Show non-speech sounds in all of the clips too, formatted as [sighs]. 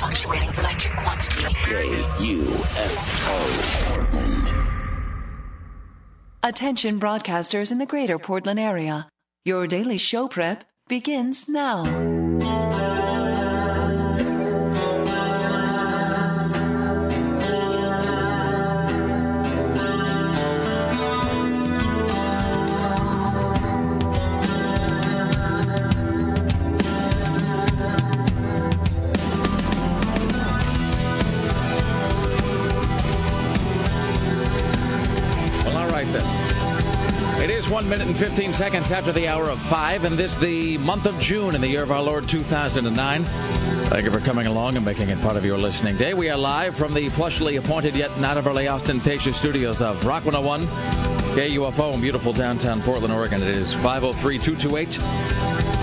Fluctuating electric quantity. KUFO Portland. Attention broadcasters in the greater Portland area. Your daily show prep begins now. Seconds after the hour of five, and this the month of June in the year of our Lord 2009. Thank you for coming along and making it part of your listening day. We are live from the plushly appointed yet not overly ostentatious studios of Rock 101, KUFO in beautiful downtown Portland, Oregon. It is 503 228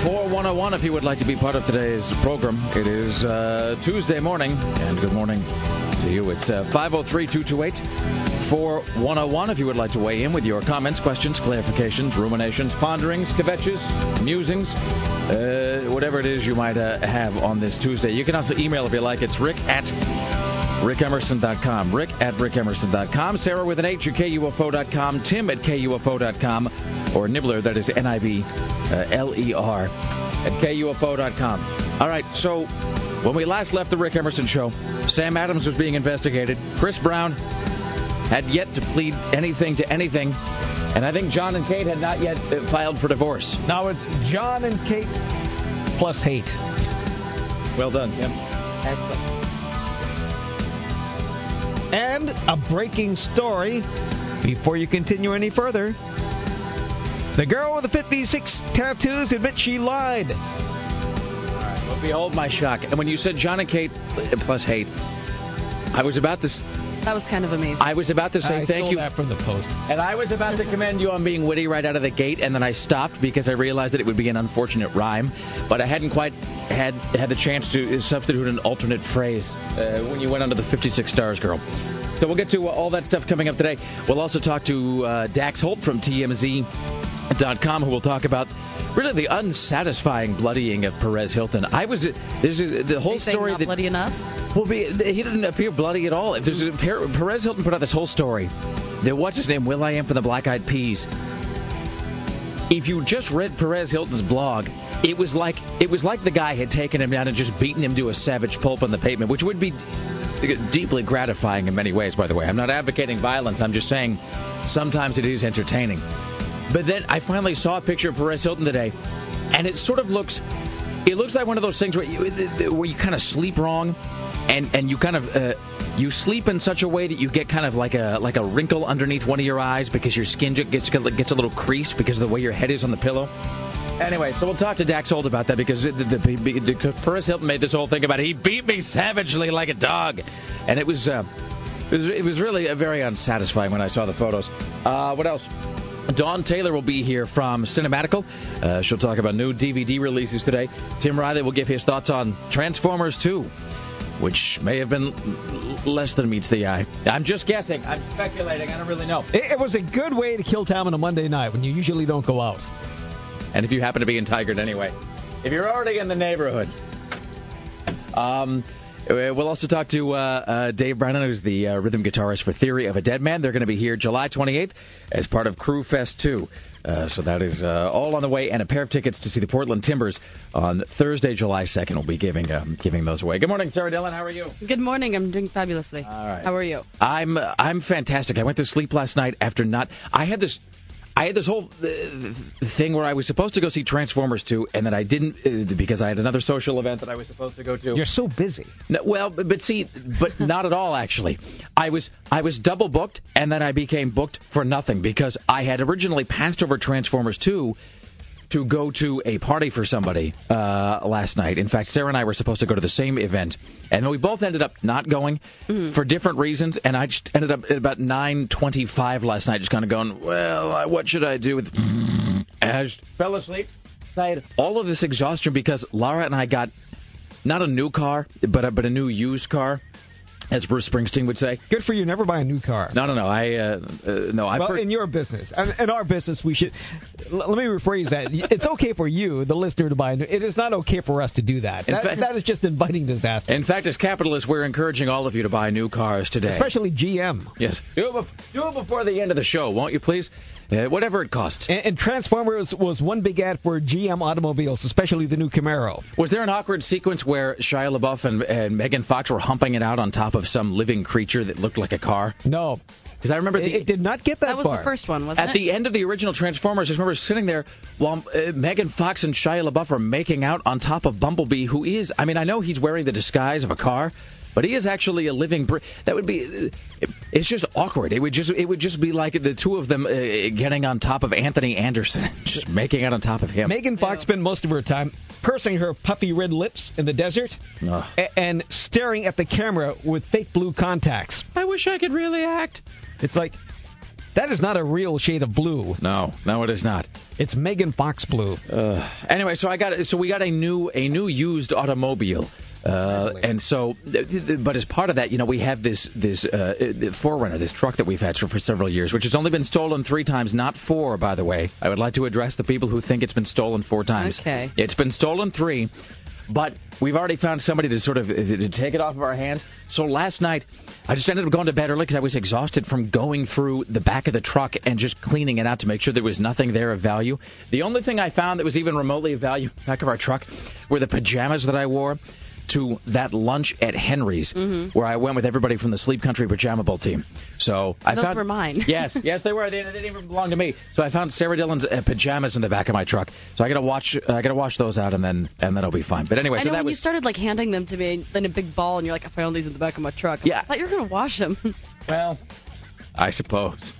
4101 if you would like to be part of today's program. It is uh, Tuesday morning, and good morning to you. It's uh, 503 228 4101 if you would like to weigh in with your comments, questions, clarifications, ruminations, ponderings, kvetches, musings, uh, whatever it is you might uh, have on this Tuesday. You can also email if you like. It's rick at rickemerson.com. Rick at rickemerson.com. Sarah with an H at KUFO.com. Tim at KUFO.com. Or Nibbler, that is N I B L E R, at KUFO.com. All right, so when we last left the Rick Emerson show, Sam Adams was being investigated. Chris Brown had yet to plead anything to anything. And I think John and Kate had not yet uh, filed for divorce. Now it's John and Kate plus hate. Well done, Tim. And a breaking story before you continue any further. The girl with the 56 tattoos admits she lied. Well, behold my shock. And when you said John and Kate plus hate, I was about to. S- That was kind of amazing. I was about to say I thank you. that from the post. And I was about to commend you on being witty right out of the gate, and then I stopped because I realized that it would be an unfortunate rhyme. But I hadn't quite had had the chance to substitute an alternate phrase uh, when you went under the 56 stars, girl. So we'll get to uh, all that stuff coming up today. We'll also talk to uh, Dax Holt from TMZ.com, who will talk about really the unsatisfying bloodying of Perez Hilton. I was there's a, the whole story not that bloody enough. well, be, he didn't appear bloody at all. If there's a, Perez Hilton put out this whole story. That what's his name? Will I am from the Black Eyed Peas. If you just read Perez Hilton's blog, it was like it was like the guy had taken him down and just beaten him to a savage pulp on the pavement, which would be deeply gratifying in many ways. By the way, I'm not advocating violence. I'm just saying sometimes it is entertaining. But then I finally saw a picture of Perez Hilton today, and it sort of looks it looks like one of those things where you, where you kind of sleep wrong, and and you kind of uh, you sleep in such a way that you get kind of like a like a wrinkle underneath one of your eyes because your skin gets gets a little creased because of the way your head is on the pillow. Anyway, so we'll talk to Dax Holt about that because the, the, the, the Perez Hilton made this whole thing about it. he beat me savagely like a dog, and it was uh, it was, it was really uh, very unsatisfying when I saw the photos. Uh, what else? Dawn Taylor will be here from Cinematical. Uh, she'll talk about new DVD releases today. Tim Riley will give his thoughts on Transformers 2, which may have been l- less than meets the eye. I'm just guessing. I'm speculating. I don't really know. It, it was a good way to kill time on a Monday night when you usually don't go out. And if you happen to be in Tigard anyway, if you're already in the neighborhood. Um, we'll also talk to uh, uh, Dave Brenner, who's the uh, rhythm guitarist for Theory of a Dead Man. They're going to be here July 28th as part of Crüe Fest 2. Uh, so that is uh, all on the way, and a pair of tickets to see the Portland Timbers on Thursday, July 2nd. We'll be giving um, giving those away. Good morning, Sarah Dillon. How are you? Good morning. I'm doing fabulously. right. How are you? I'm I'm fantastic. I went to sleep last night after not. I had this. I had this whole uh, thing where I was supposed to go see Transformers 2, and then I didn't uh, because I had another social event that I was supposed to go to. You're so busy. No, well, but but see, but not at all. Actually, I was I was double booked, and then I became booked for nothing because I had originally passed over Transformers two to go to a party for somebody uh, last night. In fact, Sarah and I were supposed to go to the same event, and we both ended up not going for different reasons. And I just ended up at about nine twenty-five last night, just kind of going, "Well, what should I do with?" And I just fell asleep. I had all of this exhaustion because Lara and I got not a new car, but a, but a new used car as Bruce Springsteen would say. Good for you. Never buy a new car. No, no, no. I uh, uh, no. I Well, per- in your business, and in our business, we should. l- Let me rephrase that. It's okay for you, the listener, to buy. a new It is not okay for us to do that. In That, fact- that is just inviting disaster, in fact, as capitalists, we're encouraging all of you to buy new cars today. especially GM. yes, do it, bef- do it before the end of the show, won't you, please? Uh, whatever it costs. And, and Transformers was one big ad for GM automobiles, especially the new Camaro. Was there an awkward sequence where Shia LaBeouf and, and Megan Fox were humping it out on top of some living creature that looked like a car? No, Because I remember it, the, it did not get that, That was far. the first one, wasn't At it? At the end of the original Transformers, I just remember sitting there while uh, Megan Fox and Shia LaBeouf are making out on top of Bumblebee, who is, I mean, I know he's wearing the disguise of a car, but he is actually a living. Br- that would be, uh, it- it's just awkward. It would just, it would just be like the two of them uh, getting on top of Anthony Anderson, [laughs] just making out on top of him. Megan Fox spent most of her time pursing her puffy red lips in the desert a- and staring at the camera with fake blue contacts. I wish I could really act. It's like that is not a real shade of blue. No, no, it is not. It's Megan Fox blue. Anyway, so I got so we got a new a new used automobile. Uh, and so, but as part of that, you know, we have this this uh, Forerunner, this truck that we've had for, for several years, which has only been stolen three times, not four, by the way. I would like to address the people who think it's been stolen four times. Okay. it's been stolen three, but we've already found somebody to sort of to take it off of our hands. So last night, I just ended up going to bed early because I was exhausted from going through the back of the truck and just cleaning it out to make sure there was nothing there of value. The only thing I found that was even remotely of value back of our truck were the pajamas that I wore to that lunch at Henry's, where I went with everybody from the Sleep Country Pajama Bowl team. So I Those found were mine. [laughs] yes, yes, they were. They, they didn't even belong to me. So I found Sarah Dillon's uh, pajamas in the back of my truck. So I gotta watch. I gotta wash those out, and then and then I'll be fine. But anyway, I so know that when you started like handing them to me in a big ball, and you're like, I found these in the back of my truck. I'm Yeah. like, I thought you were gonna wash them. [laughs] well, I suppose.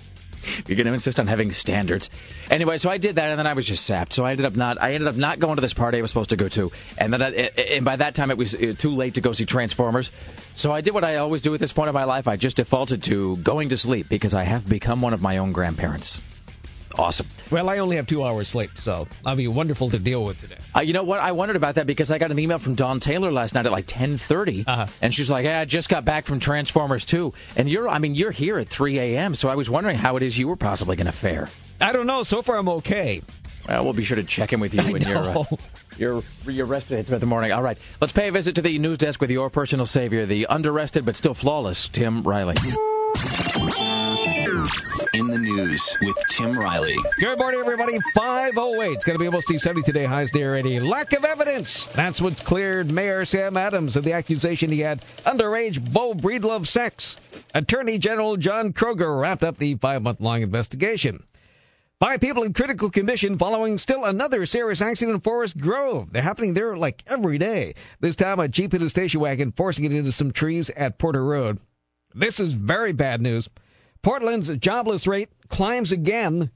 You're going to insist on having standards. Anyway, so I did that, and then I was just sapped. So I ended up not. I ended up not going to this party I was supposed to go to, and then I, and by that time it was uh, too late to go see Transformers. So I did what I always do at this point of my life. I just defaulted to going to sleep because I have become one of my own grandparents. Awesome. Well, I only have two hours sleep, so I'll be wonderful to deal with today. Uh, you know what? I wondered about that because I got an email from Dawn Taylor last night at like 1030, Uh-huh. and she's like, "Yeah, I just got back from Transformers 2. and you're, I mean, you're here at three a.m. So I was wondering how it is you were possibly going to fare. I don't know. So far, I'm okay. Well, we'll be sure to check in with you [laughs] I when you're uh, know. you're you're rested throughout the morning. All right, let's pay a visit to the news desk with your personal savior, the underrested but still flawless Tim Riley. In the news with Tim Riley. Good morning, everybody. 508. It's going to be mostly 70 today. Highs near 80. Lack of evidence. That's what's cleared Mayor Sam Adams of the accusation he had underage Beau Breedlove sex. Attorney General John Kroger wrapped up the five month long investigation. Five people in critical condition following still another serious accident in Forest Grove. They're happening there like every day. This time, a Jeep hit a station wagon, forcing it into some trees at Porter Road. This is very bad news. Portland's jobless rate climbs again.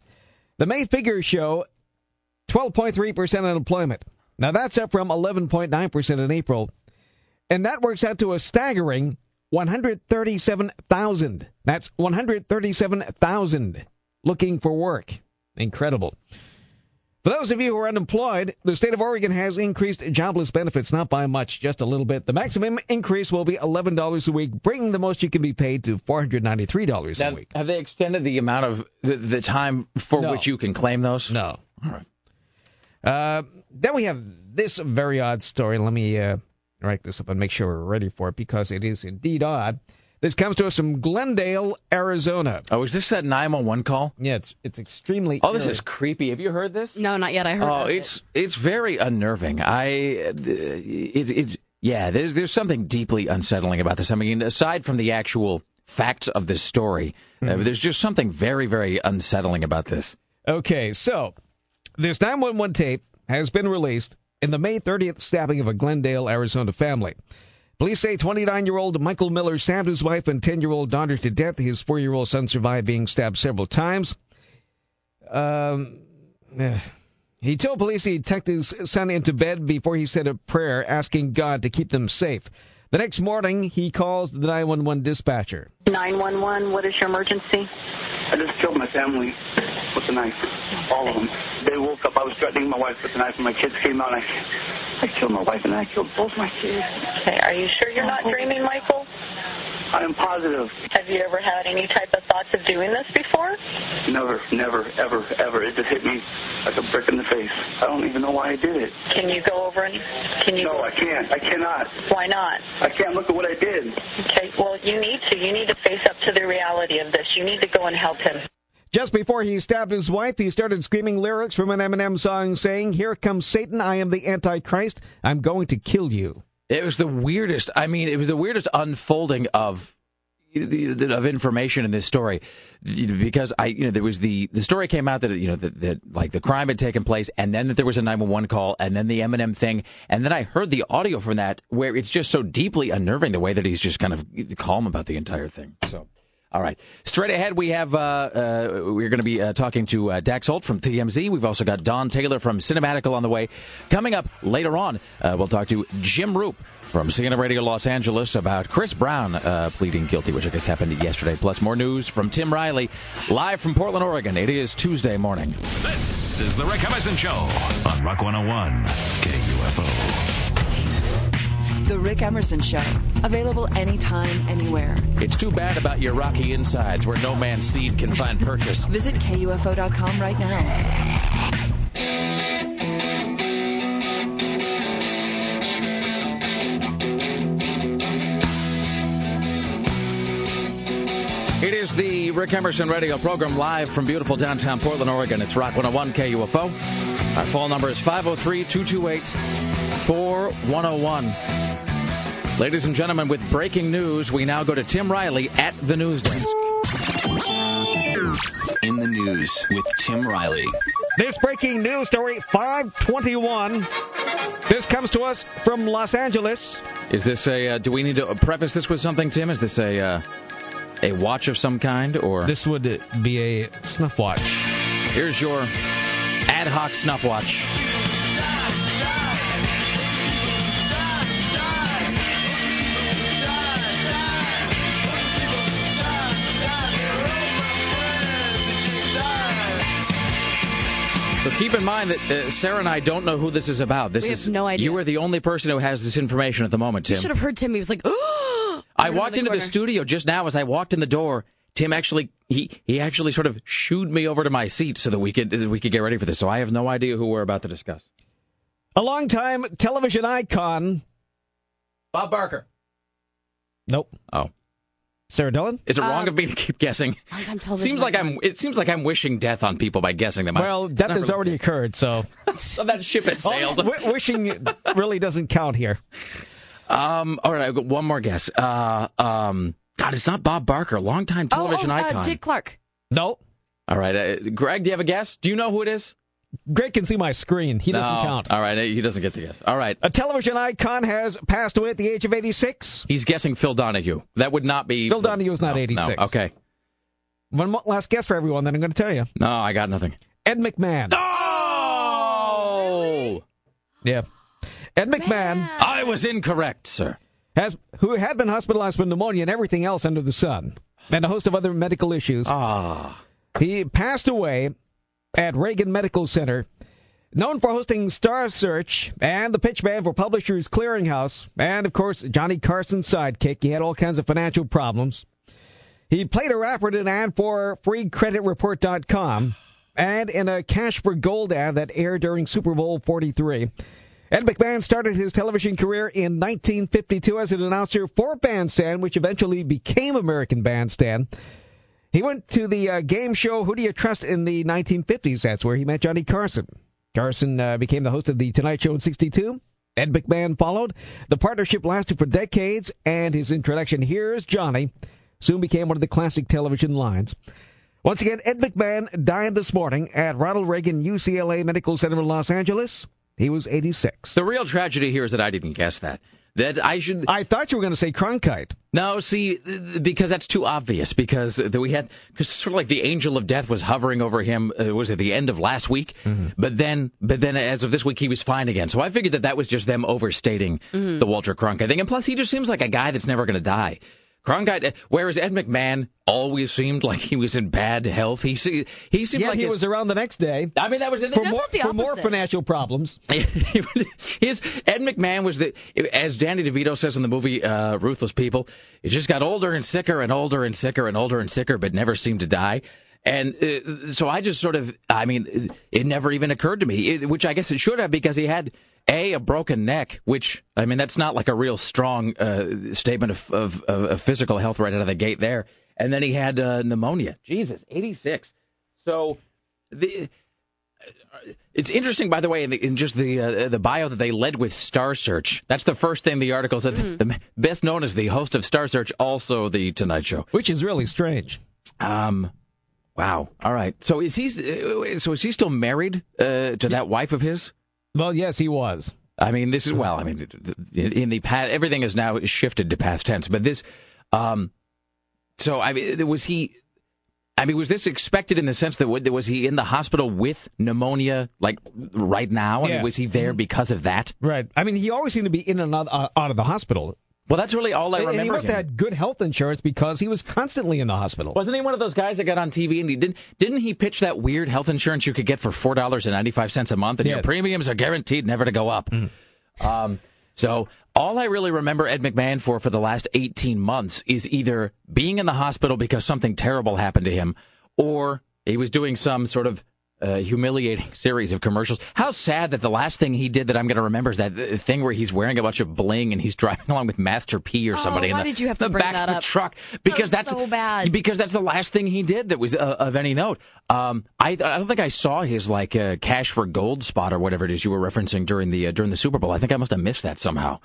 The May figures show 12.3% unemployment. Now that's up from 11.9% in April. And that works out to a staggering 137,000. That's 137,000 looking for work. Incredible. For those of you who are unemployed, the state of Oregon has increased jobless benefits, not by much, just a little bit. The maximum increase will be $11 a week, bringing the most you can be paid to $493 a week. have they extended the amount of the, the time for No. which you can claim those? No. All right. Uh, then we have this very odd story. Let me uh, write this up and make sure we're ready for it because it is indeed odd. This comes to us from Glendale, Arizona. Oh, is this that 911 call? Yeah, it's it's extremely. Oh, this eerie. is creepy. Have you heard this? no, not yet. I heard. Oh, of it. it's it's very unnerving. I it's it's yeah. There's there's something deeply unsettling about this. I mean, aside from the actual facts of this story, uh, there's just something very very unsettling about this. Okay, so this 911 tape has been released in the May 30th stabbing of a Glendale, Arizona family. Police say 29 year old Michael Miller stabbed his wife and 10 year old daughter to death. His four year old son survived being stabbed several times. Um, eh. he told police he tucked his son into bed before he said a prayer asking God to keep them safe. The next morning, he calls the 911 dispatcher. 911, what is your emergency? I just killed my family with a knife. All of them. They woke up. I was threatening my wife with a knife, and my kids came out. And I, I killed my wife, and I killed both my kids. Okay, are you sure you're not dreaming, Michael? I am positive. Have you ever had any type of thoughts of doing this before? Never, never, ever, ever. It just hit me like a brick in the face. I don't even know why I did it. Can you go over and can you? No, I can't. I cannot. Why not? I can't look at what I did. Okay. Well, you need to. You need to face up to the reality of this. You need to go and help him. Just before he stabbed his wife, he started screaming lyrics from an Eminem song saying, Here comes Satan, I am the Antichrist, I'm going to kill you. It was the weirdest. I mean, it was the weirdest unfolding of of information in this story because I, you know, there was the the story came out that you know that, that like the crime had taken place, and then that there was a nine one one call, and then the Eminem thing, and then I heard the audio from that where it's just so deeply unnerving the way that he's just kind of calm about the entire thing. So. All right. Straight ahead, we have uh, uh, we're going to be uh, talking to uh, Dax Holt from TMZ. We've also got Dawn Taylor from Cinematical on the way. Coming up later on, uh, we'll talk to Jim Roop from CNN Radio Los Angeles about Chris Brown uh, pleading guilty, which I guess happened yesterday. Plus more news from Tim Riley live from Portland, Oregon. It is Tuesday morning. This is the Rick Emerson Show on Rock 101 KUFO. The Rick Emerson Show. Available anytime, anywhere. It's too bad about your rocky insides where no man's seed can find purchase. [laughs] Visit KUFO.com right now. It is the Rick Emerson radio program live from beautiful downtown Portland, Oregon. It's Rock 101 KUFO. Our phone number is 503 228 4101. Ladies and gentlemen, with breaking news, we now go to Tim Riley at the news desk. In the news with Tim Riley. This breaking news story, 521. This comes to us from Los Angeles. Is this a? Uh, do we need to preface this with something, Tim? Is this a uh, a watch of some kind, or This would be a snuff watch. here's your ad hoc snuff watch? So keep in mind that uh, Sarah and I don't know who this is about. This We have is no idea. You are the only person who has this information at the moment, Tim. You should have heard Tim. He was like, "Oh!" [gasps] [laughs] [gasps] I Over in walked into the corner. studio just now. As I walked in the door, Tim actually he he actually sort of shooed me over to my seat so that we could we could get ready for this. So I have no idea who we're about to discuss. A longtime television icon. Bob Barker. Nope. Oh, Sarah Dillon? is it wrong uh, of me to keep guessing? Longtime television Seems like I'm. It seems like I'm wishing death on people by guessing them. Well, It's death has really already the occurred, so [laughs] So that ship has sailed. w- wishing really doesn't count here. Um. All right. I've got one more guess. Uh. Um. God, it's not Bob Barker. Longtime Oh, television oh, icon. uh, Dick Clark. No. All right, uh, Greg. Do you have a guess? Do you know who it is? Greg can see my screen. He doesn't no. count. All right, he doesn't get the guess. All right. A television icon has passed away at the age of 86. He's guessing Phil Donahue. That would not be Phil Donahue is not No, 86. No. Okay. One mo- last guess for everyone, then I'm going to tell you. No, I got nothing. Ed McMahon. Oh! Yeah. Ed McMahon I was incorrect, sir. has who had been hospitalized for pneumonia and everything else under the sun, and a host of other medical issues. Ah. He passed away at Reagan Medical Center, known for hosting Star Search and the pitch man for Publishers Clearinghouse, and of course, Johnny Carson's sidekick. He had all kinds of financial problems. He played a rapper in an ad for FreeCreditReport.com and in a Cash for Gold ad that aired during Super Bowl 43. Ed McMahon started his television career in 1952 as an announcer for Bandstand, which eventually became American Bandstand. He went to the uh, game show Who Do You Trust in the 1950s. That's where he met Johnny Carson. Carson uh, became the host of The Tonight Show in 62. Ed McMahon followed. The partnership lasted for decades, and his introduction, Here's Johnny, soon became one of the classic television lines. Once again, Ed McMahon died this morning at Ronald Reagan UCLA Medical Center in Los Angeles. He was 86. The real tragedy here is that I didn't guess that. That I should. I thought you were going to say Cronkite. No, see, because that's too obvious. Because we had, because sort of like the angel of death was hovering over him. Uh, was at the end of last week, but then, but then as of this week, he was fine again. So I figured that that was just them overstating the Walter Cronkite thing. And plus, he just seems like a guy that's never going to die. Cronkite, whereas Ed McMahon always seemed like he was in bad health. He se- he seemed Yeah, like he his- was around the next day I mean, that was in the for more, the for more financial problems. [laughs] His Ed McMahon was the, as Danny DeVito says in the movie uh, Ruthless People, he just got older and sicker and older and sicker and older and sicker, but never seemed to die. And uh, so I just sort of, I mean, it never even occurred to me, it, which I guess it should have because he had a a broken neck, which I mean that's not like a real strong uh, statement of, of, of, of physical health right out of the gate there. And then he had uh, pneumonia. Jesus, eighty six. So the it's interesting, by the way, in, the, in just the uh, the bio that they led with Star Search. That's the first thing the article said. The best known as the host of Star Search, also the Tonight Show. Which is really strange. Um, wow. All right. So is he? uh, So is he still married uh, to that wife of his? Well, yes, he was. I mean, this is well. I mean, in the past, everything is now shifted to past tense. But this, um, so I mean, was he? I mean, was this expected in the sense that was he in the hospital with pneumonia, like right now? I mean, was he there because of that? Right. I mean, he always seemed to be in and out, uh, out of the hospital. Well, that's really all I And remember. he must him. have had good health insurance because he was constantly in the hospital. Wasn't he one of those guys that got on TV and he didn't didn't he pitch that weird health insurance you could get for four dollars and ninety five cents a month and your premiums are guaranteed never to go up. Um, so all I really remember Ed McMahon for for the last eighteen months is either being in the hospital because something terrible happened to him, or he was doing some sort of uh, humiliating [laughs] series of commercials. How sad that the last thing he did that I'm going to remember is that uh, thing where he's wearing a bunch of bling and he's [laughs] driving along with Master P or somebody in Oh, why the, did you have to the bring back that of the up? truck That because was that's so bad. because that's the last thing he did that was uh, of any note. Um, I, I don't think I saw his like uh, cash for gold spot or whatever it is you were referencing during the uh, during the Super Bowl. I think I must have missed that somehow.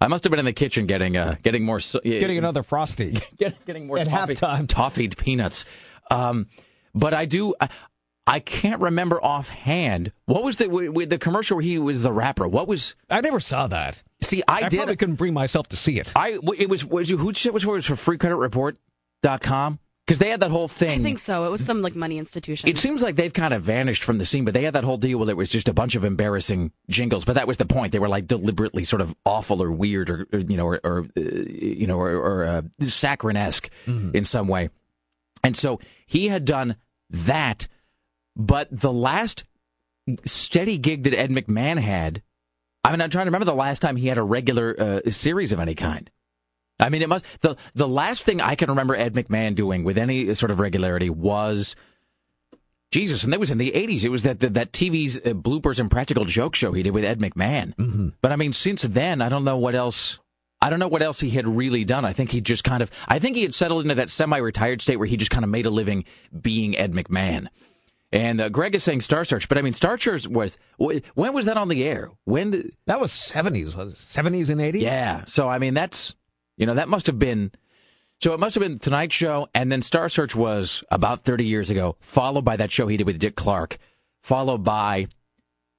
I must have been in the kitchen getting uh, getting more so- Getting another [laughs] frosty. getting more At toffee, halftime. toffied peanuts. Um, but I do. I, I can't remember offhand what was the with with the commercial where he was the rapper. What was? I never saw that. See, I, I, did. probably couldn't bring myself to see it. I it was was you who said it was for, it was for freecreditreport.com because they had that whole thing. I think so. It was some like money institution. It seems like they've kind of vanished from the scene, but they had that whole deal where it was just a bunch of embarrassing jingles. But that was the point; they were like deliberately sort of awful or weird, or, or you know, or, or uh, you know, or, or uh, saccharine esque in some way. And so he had done that, but the last steady gig that Ed McMahon had, I mean, I'm trying to remember the last time he had a regular uh, series of any kind. I mean, it must the the last thing I can remember Ed McMahon doing with any sort of regularity was Jesus, and that was in the '80s. It was that that, that TV's uh, bloopers and practical joke show he did with Ed McMahon. Mm-hmm. But I mean, since then, I don't know what else. I don't know what else he had really done. I think he just kind of. I think he had settled into that semi-retired state where he just kind of made a living being Ed McMahon. And uh, Greg is saying Star Search, but I mean, Star Search was when was that on the air? When? Did, That was 70s, was it? 70s and 80s? yeah. So I mean, that's you know that must have been. So it must have been Tonight Show, and then Star Search was about thirty years ago, followed by that show he did with Dick Clark, followed by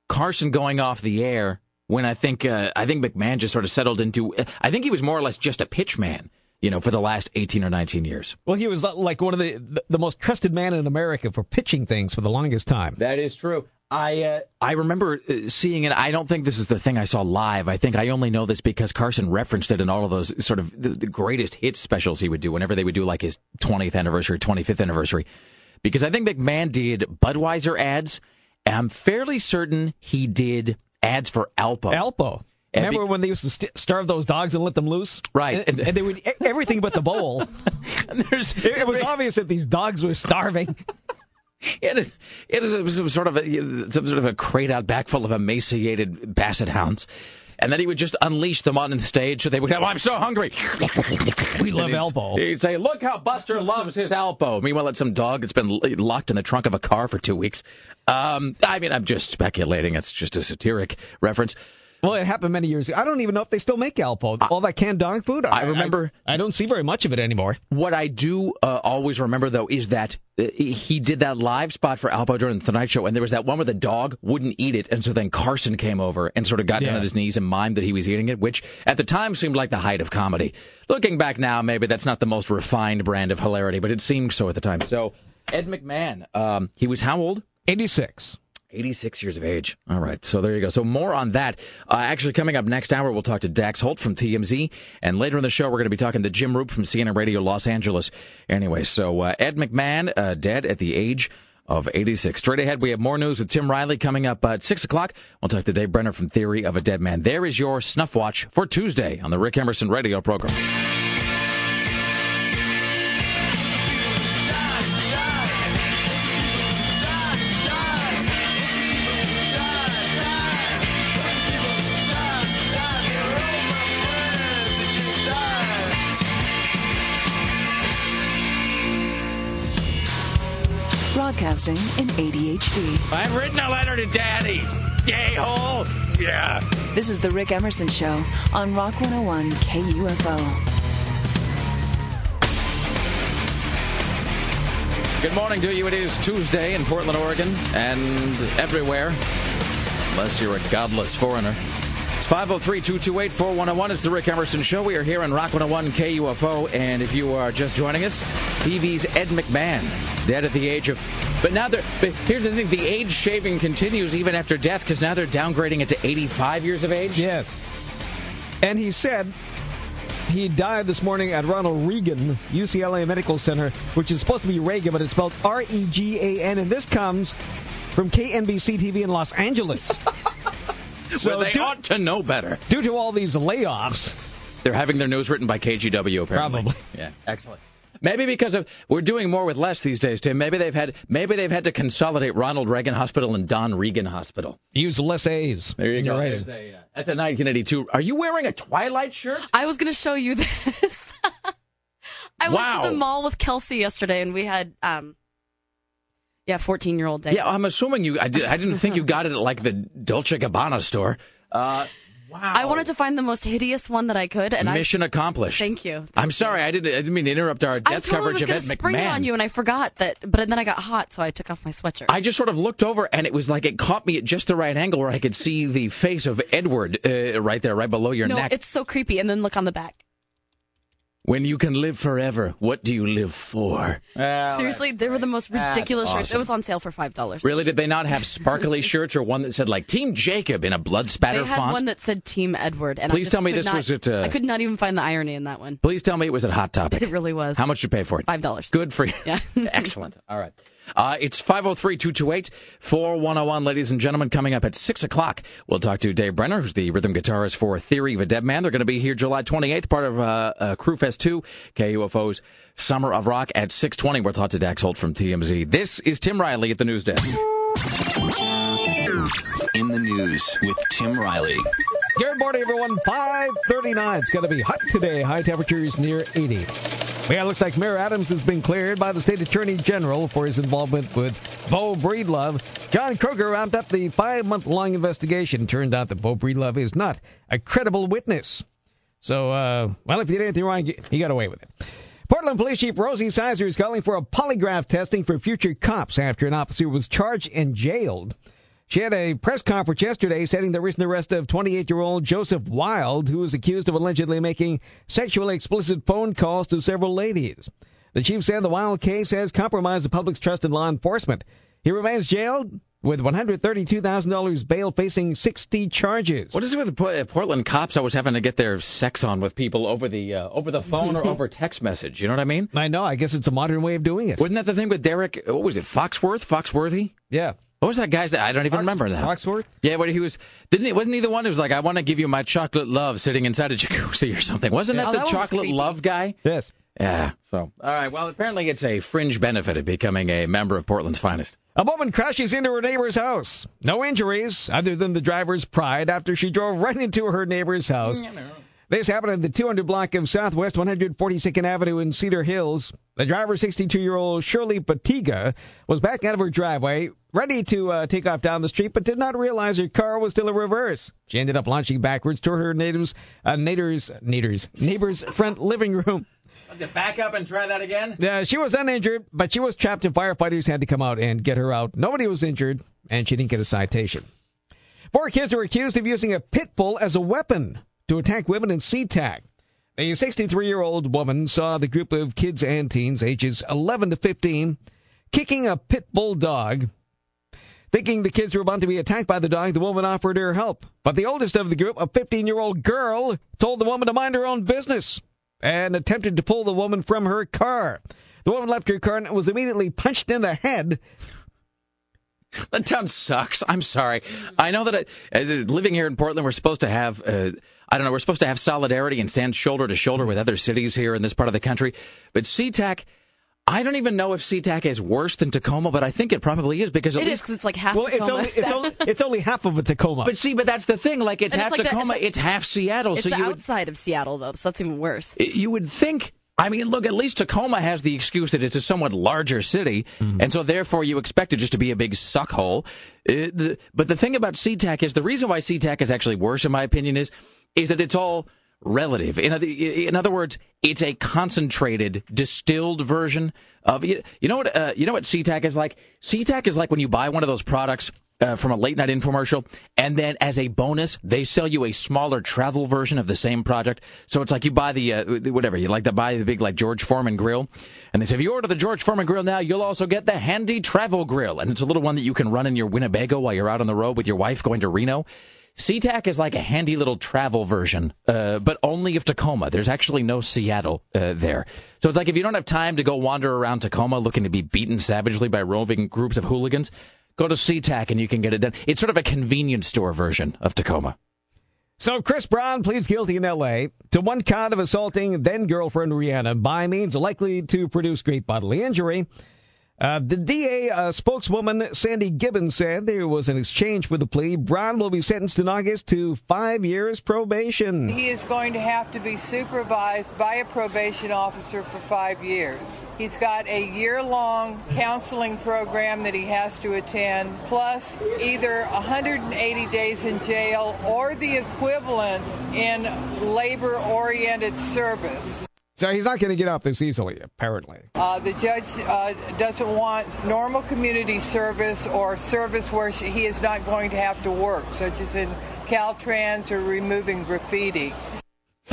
Carson going off the air when I think uh, I think McMahon just sort of settled into. I think he was more or less just a pitch man, you know, for the last eighteen or nineteen years. Well, he was like one of the, the most trusted man in America for pitching things for the longest time. That is true. I uh, I remember uh, seeing it. I don't think this is the thing I saw live. I think I only know this because Carson referenced it in all of those sort of the, the greatest hits specials he would do whenever they would do like his 20th anniversary, 25th anniversary. Because I think McMahon did Budweiser ads. And I'm fairly certain he did ads for Alpo. Alpo. And Remember be- when they used to st- starve those dogs and let them loose? Right. And, and they would everything but the bowl. [laughs] And there's It, it was obvious that these dogs were starving. [laughs] It is, it is some sort of a, some sort of a crate out back full of emaciated basset hounds. And then he would just unleash them on the stage so they would go, I'm so hungry. [laughs] We love And he'd- say, Look how Buster loves his Alpo. Meanwhile, it's some dog that's been locked in the trunk of a car for two weeks. Um, I mean, I'm just speculating. It's just a satiric reference. Well, it happened many years ago. I don't even know if they still make Alpo. All that canned dog food. I remember- I, don't see very much of it anymore. What I do uh, always remember, though, is that uh, he did that live spot for Alpo during the Tonight Show, and there was that one where the dog wouldn't eat it, and so then Carson came over and sort of got down on his knees and mimed that he was eating it, which at the time seemed like the height of comedy. Looking back now, maybe that's not the most refined brand of hilarity, but it seemed so at the time. So Ed McMahon, um, he was how old? 86. 86 years of age. All right, so there you go. So more on that. Uh, actually, coming up next hour, we'll talk to Dax Holt from TMZ, and later in the show, we're going to be talking to Jim Roop from CNN Radio Los Angeles. Anyway, so uh, Ed McMahon uh, dead at the age of 86. Straight ahead, we have more news with Tim Riley coming up at 6 o'clock. We'll talk to Dave Brenner from Theory of a Dead Man. There is your Snuff Watch for Tuesday on the Rick Emerson Radio program. Broadcasting in ADHD. I've written a letter to Daddy. Gay hole. Yeah. This is The Rick Emerson Show on Rock 101 KUFO. Good morning to you. It is Tuesday in Portland, Oregon, and everywhere, unless you're a godless foreigner. It's 503 228 4101. It's the Rick Emerson Show. We are here on Rock 101 KUFO, and if you are just joining us, TV's Ed McMahon, dead at the age of. But now they're. But here's the thing the age shaving continues even after death because now they're downgrading it to 85 years of age. Yes. And he said he died this morning at Ronald Reagan UCLA Medical Center, which is supposed to be Reagan, but it's spelled R E G A N. And this comes from KNBC TV in Los Angeles. [laughs] So they due, ought to know better. due to all these layoffs, They're having their news written by KGW, apparently. Probably. Yeah, excellent. Maybe because of we're doing more with less these days, Tim. Maybe they've had maybe they've had to consolidate Ronald Reagan Hospital and Don Regan Hospital. use less A's. There you go. your writing. There's a, uh, that's a 1982. Are you wearing a Twilight shirt? I was going to show you [laughs] this. I went to the mall with Kelsey yesterday, and we had, um, yeah, fourteen year old day. Yeah, I'm assuming you. I, did, I didn't think you got it at like the Dolce Gabbana store. Uh, wow. I wanted to find the most hideous one that I could, and Mission accomplished. Thank you. I'm sorry, I didn't. I didn't mean to interrupt our I death totally coverage was of going Ed to spring it on you, and I forgot that. But then I got hot, so I took off my sweatshirt. I just sort of looked over, and it was like it caught me at just the right angle where I could see the face of Edward uh, right there, right below your neck. no, neck. it's so creepy. And then look on the back. When you can live forever, what do you live for? Seriously, they were the most that's ridiculous shirts. awesome. It was on sale for five dollars. Really, did they not have sparkly [laughs] shirts or one that said like Team Jacob in a blood spatter font? They had font? one that said Team Edward, and I Please just tell me could this not- was at, uh, I could not even find the irony in that one. Please tell me it was at Hot Topic. It really was. How much did you pay for it? Five dollars. Good for you. Yeah. [laughs] Excellent. All right. Uh, it's 503 228 4101, ladies and gentlemen. Coming up at 6 o'clock, we'll talk to Dave Brenner, who's the rhythm guitarist for Theory of a Dead Man. They're going to be here July 28th, part of uh, uh, Crüe Fest 2, KUFO's Summer of Rock at 620. We'll talk to Dax Holt from TMZ. This is Tim Riley at the news desk. In the news with Tim Riley. Good morning, everyone. 539. It's going to be hot today. High temperatures near 80. Yeah, looks like Mayor Adams has been cleared by the state attorney general for his involvement with Beau Breedlove. John Kroger wrapped up the five month long investigation. Turned out that Beau Breedlove is not a credible witness. So, uh, well, if you did anything wrong, you got away with it. Portland Police Chief Rosie Sizer is calling for a polygraph testing for future cops after an officer was charged and jailed. She had a press conference yesterday citing the recent arrest of 28 year old Joseph Wild, who was accused of allegedly making sexually explicit phone calls to several ladies. The chief said the Wild case has compromised the public's trust in law enforcement. He remains jailed with $132,000 bail facing 60 charges. What is it with the uh, Portland cops always having to get their sex on with people over the uh, over the phone or [laughs] over text message? You know what I mean? I know, I guess it's a modern way of doing it. Wasn't that the thing with Derek? What was it? Foxworth? Foxworthy? Yeah. What was that guy's? name? I don't even remember that. Foxworth? Yeah, but he was. Didn't he? Wasn't he the one who was like, "I want to give you my chocolate love," sitting inside a jacuzzi or something? Wasn't Yeah. that Oh, the that chocolate love guy? Yes. Yeah. So, all right. Well, apparently it's a fringe benefit of becoming a member of Portland's finest. A woman crashes into her neighbor's house. No injuries other than the driver's pride after she drove right into her neighbor's house. This happened in the 200 block of Southwest 142nd Avenue in Cedar Hills. The driver, 62 year old Shirley Batiga, was back out of her driveway, ready to uh, take off down the street, but did not realize her car was still in reverse. She ended up launching backwards toward her neighbor's, uh, neighbor's, neighbor's, neighbor's [laughs] front living room. Back up and try that again. Yeah, she was uninjured, but she was trapped, and firefighters had to come out and get her out. Nobody was injured, and she didn't get a citation. Four kids are accused of using a pit bull as a weapon to attack women in SeaTac. A 63 year old woman saw the group of kids and teens, ages 11 to 15, kicking a pit bull dog. Thinking the kids were about to be attacked by the dog, the woman offered her help. But the oldest of the group, a 15 year old girl, told the woman to mind her own business and attempted to pull the woman from her car. The woman left her car and was immediately punched in the head. That town sucks. I'm sorry. I know that I, uh, living here in Portland, we're supposed to have, uh, I don't know, we're supposed to have solidarity and stand shoulder to shoulder with other cities here in this part of the country. But SeaTac, I don't even know if SeaTac is worse than Tacoma, but I think it probably is because at It is least. because it's like half Well, it's only, it's, only, it's only half of a Tacoma. But see, but that's the thing. Like it's And half it's like the- Tacoma, it's it's, like- half Seattle. it's so the you would outside of Seattle, though, so that's even worse. you would think. I mean, look, at least Tacoma has the excuse that it's a somewhat larger city, Mm-hmm. and so therefore you expect it just to be a big suckhole. Uh, the, but the thing about SeaTac is the reason why SeaTac is actually worse, in my opinion, is is that it's all relative. In other, in other words, it's a concentrated, distilled version of you, you know what uh, you know what SeaTac is like. SeaTac is like when you buy one of those products uh, from a late night infomercial, and then as a bonus, they sell you a smaller travel version of the same product. So it's like you buy the uh, whatever you like to buy the big like George Foreman grill, and they say if you order the George Foreman grill now, you'll also get the handy travel grill, and it's a little one that you can run in your Winnebago while you're out on the road with your wife going to Reno. SeaTac is like a handy little travel version, uh, but only of Tacoma. There's actually no Seattle uh, there. So it's like if you don't have time to go wander around Tacoma looking to be beaten savagely by roving groups of hooligans, go to SeaTac and you can get it done. It's sort of a convenience store version of Tacoma. So Chris Brown pleads guilty in L.A. to one count of assaulting then girlfriend Rihanna by means likely to produce great bodily injury. Uh, the DA uh, spokeswoman Sandi Gibbons said there was an exchange for the plea. Brown will be sentenced in August to five years probation. He is going to have to be supervised by a probation officer for five years. He's got a year long counseling program that he has to attend, plus either 180 days in jail or the equivalent in labor oriented service. So he's not going to get off this easily, apparently. Uh, the judge uh, doesn't want normal community service or service where she, he is not going to have to work, such as in Caltrans or removing graffiti.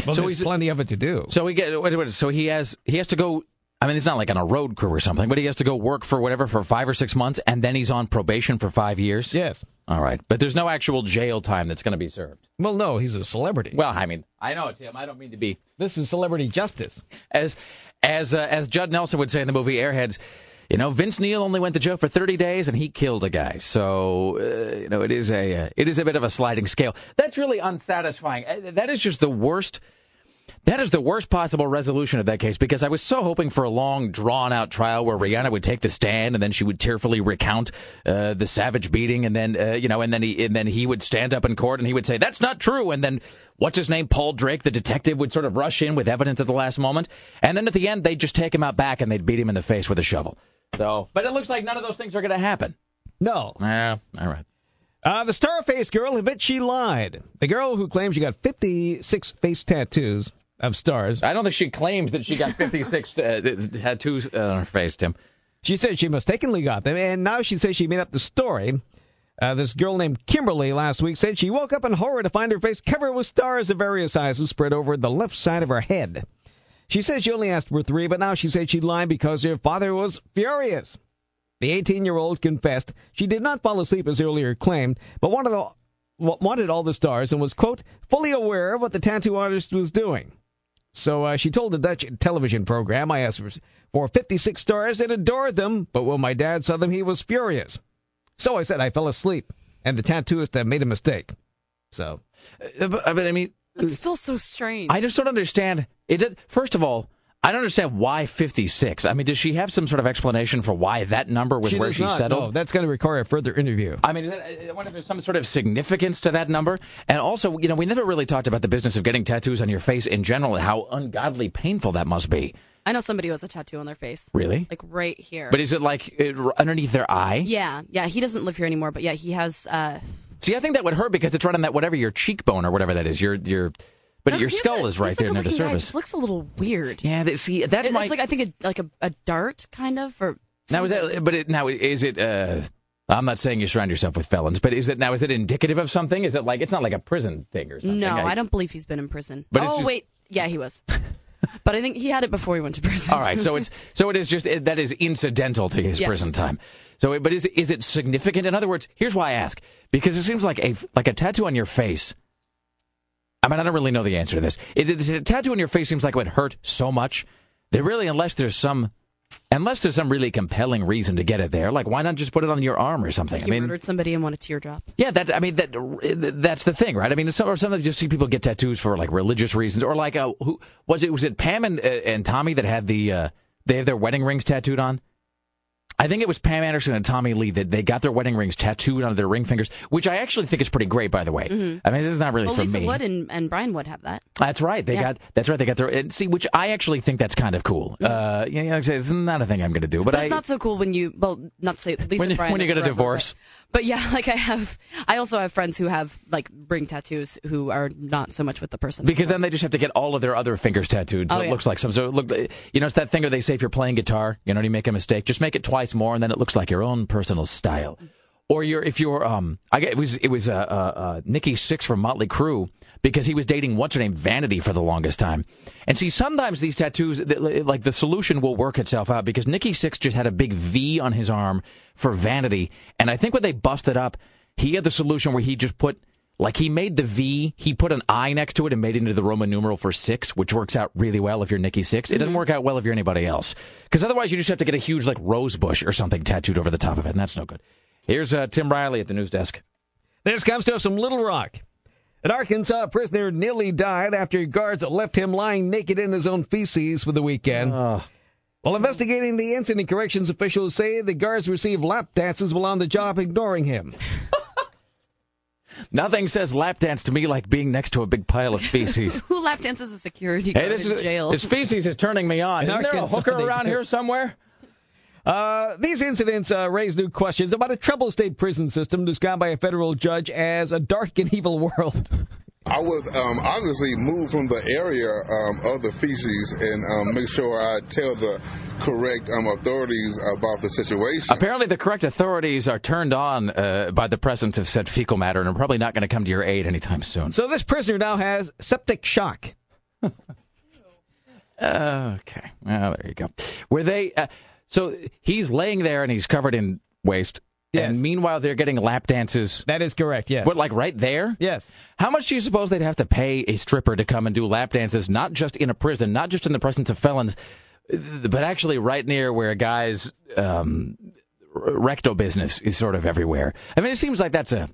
Well, So there's he's- plenty of it to do. So he get what- what- so he has he has to go. I mean, it's not like on a road crew or something, but he has to go work for whatever for five or six months, and then he's on probation for five years. Yes. All right, but there's no actual jail time that's going to be served. Well, no, he's a celebrity. Well, I mean, I know, Tim. I don't mean to be this is celebrity justice. as as uh, as Judd Nelson would say in the movie Airheads. You know, Vince Neil only went to jail for 30 days, and he killed a guy. So, uh, you know, it is a uh, it is a bit of a sliding scale. That's really unsatisfying. Uh, That is just the worst. That is the worst possible resolution of that case because I was so hoping for a long, drawn out trial where Rihanna would take the stand and then she would tearfully recount uh, the savage beating, and then uh, you know, and then he and then he would stand up in court and he would say that's not true, and then what's his name, Paul Drake, the detective, would sort of rush in with evidence at the last moment, and then at the end they'd just take him out back and they'd beat him in the face with a shovel. So, but it looks like none of those things are going to happen. No. Yeah, all right. Uh, the Starface girl admits she lied. The girl who claims she got 56 face tattoos of stars. I don't think she claims that she got 56 uh, tattoos on her face, Tim. She said she mistakenly got them, and now she says she made up the story. Uh, this girl named Kimberly last week said she woke up in horror to find her face covered with stars of various sizes spread over the left side of her head. She says she only asked for three, but now she said she lied because her father was furious. The 18 year old confessed she did not fall asleep as earlier claimed, but wanted all, wanted all the stars and was, quote, fully aware of what the tattoo artist was doing. So uh, she told the Dutch television program, I asked for, for 56 stars and adored them, but when my dad saw them, he was furious. So I said I fell asleep, and the tattooist made a mistake. So, Uh, But, but I mean, It's still so strange. I just don't understand. It did, first of all, I don't understand why 56. I mean, does she have some sort of explanation for why that number was she where she not. settled? No, that's going to require a further interview. I mean, is that, I wonder if there's some sort of significance to that number. And also, you know, we never really talked about the business of getting tattoos on your face in general and how ungodly painful that must be. I know somebody who has a tattoo on their face. Really? Like right here. But is it like it, underneath their eye? yeah, yeah. He doesn't live here anymore, but yeah, he has. Uh, See, I think that would hurt because it's right on that whatever your cheekbone or whatever that is. Your your, but no, your skull a- is right there like near the guy. Surface. just looks a little weird. Yeah, that, see, that's It- my. it's like I think a, like a, a dart kind of or. now is that? But it, now is it? Uh, I'm not saying you surround yourself with felons, but is it now? Is it indicative of something? Is it like it's not like a prison thing or something? No, I don't believe he's been in prison. But oh just- wait, yeah, he was. but I think he had it before he went to prison. All right, so it's [laughs] so it is just it, that is incidental to his Yes. prison time. So, but is is it significant? In other words, here's why I ask: because it seems like a like a tattoo on your face. I mean, I don't really know the answer to this. It, a tattoo on your face seems like it would hurt so much that really, unless there's some, unless there's some really compelling reason to get it there, like why not just put it on your arm or something? You I mean, murdered somebody and want a teardrop. yeah, that's. I mean, that that's the thing, right? I mean, some, or sometimes you see people get tattoos for like religious reasons, or like, uh, who was it? Was it Pam and uh, and Tommy that had the uh, they have their wedding rings tattooed on? I think it was Pam Anderson and Tommy Lee that they got their wedding rings tattooed onto their ring fingers, which I actually think is pretty great, by the way. Mhm. I mean, this is not really well, for Lisa me. Wood and, and Brian Wood have that. That's right. They Yeah. got. That's right. They got their. And see, which I actually think that's kind of cool. Uh, yeah, like I say, it's not a thing I'm going to do, but, But, I. it's not so cool when you, well, not say Lisa When you- when you get a divorce. But, but yeah, [laughs] like I have, I also have friends who have like ring tattoos who are not so much with the person. because then they just have to get all of their other fingers tattooed, so Oh, it yeah. looks like some. So it look, you know, it's that thing where they say if you're playing guitar, you know, and you make a mistake, just make it twice more, and then it looks like your own personal style. Or you're if you're um, I get it was it was uh, uh, uh Nikki Sixx from Motley Crue because he was dating what's her name Vanity for the longest time, and see sometimes these tattoos like the solution will work itself out because Nikki Sixx just had a big V on his arm for Vanity, and I think when they busted up, he had the solution where he just put like he made the V, he put an I next to it and made it into the Roman numeral for six, which works out really well if you're Nikki Sixx It doesn't work out well if you're anybody else, because otherwise you just have to get a huge like rose bush or something tattooed over the top of it, and that's no good. Here's uh, Tim Riley at the news desk. This comes to us from Little Rock. An Arkansas prisoner nearly died after guards left him lying naked in his own feces for the weekend. While investigating the incident, corrections officials say the guards received lap dances while on the job, ignoring him. [laughs] Nothing says lap dance to me like being next to a big pile of feces. [laughs] who lap dances a security hey, guard this in is jail? this feces is turning me on. In Isn't there a hooker around do. here somewhere? Uh, these incidents uh, raise new questions about a troubled state prison system described by a federal judge as a dark and [laughs] evil world. I would um, obviously move from the area um, of the feces and um, make sure I tell the correct um, authorities about the situation. Apparently, the correct authorities are turned on uh, by the presence of said fecal matter and are probably not going to come to your aid anytime soon. So this prisoner now has septic shock. [laughs] Okay. Well, there you go. Were they? Uh, so he's laying there and he's covered in waste. Yes. And meanwhile, they're getting lap dances. That is correct, yes. What, like right there? Yes. How much do you suppose they'd have to pay a stripper to come and do lap dances, not just in a prison, not just in the presence of felons, but actually right near where a guy's um, recto business is sort of everywhere? I mean, it seems like that's a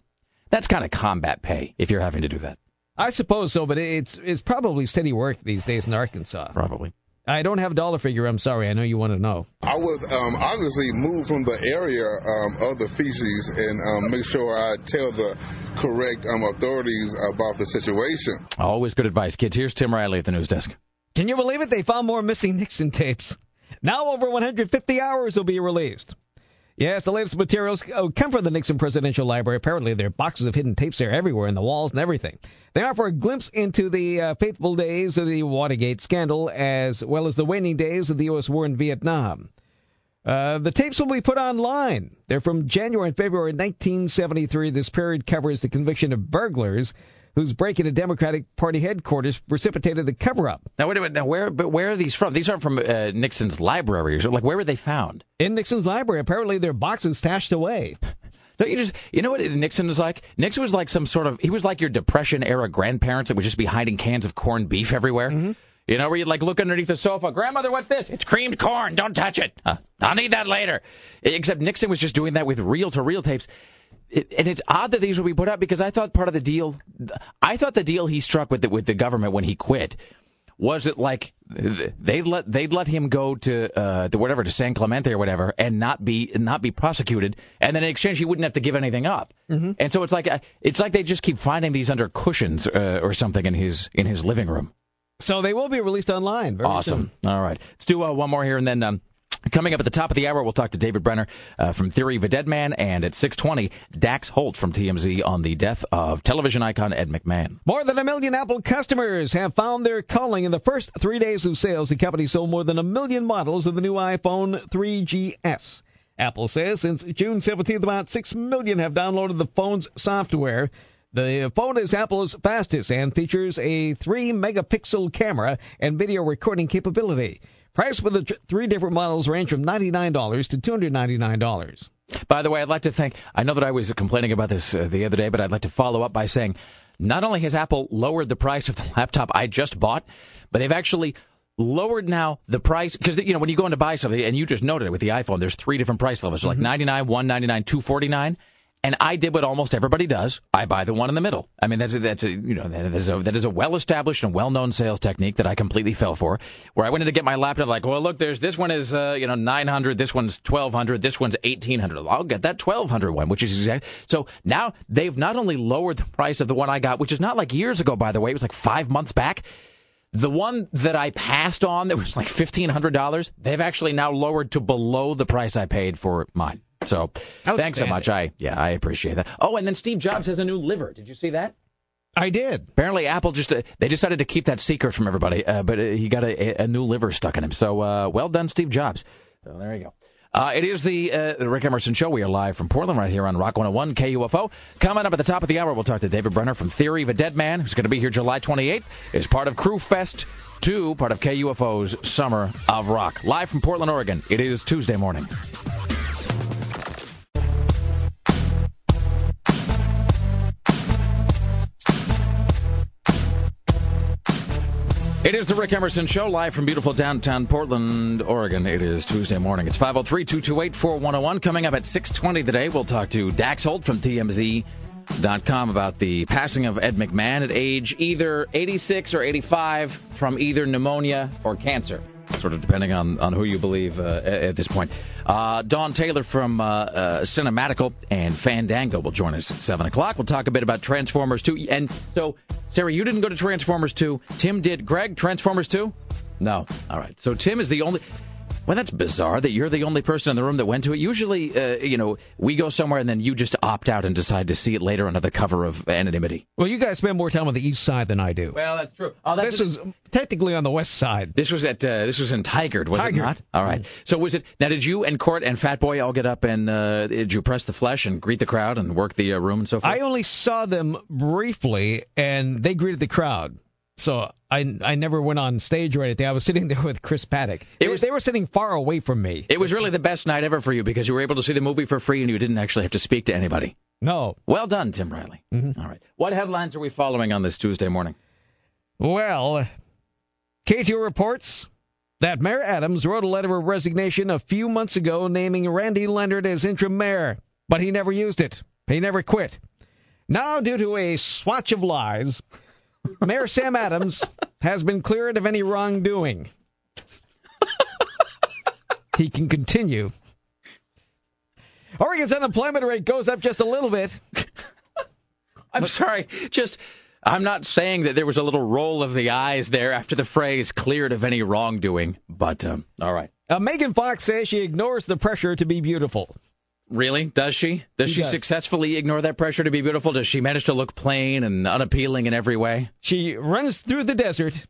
that's kind of combat pay if you're having to do that. I suppose so, but it's it's probably steady work these days in Arkansas. Probably. I don't have a dollar figure. I'm sorry. I know you want to know. I would um, obviously move from the area um, of the feces and um, make sure I tell the correct um, authorities about the situation. Always good advice, kids. Here's Tim Riley at the news desk. Can you believe it? They found more missing Nixon tapes. Now over 150 hours will be released. Yes, the latest materials oh, come from the Nixon Presidential Library. Apparently, there are boxes of hidden tapes there everywhere in the walls and everything. They offer a glimpse into the uh, faithful days of the Watergate scandal, as well as the waning days of the U.S. war in Vietnam. Uh, the tapes will be put online. They're from January and February 1973. This period covers the conviction of burglars whose break into Democratic Party headquarters precipitated the cover up. Now wait a minute. Now where? But where are these from? These aren't from uh, Nixon's library. Or like where were they found? In Nixon's library, apparently there are boxes stashed away. [laughs] Don't you just? You know what Nixon was like? Nixon was like some sort of. He was like your Depression era grandparents that would just be hiding cans of corned beef everywhere. You know, where you'd like look underneath the sofa. Grandmother, what's this? It's creamed corn. Don't touch it. Uh, I'll need that later. Except Nixon was just doing that with reel to reel tapes. It, and it's odd that these would be put up because I thought part of the deal, I thought the deal he struck with the, with the government when he quit was it like they'd let they'd let him go to uh, to whatever to San Clemente or whatever and not be not be prosecuted, and then in exchange he wouldn't have to give anything up. Mm-hmm. And so it's like uh, it's like they just keep finding these under cushions uh, or something in his in his living room. So they will be released online. Very awesome. soon. All right, let's do uh, one more here, and then. Um, Coming up at the top of the hour, we'll talk to David Brenner uh, from Theory of a Dead Man, and at 6:20, Dax Holt from TMZ on the death of television icon Ed McMahon. More than a million Apple customers have found their calling in the first three days of sales. The company sold more than a million models of the new iPhone 3GS. Apple says since June 17th, about 6 million have downloaded the phone's software. The phone is Apple's fastest and features a 3 megapixel camera and video recording capability. Price for the tr- three different models range from $99 to $299. By the way, I'd like to thank. I know that I was complaining about this uh, the other day, but I'd like to follow up by saying not only has Apple lowered the price of the laptop I just bought, but they've actually lowered now the price because you know when you go in to buy something and you just noted it with the iPhone, there's three different price levels, like 99, 199, 249. And I did what almost everybody does. I buy the one in the middle. I mean, that's a, that's a, you know that is a that is a well established and well known sales technique that I completely fell for. Where I went in to get my laptop, like, well, look, there's this one is uh, you know nine hundred, this one's twelve hundred, this one's eighteen hundred. I'll get that twelve hundred one, which is exactly. So now they've not only lowered the price of the one I got, which is not like years ago, by the way, it was like five months back. The one that I passed on that was like fifteen hundred dollars, they've actually now lowered to below the price I paid for mine. So thanks so much. I yeah, I appreciate that. Oh, and then Steve Jobs has a new liver. Did you see that? I did. Apparently, Apple just uh, they decided to keep that secret from everybody, uh, but uh, he got a, a new liver stuck in him. So uh, well done, Steve Jobs. So there you go. Uh, it is the, uh, the Rick Emerson Show. We are live from Portland right here on Rock 101 KUFO. Coming up at the top of the hour, we'll talk to David Brenner from Theory of a Dead Man, who's going to be here July 28th as part of Crüe Fest 2, part of KUFO's Summer of Rock. Live from Portland, Oregon. It is Tuesday morning. It is the Rick Emerson Show, live from beautiful downtown Portland, Oregon. It is Tuesday morning. It's 503-228-4101. Coming up at 620 today, we'll talk to Dax Holt from TMZ.com about the passing of Ed McMahon at age either 86 or 85 from either pneumonia or cancer, sort of depending on, on who you believe uh, at, this point. Uh, Dawn Taylor from uh, uh, Cinematical and Fandango will join us at 7 o'clock. We'll talk a bit about Transformers 2. And so, Sarah, you didn't go to Transformers 2. Tim did. Greg, Transformers 2? No. All right. So Tim is the only. Well, that's bizarre that you're the only person in the room that went to it. Usually, uh, you know, we go somewhere and then you just opt out and decide to see it later under the cover of anonymity. Well, you guys spend more time on the east side than I do. Well, that's true. Oh, that's this is technically on the west side. This was at uh, this was in Tigard, was Tigard. it not? All right. So was it now? Did you and Court and Fat Boy all get up and uh, did you press the flesh and greet the crowd and work the uh, room and so forth? I only saw them briefly, and they greeted the crowd. So I I never went on stage or anything. I was sitting [laughs] there with Chris Paddock. They, they were sitting far away from me. It was really the best night ever for you because you were able to see the movie for free and you didn't actually have to speak to anybody. No. Well done, Tim Riley. Mm-hmm. All right. What headlines are we following on this Tuesday morning? Well, K2 reports that Mayor Adams wrote a letter of resignation a few months ago naming Randy Leonard as interim mayor, but he never used it. He never quit. Now, due to a swatch of lies, Mayor Sam Adams has been cleared of any wrongdoing. he can continue. Oregon's unemployment rate goes up just a little bit. I'm sorry. Just, I'm not saying that there was a little roll of the eyes there after the phrase cleared of any wrongdoing, but um, all right. Uh, Megan Fox says she ignores the pressure to be beautiful. Really? Does she? Does She she does. successfully ignore that pressure to be beautiful? Does she manage to look plain and unappealing in every way? She runs through the desert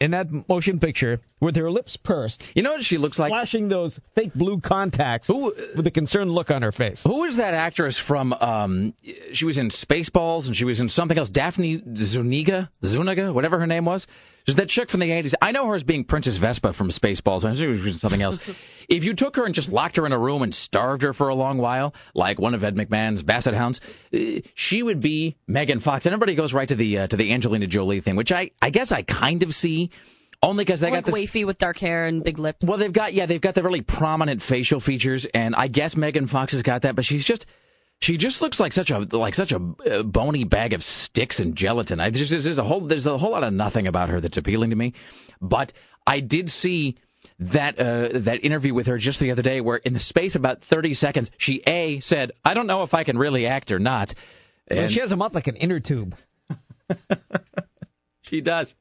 in that motion picture with her lips pursed, You know what she looks like? flashing those fake blue contacts with a concerned look on her face. Who is that actress from? Um, she was in Spaceballs and she was in something else. Daphne Zuniga, Zuniga, whatever her name was. There's that chick from the 80s. I know her as being Princess Vespa from Spaceballs. I think something else. [laughs] if you took her and just locked her in a room and starved her for a long while, like one of Ed McMahon's Basset Hounds, uh, she would be Megan Fox. And everybody goes right to the uh, to the Angelina Jolie thing, which I I guess I kind of see. Only because they like got this. wafy with dark hair and big lips. Well, they've got yeah, they've got the really prominent facial features, and I guess Megan Fox has got that, but she's just she just looks like such a like such a uh, bony bag of sticks and gelatin. I just there's a whole there's a whole lot of nothing about her that's appealing to me, but I did see that uh, that interview with her just the other day, where in the space of about thirty seconds, she a said, "I don't know if I can really act or not." Well, she has a mouth like an inner tube. [laughs] she does.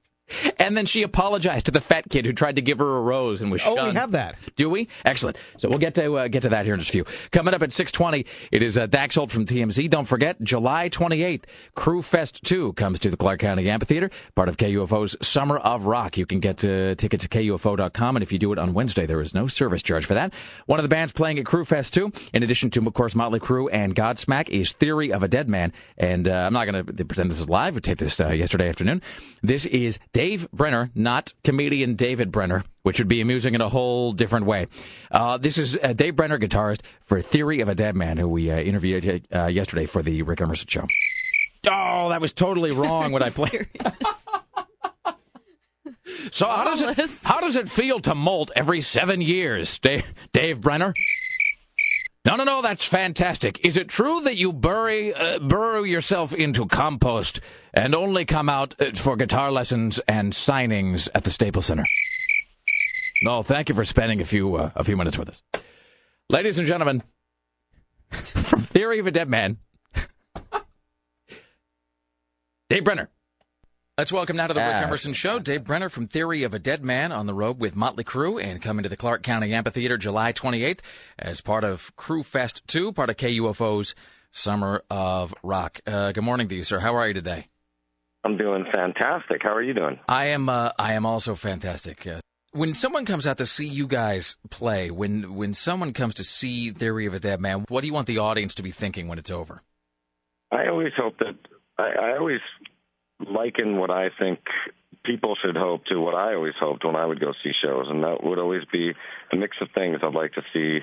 And then she apologized to the fat kid who tried to give her a rose and was Oh, shunned. we have that. Do we? Excellent. So we'll get to uh, get to that here in just a few. Coming up at 6:20, it is uh, Dax Holt from TMZ. Don't forget, July 28th, Crüe Fest 2 comes to the Clark County Amphitheater, part of KUFO's Summer of Rock. You can get uh, tickets at KUFO.com, and if you do it on Wednesday, there is no service charge for that. One of the bands playing at Crüe Fest 2, in addition to, of course, Motley Crue and Godsmack, is Theory of a Dead Man. And uh, I'm not going to pretend this is live. We taped this uh, yesterday afternoon. This is Dave Brenner, not comedian David Brenner, which would be amusing in a whole different way. Uh, this is uh, Dave Brenner, guitarist for Theory of a Dead Man, who we uh, interviewed uh, yesterday for the Rick Emerson Show. Oh, that was totally wrong when I [laughs] played. so how does it how does it feel to molt every seven years, Dave, Dave Brenner? No, no, no, that's fantastic. Is it true that you bury uh, burrow yourself into compost and only come out uh, for guitar lessons and signings at the Staples Center? No, thank you for spending a few uh, a few minutes with us, ladies and gentlemen. [laughs] From Theory of a Dead Man, [laughs] Dave Brenner. Let's welcome now to the Rick. Emerson Show, Dave Brenner from Theory of a Dead Man on the road with Motley Crue and coming to the Clark County Amphitheater July 28th as part of Crüe Fest 2, part of KUFO's Summer of Rock. Uh, good morning to you, sir. How are you today? I'm doing fantastic. How are you doing? I am. Uh, I am also fantastic. Uh, when someone comes out to see you guys play, when when someone comes to see Theory of a Dead Man, what do you want the audience to be thinking when it's over? I always hope that I, I always liken what I think people should hope to what I always hoped when I would go see shows, and that would always be a mix of things. I'd like to see,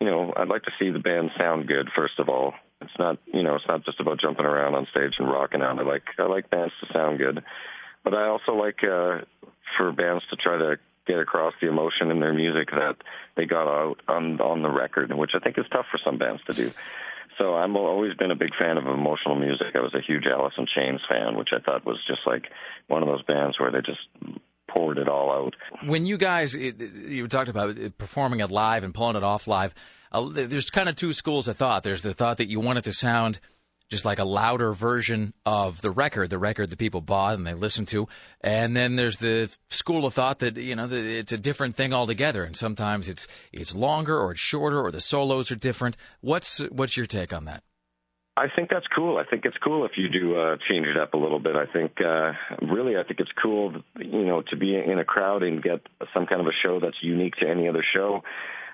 you know, I'd like to see the band sound good. First of all, it's not, you know, it's not just about jumping around on stage and rocking out. I like, I like bands to sound good, but I also like uh, for bands to try to get across the emotion in their music that they got out on on the record, which I think is tough for some bands to do. So I'm always been a big fan of emotional music. I was a huge Alice in Chains fan, which I thought was just like one of those bands where they just poured it all out. When you guys, you talked about performing it live and pulling it off live. Uh, there's kind of two schools of thought. There's the thought that you want it to sound just like a louder version of the record, the record that people bought and they listened to. And then there's the school of thought that you know it's a different thing altogether. And sometimes it's it's longer or it's shorter or the solos are different. What's what's your take on that? I think that's cool. I think it's cool if you do uh, change it up a little bit. I think uh, really, I think it's cool, you know, to be in a crowd and get some kind of a show that's unique to any other show.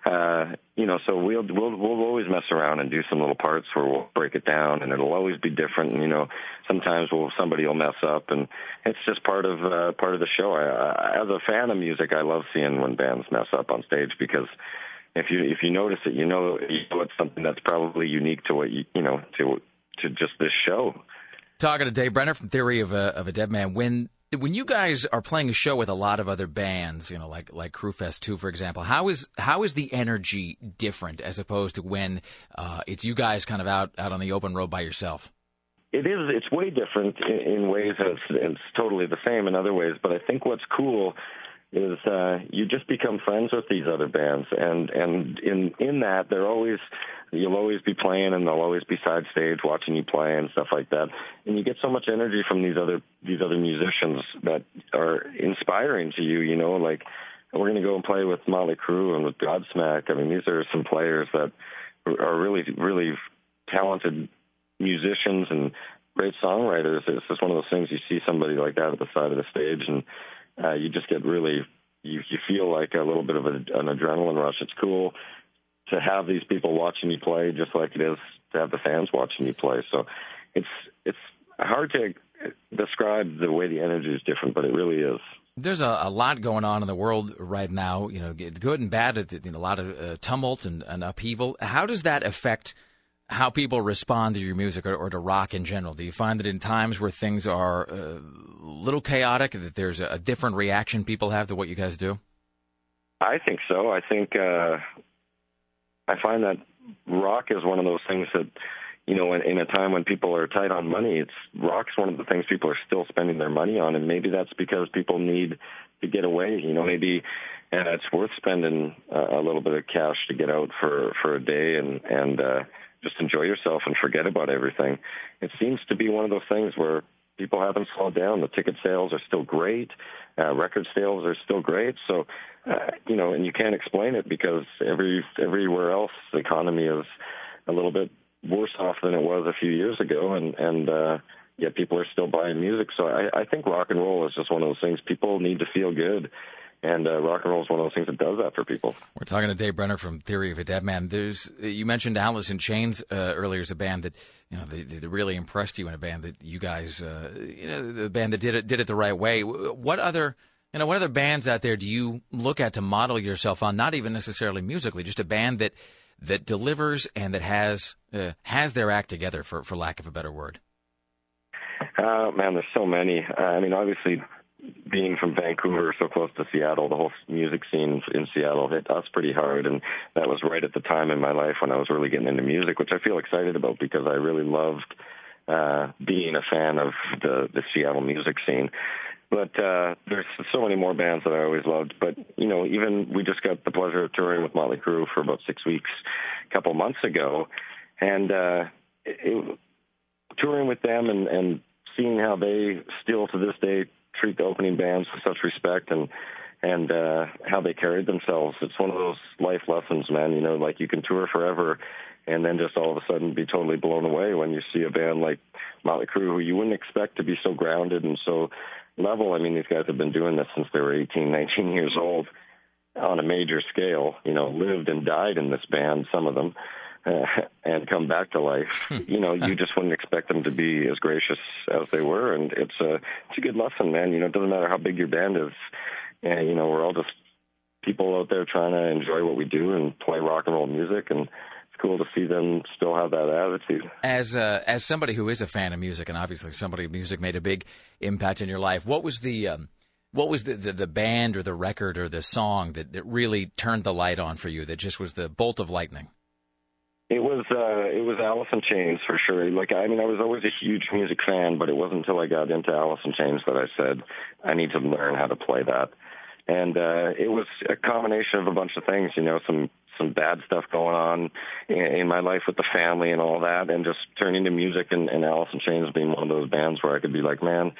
Uh, you know, so we'll we'll we'll always mess around and do some little parts where we'll break it down, and it'll always be different. And you know, sometimes we'll somebody will mess up, and it's just part of uh, part of the show. I, I, as a fan of music, I love seeing when bands mess up on stage because if you if you notice it, you know you it's something that's probably unique to what you you know to to just this show. Talking to Dave Brenner from Theory of a of a Dead Man. When when you guys are playing a show with a lot of other bands, you know, like like Crüe Fest Two, for example, how is how is the energy different as opposed to when uh, it's you guys kind of out out on the open road by yourself? It is. It's way different in, in ways it's, it's totally the same in other ways. But I think what's cool is uh, you just become friends with these other bands, and and in in that they're always you'll always be playing, and they'll always be side stage watching you play and stuff like that. And you get so much energy from these other these other musicians that are inspiring to you. You know, like we're going to go and play with Motley Crue and with Godsmack. I mean, these are some players that are really really talented musicians and great songwriters. It's just one of those things you see somebody like that at the side of the stage, and uh, you just get really you you feel like a little bit of a, an adrenaline rush. It's cool to have these people watching you play, just like it is to have the fans watching you play. So it's it's hard to describe the way the energy is different, but it really is. There's a, a lot going on in the world right now, you know, good and bad, a lot of uh, tumult and, and upheaval. How does that affect how people respond to your music or, or to rock in general? Do you find that in times where things are uh, a little chaotic, that there's a, different reaction people have to what you guys do? I think so. I think uh, I find that rock is one of those things that you know, in, in a time when people are tight on money, it's rock's one of the things people are still spending their money on, and maybe that's because people need to get away. You know, maybe and it's worth spending uh, a little bit of cash to get out for for a day and and uh, just enjoy yourself and forget about everything. It seems to be one of those things where people haven't slowed down. The ticket sales are still great. Uh, record sales are still great. So, uh, you know, and you can't explain it because every everywhere else the economy is a little bit worse off than it was a few years ago, and and uh, yet people are still buying music. So I, I think rock and roll is just one of those things. People need to feel good, and uh, rock and roll is one of those things that does that for people. We're talking to Dave Brenner from Theory of a Dead Man. There's you mentioned Alice in Chains uh, earlier as a band that you know they, they really impressed you in a band that you guys uh, you know the band that did it did it the right way. What other you know what other bands out there do you look at to model yourself on? Not even necessarily musically, just a band that that delivers and that has uh, has their act together, for for lack of a better word. Uh, man, there's so many. Uh, I mean, obviously, being from Vancouver, so close to Seattle, the whole music scene in Seattle hit us pretty hard, and that was right at the time in my life when I was really getting into music, which I feel excited about because I really loved uh, being a fan of the the Seattle music scene. But uh, there's so many more bands that I always loved. But you know, even we just got the pleasure of touring with Motley Crue for about six weeks, a couple months ago, and uh, it, touring with them and and seeing how they still to this day treat the opening bands with such respect and and uh how they carried themselves. It's one of those life lessons, man. You know, like you can tour forever and then just all of a sudden be totally blown away when you see a band like Motley Crue who you wouldn't expect to be so grounded and so level. I mean, these guys have been doing this since they were 18, 19 years old on a major scale, you know, lived and died in this band, some of them uh, [laughs] and come back to life. [laughs] you know, you just wouldn't expect them to be as gracious as they were, and it's a it's a good lesson, man. You know, it doesn't matter how big your band is. And you know, we're all just people out there trying to enjoy what we do and play rock and roll music, and it's cool to see them still have that attitude. As uh, as somebody who is a fan of music, and obviously somebody music made a big impact in your life, what was the um, what was the, the, the band or the record or the song that, that really turned the light on for you? That just was the bolt of lightning. It was uh it was Alice in Chains for sure. Like I mean I was always a huge music fan, but it wasn't until I got into Alice in Chains that I said I need to learn how to play that. And uh it was a combination of a bunch of things, you know, some some bad stuff going on in, in my life with the family and all that and just turning to music and, and Alice in Chains being one of those bands where I could be like, Man,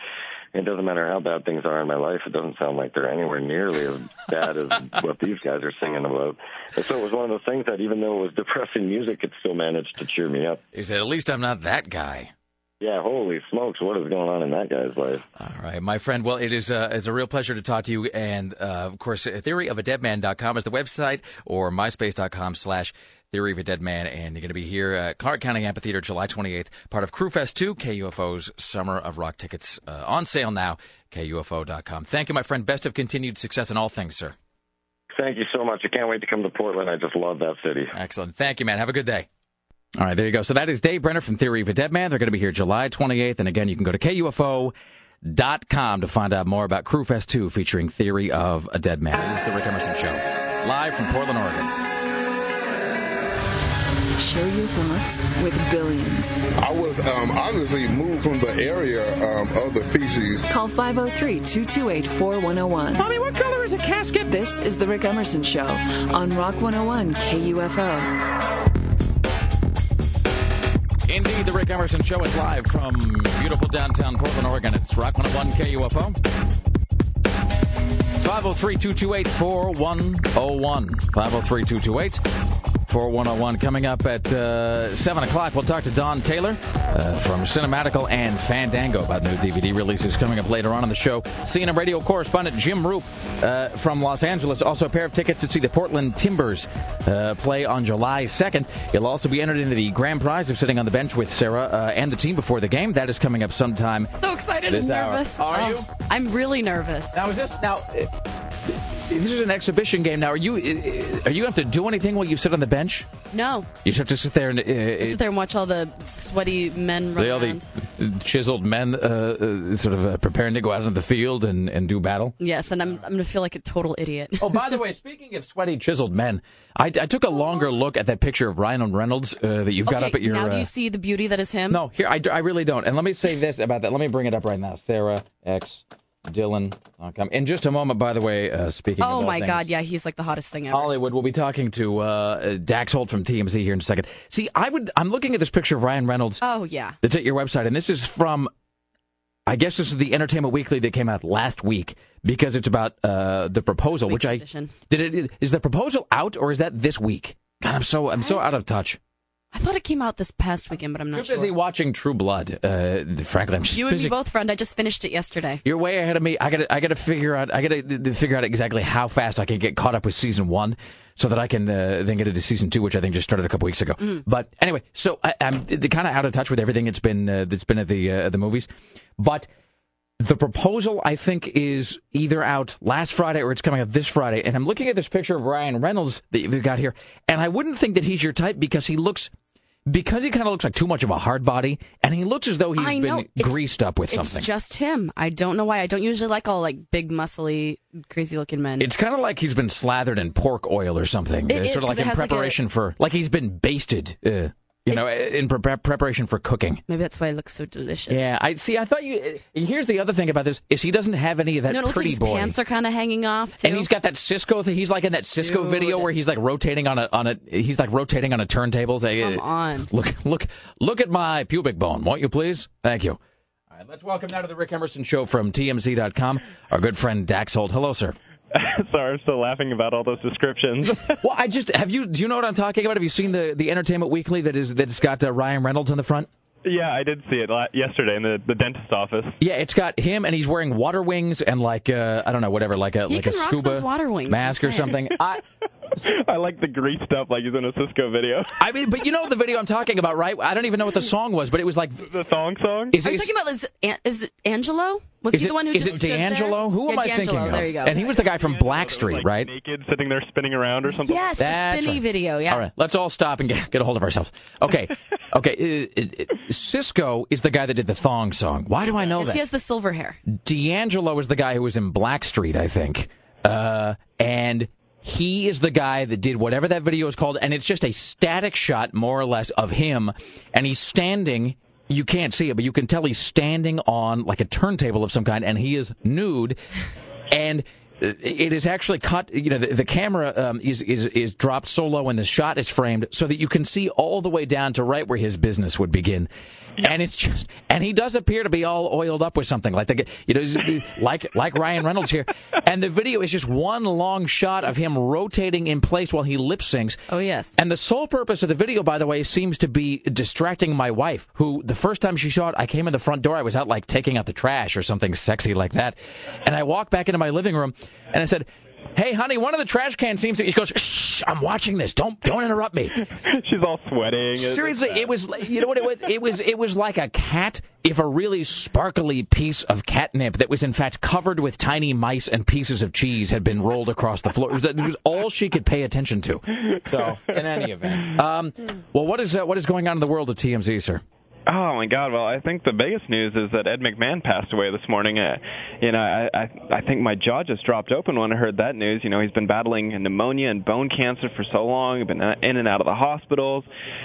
it doesn't matter how bad things are in my life. It doesn't sound like they're anywhere nearly as bad as what these guys are singing about. And so it was one of those things that even though it was depressing music, it still managed to cheer me up. He said, "At least I'm not that guy." Yeah, holy smokes, what is going on in that guy's life? All right, my friend. Well, it is uh, it's a real pleasure to talk to you. And uh, of course, theoryofadeadman.com is the website, or myspace.com slash Theory of a Dead Man, and you're going to be here at Clark County Amphitheater July 28th, part of Crüe Fest 2, KUFO's Summer of Rock tickets uh, on sale now, KUFO.com. Thank you, my friend. Best of continued success in all things, sir. Thank you so much. I can't wait to come to Portland. I just love that city. Excellent. Thank you, man. Have a good day. All right, there you go. So that is Dave Brenner from Theory of a Dead Man. They're going to be here July 28th. And again, you can go to KUFO.com to find out more about Crüe Fest 2 featuring Theory of a Dead Man. It is the Rick Emerson Show, live from Portland, Oregon. Share your thoughts with billions. I would um, obviously move from the area um, of the feces. Call 503 228 4101. Mommy, what color is a casket? This is The Rick Emerson Show on Rock 101 KUFO. Indeed, the Rick Emerson Show is live from beautiful downtown Portland, Oregon. It's Rock 101 KUFO. It's 503 228 4101. 503 228 4101. Coming up at uh, 7 o'clock, we'll talk to Dawn Taylor uh, from Cinematical and Fandango about new DVD releases coming up later on in the show. CNN radio correspondent Jim Roope uh, from Los Angeles. Also, a pair of tickets to see the Portland Timbers uh, play on July 2nd. You'll also be entered into the grand prize of sitting on the bench with Sarah uh, and the team before the game. That is coming up sometime. So excited this and hour. nervous. Are Oh, you? I'm really nervous. Now, is this now? This is an exhibition game. Now, are you are you going to have to do anything while you sit on the bench? No, You just have to sit there and uh, just sit there and watch all the sweaty men run all around. the chiseled men uh, uh, sort of uh, preparing to go out into the field and, and do battle. Yes, and I'm I'm gonna feel like a total idiot. Oh, by the way, [laughs] speaking of sweaty, chiseled men, I, I took a longer look at that picture of Ryan Reynolds uh, that you've got up at your. now do you see the beauty that is him? no, here I, I really don't. And let me say this about that. Let me bring it up right now. Sarah X Dylan. In just a moment, by the way, uh, speaking. Oh my things, God, yeah, he's like the hottest thing ever. Hollywood. We'll be talking to uh, Dax Holt from TMZ here in a second. See, I would. I'm looking at this picture of Ryan Reynolds. Oh yeah. That's at your website, and this is from. I guess this is the Entertainment Weekly that came out last week because it's about uh, the proposal, Week's which I edition. did. It is the proposal out or is that this week? God, I'm so I'm so out of touch. I thought it came out this past weekend, but I'm not Too sure. busy watching True Blood. Uh, frankly, I'm just You and busy. me both, friend. I just finished it yesterday. You're way ahead of me. I gotta, I gotta figure out, I gotta th- figure out exactly how fast I can get caught up with season one, so that I can uh, then get into season two, which I think just started a couple weeks ago. But anyway, so I, I'm kind of out of touch with everything that's been uh, that's been at the uh, the movies. But the proposal, I think, is either out last Friday or it's coming out this Friday. And I'm looking at this picture of Ryan Reynolds that you've got here, and I wouldn't think that he's your type because he looks. Because he kind of looks like too much of a hard body, and he looks as though he's I know. been It's- greased up with something. It's just him. I don't know why. I don't usually like all like big, muscly, crazy looking men. It's kind of like he's been slathered in pork oil or something. It Uh, is, sort of 'cause like it in has like a- preparation for, like he's been basted, uh, you know, in pre- preparation for cooking. Maybe that's why it looks so delicious. Yeah, I see. I thought you. uh, Here's the other thing about this is he doesn't have any of that no, it looks like his boy. pants are kind of hanging off too. and he's got that Sisqó thing. He's like in that Sisqó Dude. video where he's like rotating on a on a. He's like rotating on a turntable. Say, Come on. [laughs] Look, look, look at my pubic bone, won't you, please? Thank you. All right, let's welcome now to the Rick Emerson Show from TMZ.com, our good friend Dax Holt. Hello, sir. [laughs] Sorry, I'm still laughing about all those descriptions. [laughs] Well, I just have you. Do you know what I'm talking about? Have you seen the the Entertainment Weekly that is that's got uh, Ryan Reynolds in the front? yeah, I did see it yesterday in the, the dentist office. Yeah, it's got him, and he's wearing water wings and like uh, I don't know, whatever, like a He like a can rock scuba those water wings, mask or something. I [laughs] [laughs] I like the greased up like he's in a Sisqó video. I mean, but you know the video I'm talking about, right? I don't even know what the song was, but it was like The thong song? is, Are you is, talking about this? An- Is it Angelo? Was is he it, the one who is just it stood? D'Angelo? Who am Yeah, I thinking of? There you go. And he was the guy from Blackstreet, like, right? Naked, sitting there spinning around or something. yes, That's the spinny right. video. Yeah. All right, let's all stop and get, get a hold of ourselves. Okay, [laughs] okay. Uh, uh, Sisqó is the guy that did the thong song. Why do I know Yes, that? he has the silver hair. D'Angelo is the guy who was in Blackstreet, I think. Uh, and he is the guy that did whatever that video is called, and it's just a static shot, more or less, of him, and he's standing. You can't see it, but you can tell he's standing on like a turntable of some kind, and he is nude, and it is actually cut. You know, the, the camera um, is is is dropped so low, and the shot is framed so that you can see all the way down to right where his business would begin. And it's just, and he does appear to be all oiled up with something like the, you know, like like Ryan Reynolds here. [laughs] And the video is just one long shot of him rotating in place while he lip syncs. Oh yes. And the sole purpose of the video, by the way, seems to be distracting my wife, who the first time she saw it, I came in the front door. I was out like taking out the trash or something sexy like that. And I walked back into my living room and I said, Hey, honey, one of the trash cans seems to. She goes, Shh, I'm watching this. Don't don't interrupt me. [laughs] She's all sweating. Seriously, it was. You know what it was? It was. It was like a cat. If a really sparkly piece of catnip that was in fact covered with tiny mice and pieces of cheese had been rolled across the floor, it was, it was all she could pay attention to. So, in any event, um, well, what is uh, what is going on in the world of TMZ, sir? Oh my God! Well, I think the biggest news is that Ed McMahon passed away this morning. Uh, you know, I, I I think my jaw just dropped open when I heard that news. You know, he's been battling pneumonia and bone cancer for so long. He's been in and out of the hospitals,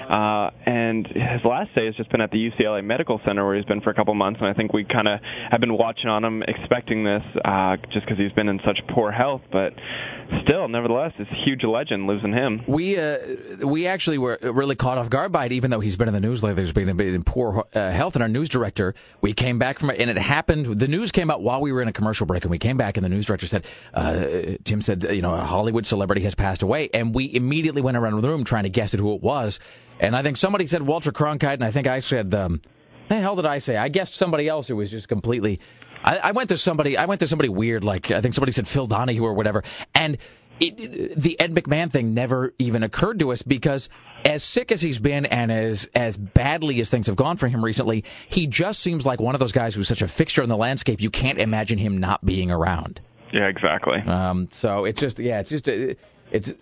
uh, and his last day has just been at the UCLA Medical Center where he's been for a couple months. And I think we kind of have been watching on him, expecting this, uh, just because he's been in such poor health. But still, nevertheless, it's a huge legend losing him. We uh, we actually were really caught off guard by it, even though he's been in the news lately. There's been in poor uh, health, and our news director. We came back from it, and it happened. The news came out while we were in a commercial break, and we came back, and the news director said, uh, "Jim said, you know, a Hollywood celebrity has passed away," and we immediately went around the room trying to guess at who it was. And I think somebody said Walter Cronkite, and I think I said, um, "The hell did I say?" I guessed somebody else who was just completely. I, I went to somebody. I went to somebody weird, like I think somebody said Phil Donahue or whatever, and. It, the Ed McMahon thing never even occurred to us because as sick as he's been and as as badly as things have gone for him recently, he just seems like one of those guys who's such a fixture in the landscape. You can't imagine him not being around. Yeah, exactly. Um, so it's just yeah, it's just a, it's.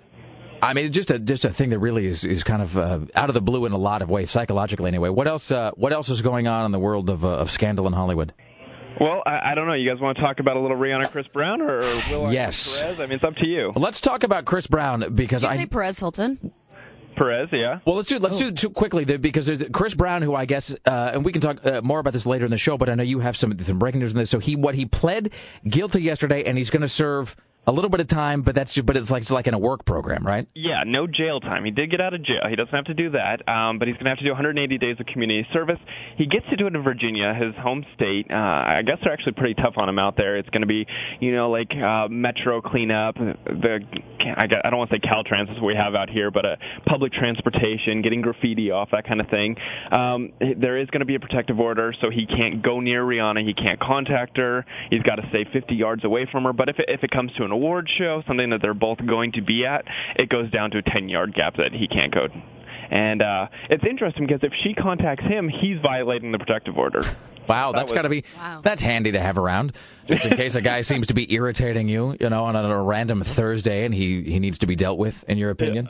I mean, it's just a just a thing that really is is kind of uh, out of the blue in a lot of ways, psychologically anyway. What else? Uh, what else is going on in the world of uh, of scandal in Hollywood? Well, I, I don't know. You guys want to talk about a little Rihanna, Chris Brown, or Will I Yes. Perez? I mean, it's up to you. Let's talk about Chris Brown because Did you I say Perez Hilton? Perez, yeah. Well, let's do let's do too quickly because there's Chris Brown, who I guess, uh, and we can talk uh, more about this later in the show. But I know you have some some breaking news on this. So he what he pled guilty yesterday, and he's going to serve a little bit of time, but that's just, but it's like it's like in a work program, right? Yeah, no jail time. He did get out of jail. He doesn't have to do that, um, but he's going to have to do 180 days of community service. He gets to do it in Virginia, his home state. Uh, I guess they're actually pretty tough on him out there. It's going to be, you know, like uh, metro cleanup. The I, I don't want to say Caltrans is what we have out here, but uh, public transportation, getting graffiti off, that kind of thing. Um, there is going to be a protective order, so he can't go near Rihanna. He can't contact her. He's got to stay 50 yards away from her. But if it, if it comes to an award show, something that they're both going to be at, it goes down to a 10 yard gap that he can't go. And uh, it's interesting because if she contacts him, he's violating the protective order. Wow, that's got to be that's handy to have around, just in case a guy seems to be irritating you, you know, on a, a random Thursday, and he he needs to be dealt with. In your opinion?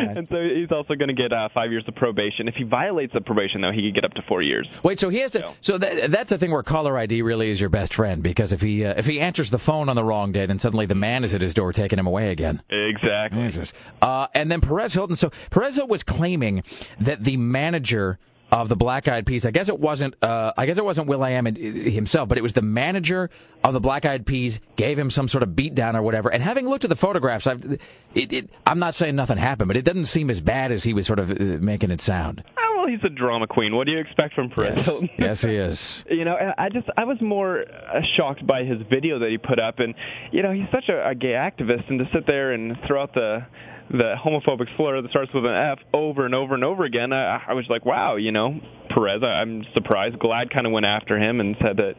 [laughs] and so he's also going to get uh, five years of probation. If he violates the probation, though, he could get up to four years. Wait, so he has to. So that, that's the thing where caller ID really is your best friend because if he uh, if he answers the phone on the wrong day, then suddenly the man is at his door taking him away again. Exactly. Jesus. Uh, and then Perez Hilton. So Perez Hilton was claiming that the manager of the Black Eyed Peas. I guess it wasn't. Uh, I guess it wasn't will.i.am himself, but it was the manager of the Black Eyed Peas gave him some sort of beatdown or whatever. And having looked at the photographs, I've, it, it, I'm not saying nothing happened, but it doesn't seem as bad as he was sort of uh, making it sound. Oh, well, he's a drama queen. What do you expect from Perez Hilton? yes, he is. [laughs] You know, I just I was more uh, shocked by his video that he put up, and you know, he's such a, a gay activist, and to sit there and throw out the the homophobic slur that starts with an F over and over and over again, I, I was like, wow, you know, Perez. I'm surprised. GLAAD kind of went after him and said that,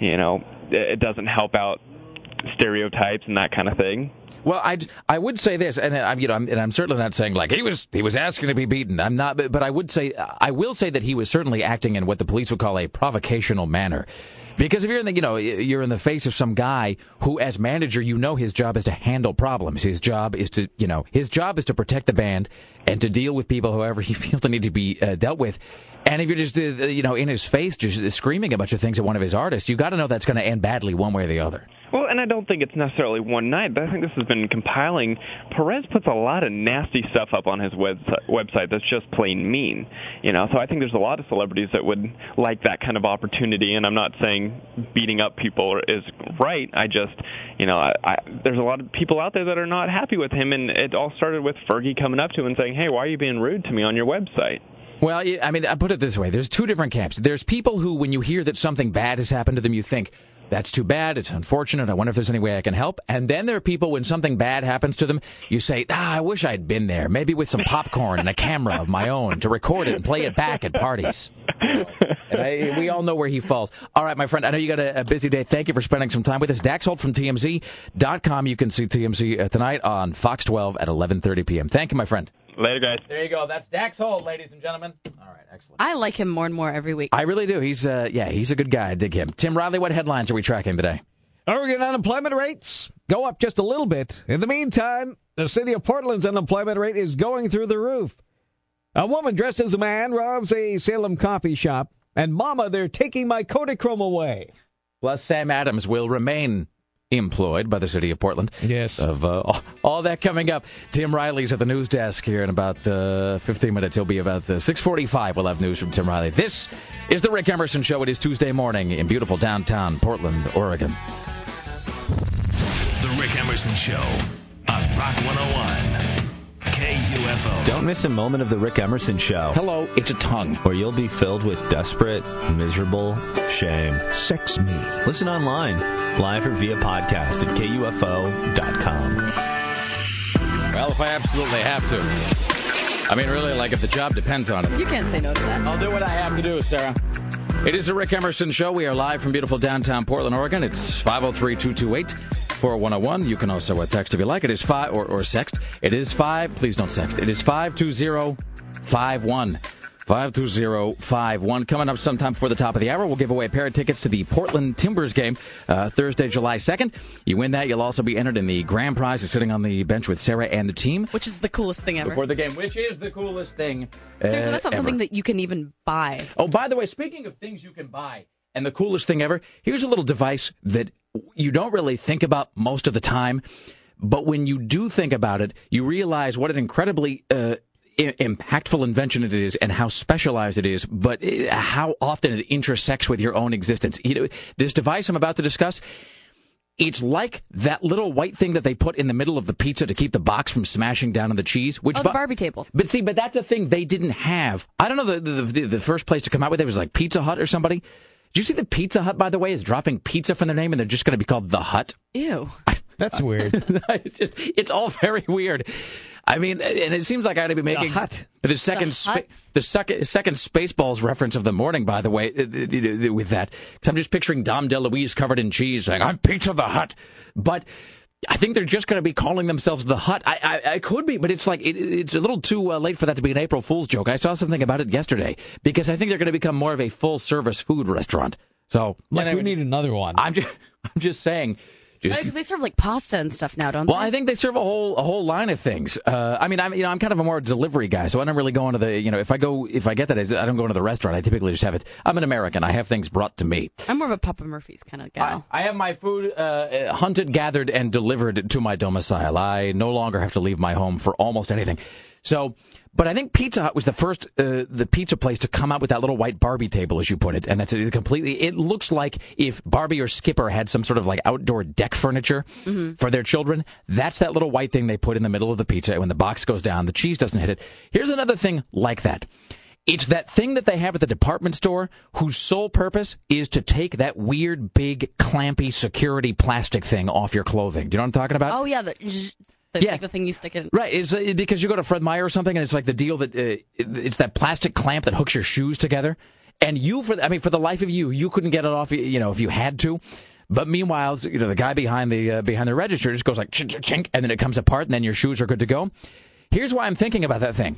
you know, it, it doesn't help out stereotypes and that kind of thing. Well, I, I would say this, and I'm you know, I'm, and I'm certainly not saying like he was he was asking to be beaten. I'm not, but, but I would say I will say that he was certainly acting in what the police would call a provocational manner. Because if you're in the, you know, you're in the face of some guy who, as manager, you know his job is to handle problems. His job is to, you know, his job is to protect the band and to deal with people whoever he [laughs] feels they need to be uh, dealt with. And if you're just, uh, you know, in his face, just screaming a bunch of things at one of his artists, you got to know that's going to end badly one way or the other. Well, and I don't think it's necessarily one night, but I think this has been compiling. Perez puts a lot of nasty stuff up on his web- website that's just plain mean. You know, so I think there's a lot of celebrities that would like that kind of opportunity. And I'm not saying beating up people is right. I just, you know, I, I, there's a lot of people out there that are not happy with him, and it all started with Fergie coming up to him and saying, "Hey, why are you being rude to me on your website?" Well, I mean, I put it this way: there's two different camps. There's people who, when you hear that something bad has happened to them, you think that's too bad. It's unfortunate. I wonder if there's any way I can help. And then there are people when something bad happens to them, you say, ah, I wish I'd been there, maybe with some popcorn and a camera of my own to record it and play it back at parties. I, we all know where he falls. All right, my friend, I know you got a, a, busy day. Thank you for spending some time with us. Dax Holt from TMZ.com. You can see TMZ uh, tonight on Fox 12 at 11.30 p.m. Thank you, my friend. Later, guys. There you go. That's Dax Holt, ladies and gentlemen. All right, excellent. I like him more and more every week. I really do. He's uh, yeah, he's a good guy. I dig him. Tim Riley, what headlines are we tracking today? Oregon unemployment rates go up just a little bit. In the meantime, the city of Portland's unemployment rate is going through the roof. A woman dressed as a man robs a Salem coffee shop, and Mama, they're taking my Kodachrome away. Plus, Sam Adams will remain employed by the city of Portland. Yes. Of uh, all that coming up. Tim Riley's at the news desk here in about uh, 15 minutes. He'll be about uh, 6:45. We'll have news from Tim Riley. This is the Rick Emerson Show. It is Tuesday morning in beautiful downtown Portland, Oregon. The Rick Emerson Show on Rock 101. KUFO. Don't miss a moment of the Rick Emerson Show. Hello, it's a tongue. Or you'll be filled with desperate, miserable shame. Sex me. Listen online, live or via podcast at KUFO.com. Well, if I absolutely have to. I mean, really, like if the job depends on it. You can't say no to that. I'll do what I have to do, Sarah. It is the Rick Emerson Show. We are live from beautiful downtown Portland, Oregon. It's 503 228 4101. You can also uh, text if you like. It is five or, or sext. It is five. Please don't sext. It is 52051. 52051. Coming up sometime before the top of the hour, we'll give away a pair of tickets to the Portland Timbers game uh, Thursday, July 2nd. You win that, you'll also be entered in the grand prize of sitting on the bench with Sarah and the team. Which is the coolest thing ever. Before the game, which is the coolest thing. Seriously, that's not uh, ever. something that you can even buy. Oh, by the way, speaking of things you can buy, and the coolest thing ever, here's a little device that you don't really think about most of the time. But when you do think about it, you realize what an incredibly uh, impactful invention it is and how specialized it is, but uh, how often it intersects with your own existence. You know, this device I'm about to discuss, It's like that little white thing that they put in the middle of the pizza to keep the box from smashing down on the cheese. Which Oh, the bu- Barbie table. But see, but that's a thing they didn't have. I don't know the the, the, the first place to come out with it was like Pizza Hut or somebody. Did you see that Pizza Hut, by the way, is dropping pizza from their name and they're just going to be called the Hut? Ew. That's [laughs] weird. it's just it's all very weird. I mean, and it seems like I ought to be making Hut. the second The spa- the second second Spaceballs reference of the morning. By the way, with that, because I'm just picturing Dom DeLuise covered in cheese saying, "I'm Pizza the Hut," but. I think they're just going to be calling themselves the Hut. I, I, I could be, but it's like it, it's a little too uh, late for that to be an April Fool's joke. I saw something about it yesterday because I think they're going to become more of a full service food restaurant. So, Like, anyway, we need another one. I'm just, [laughs] I'm just saying. Just Because they serve like pasta and stuff now, don't well, they? Well, I think they serve a whole a whole line of things. Uh, I mean, I'm you know I'm kind of a more delivery guy, so I don't really go into the you know if I go if I get that I don't go into the restaurant. I typically just have it. I'm an American. I have things brought to me. I'm more of a Papa Murphy's kind of gal. I have my food uh, hunted, gathered, and delivered to my domicile. I no longer have to leave my home for almost anything. So, but I think Pizza Hut was the first uh, the pizza place to come out with that little white Barbie table, as you put it, and that's completely. It looks like if Barbie or Skipper had some sort of like outdoor deck furniture for their children. That's that little white thing they put in the middle of the pizza. And when the box goes down, the cheese doesn't hit it. Here's another thing like that. It's that thing that they have at the department store whose sole purpose is to take that weird, big, clampy security plastic thing off your clothing. Do you know what I'm talking about? oh yeah, the, Yeah. like the thing you stick in. Right, it's uh, because you go to Fred Meyer or something, and it's like the deal that uh, it's that plastic clamp that hooks your shoes together, and you, for I mean, for the life of you, you couldn't get it off, you know, if you had to. But meanwhile, you know, the guy behind the uh, behind the register just goes like chink, chink, and then it comes apart, and then your shoes are good to go. Here's why I'm thinking about that thing,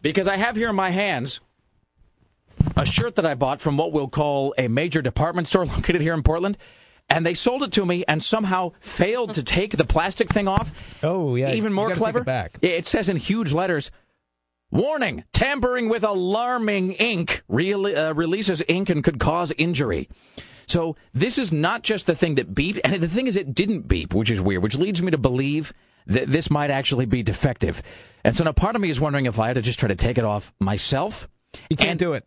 because I have here in my hands a shirt that I bought from what we'll call a major department store [laughs] located here in Portland. And they sold it to me and somehow failed to take the plastic thing off. Oh, yeah. Even more clever. it back. It says in huge letters Warning tampering with alarming ink real, uh, releases ink and could cause injury. So this is not just the thing that beeped, and the thing is, it didn't beep, which is weird, which leads me to believe that this might actually be defective. And so now part of me is wondering if I had to just try to take it off myself. You can't And- do it.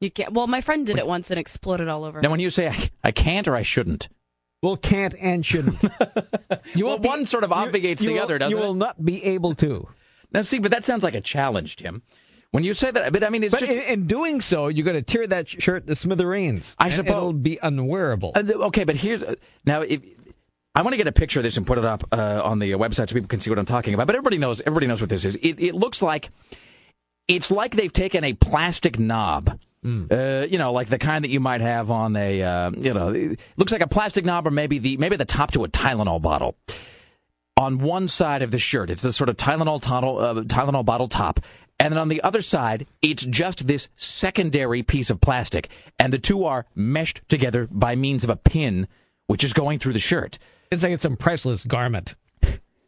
You can't. Well, my friend did it once and exploded all over. Now, when you say I, I can't or I shouldn't, Well, can't and shouldn't. [laughs] You well, won't be- one sort of you- obviates you the will- other, doesn't You it? will not be able to. Now, see, but that sounds like a challenge, Tim. When you say that, but I mean, it's But just. in, in doing so, you're going to tear that shirt to smithereens. I and suppose- it'll be unwearable. Uh, th- okay, but here's uh, now. If, I want to get a picture of this and put it up uh, on the uh, website so people can see what I'm talking about. But everybody knows. Everybody knows what this is. It, it looks like it's like they've taken a plastic knob. Uh, you know, like the kind that you might have on a, uh, you know, looks like a plastic knob or maybe the maybe the top to a Tylenol bottle. On one side of the shirt, it's the sort of Tylenol, tottle, uh, Tylenol bottle top. And then on the other side, it's just this secondary piece of plastic. And the two are meshed together by means of a pin, which is going through the shirt. It's like it's some priceless garment.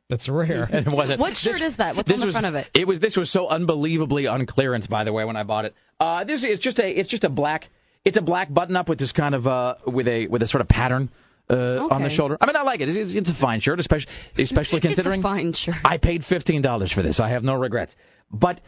That's rare. [laughs] And it wasn't. What shirt is that? What's on this the was- front of it? It was. This was so unbelievably on clearance, by the way, when I bought it. Uh, this is just a. It's just a black. It's a black button up with this kind of uh, with a with a sort of pattern. Uh, on the shoulder. I mean, I like it. It's, it's a fine shirt, especially especially [laughs] considering it's a fine shirt. I paid fifteen dollars for this. I have no regrets. But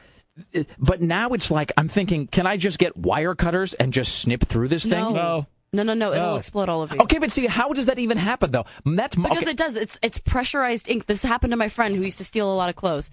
but now it's like I'm thinking, can I just get wire cutters and just snip through this thing? No. No. No, no, no. It'll No. explode all of you. Okay, but see, how does that even happen though? That's my- Because okay. it does. It's it's pressurized ink. This happened to my friend who used to steal a lot of clothes.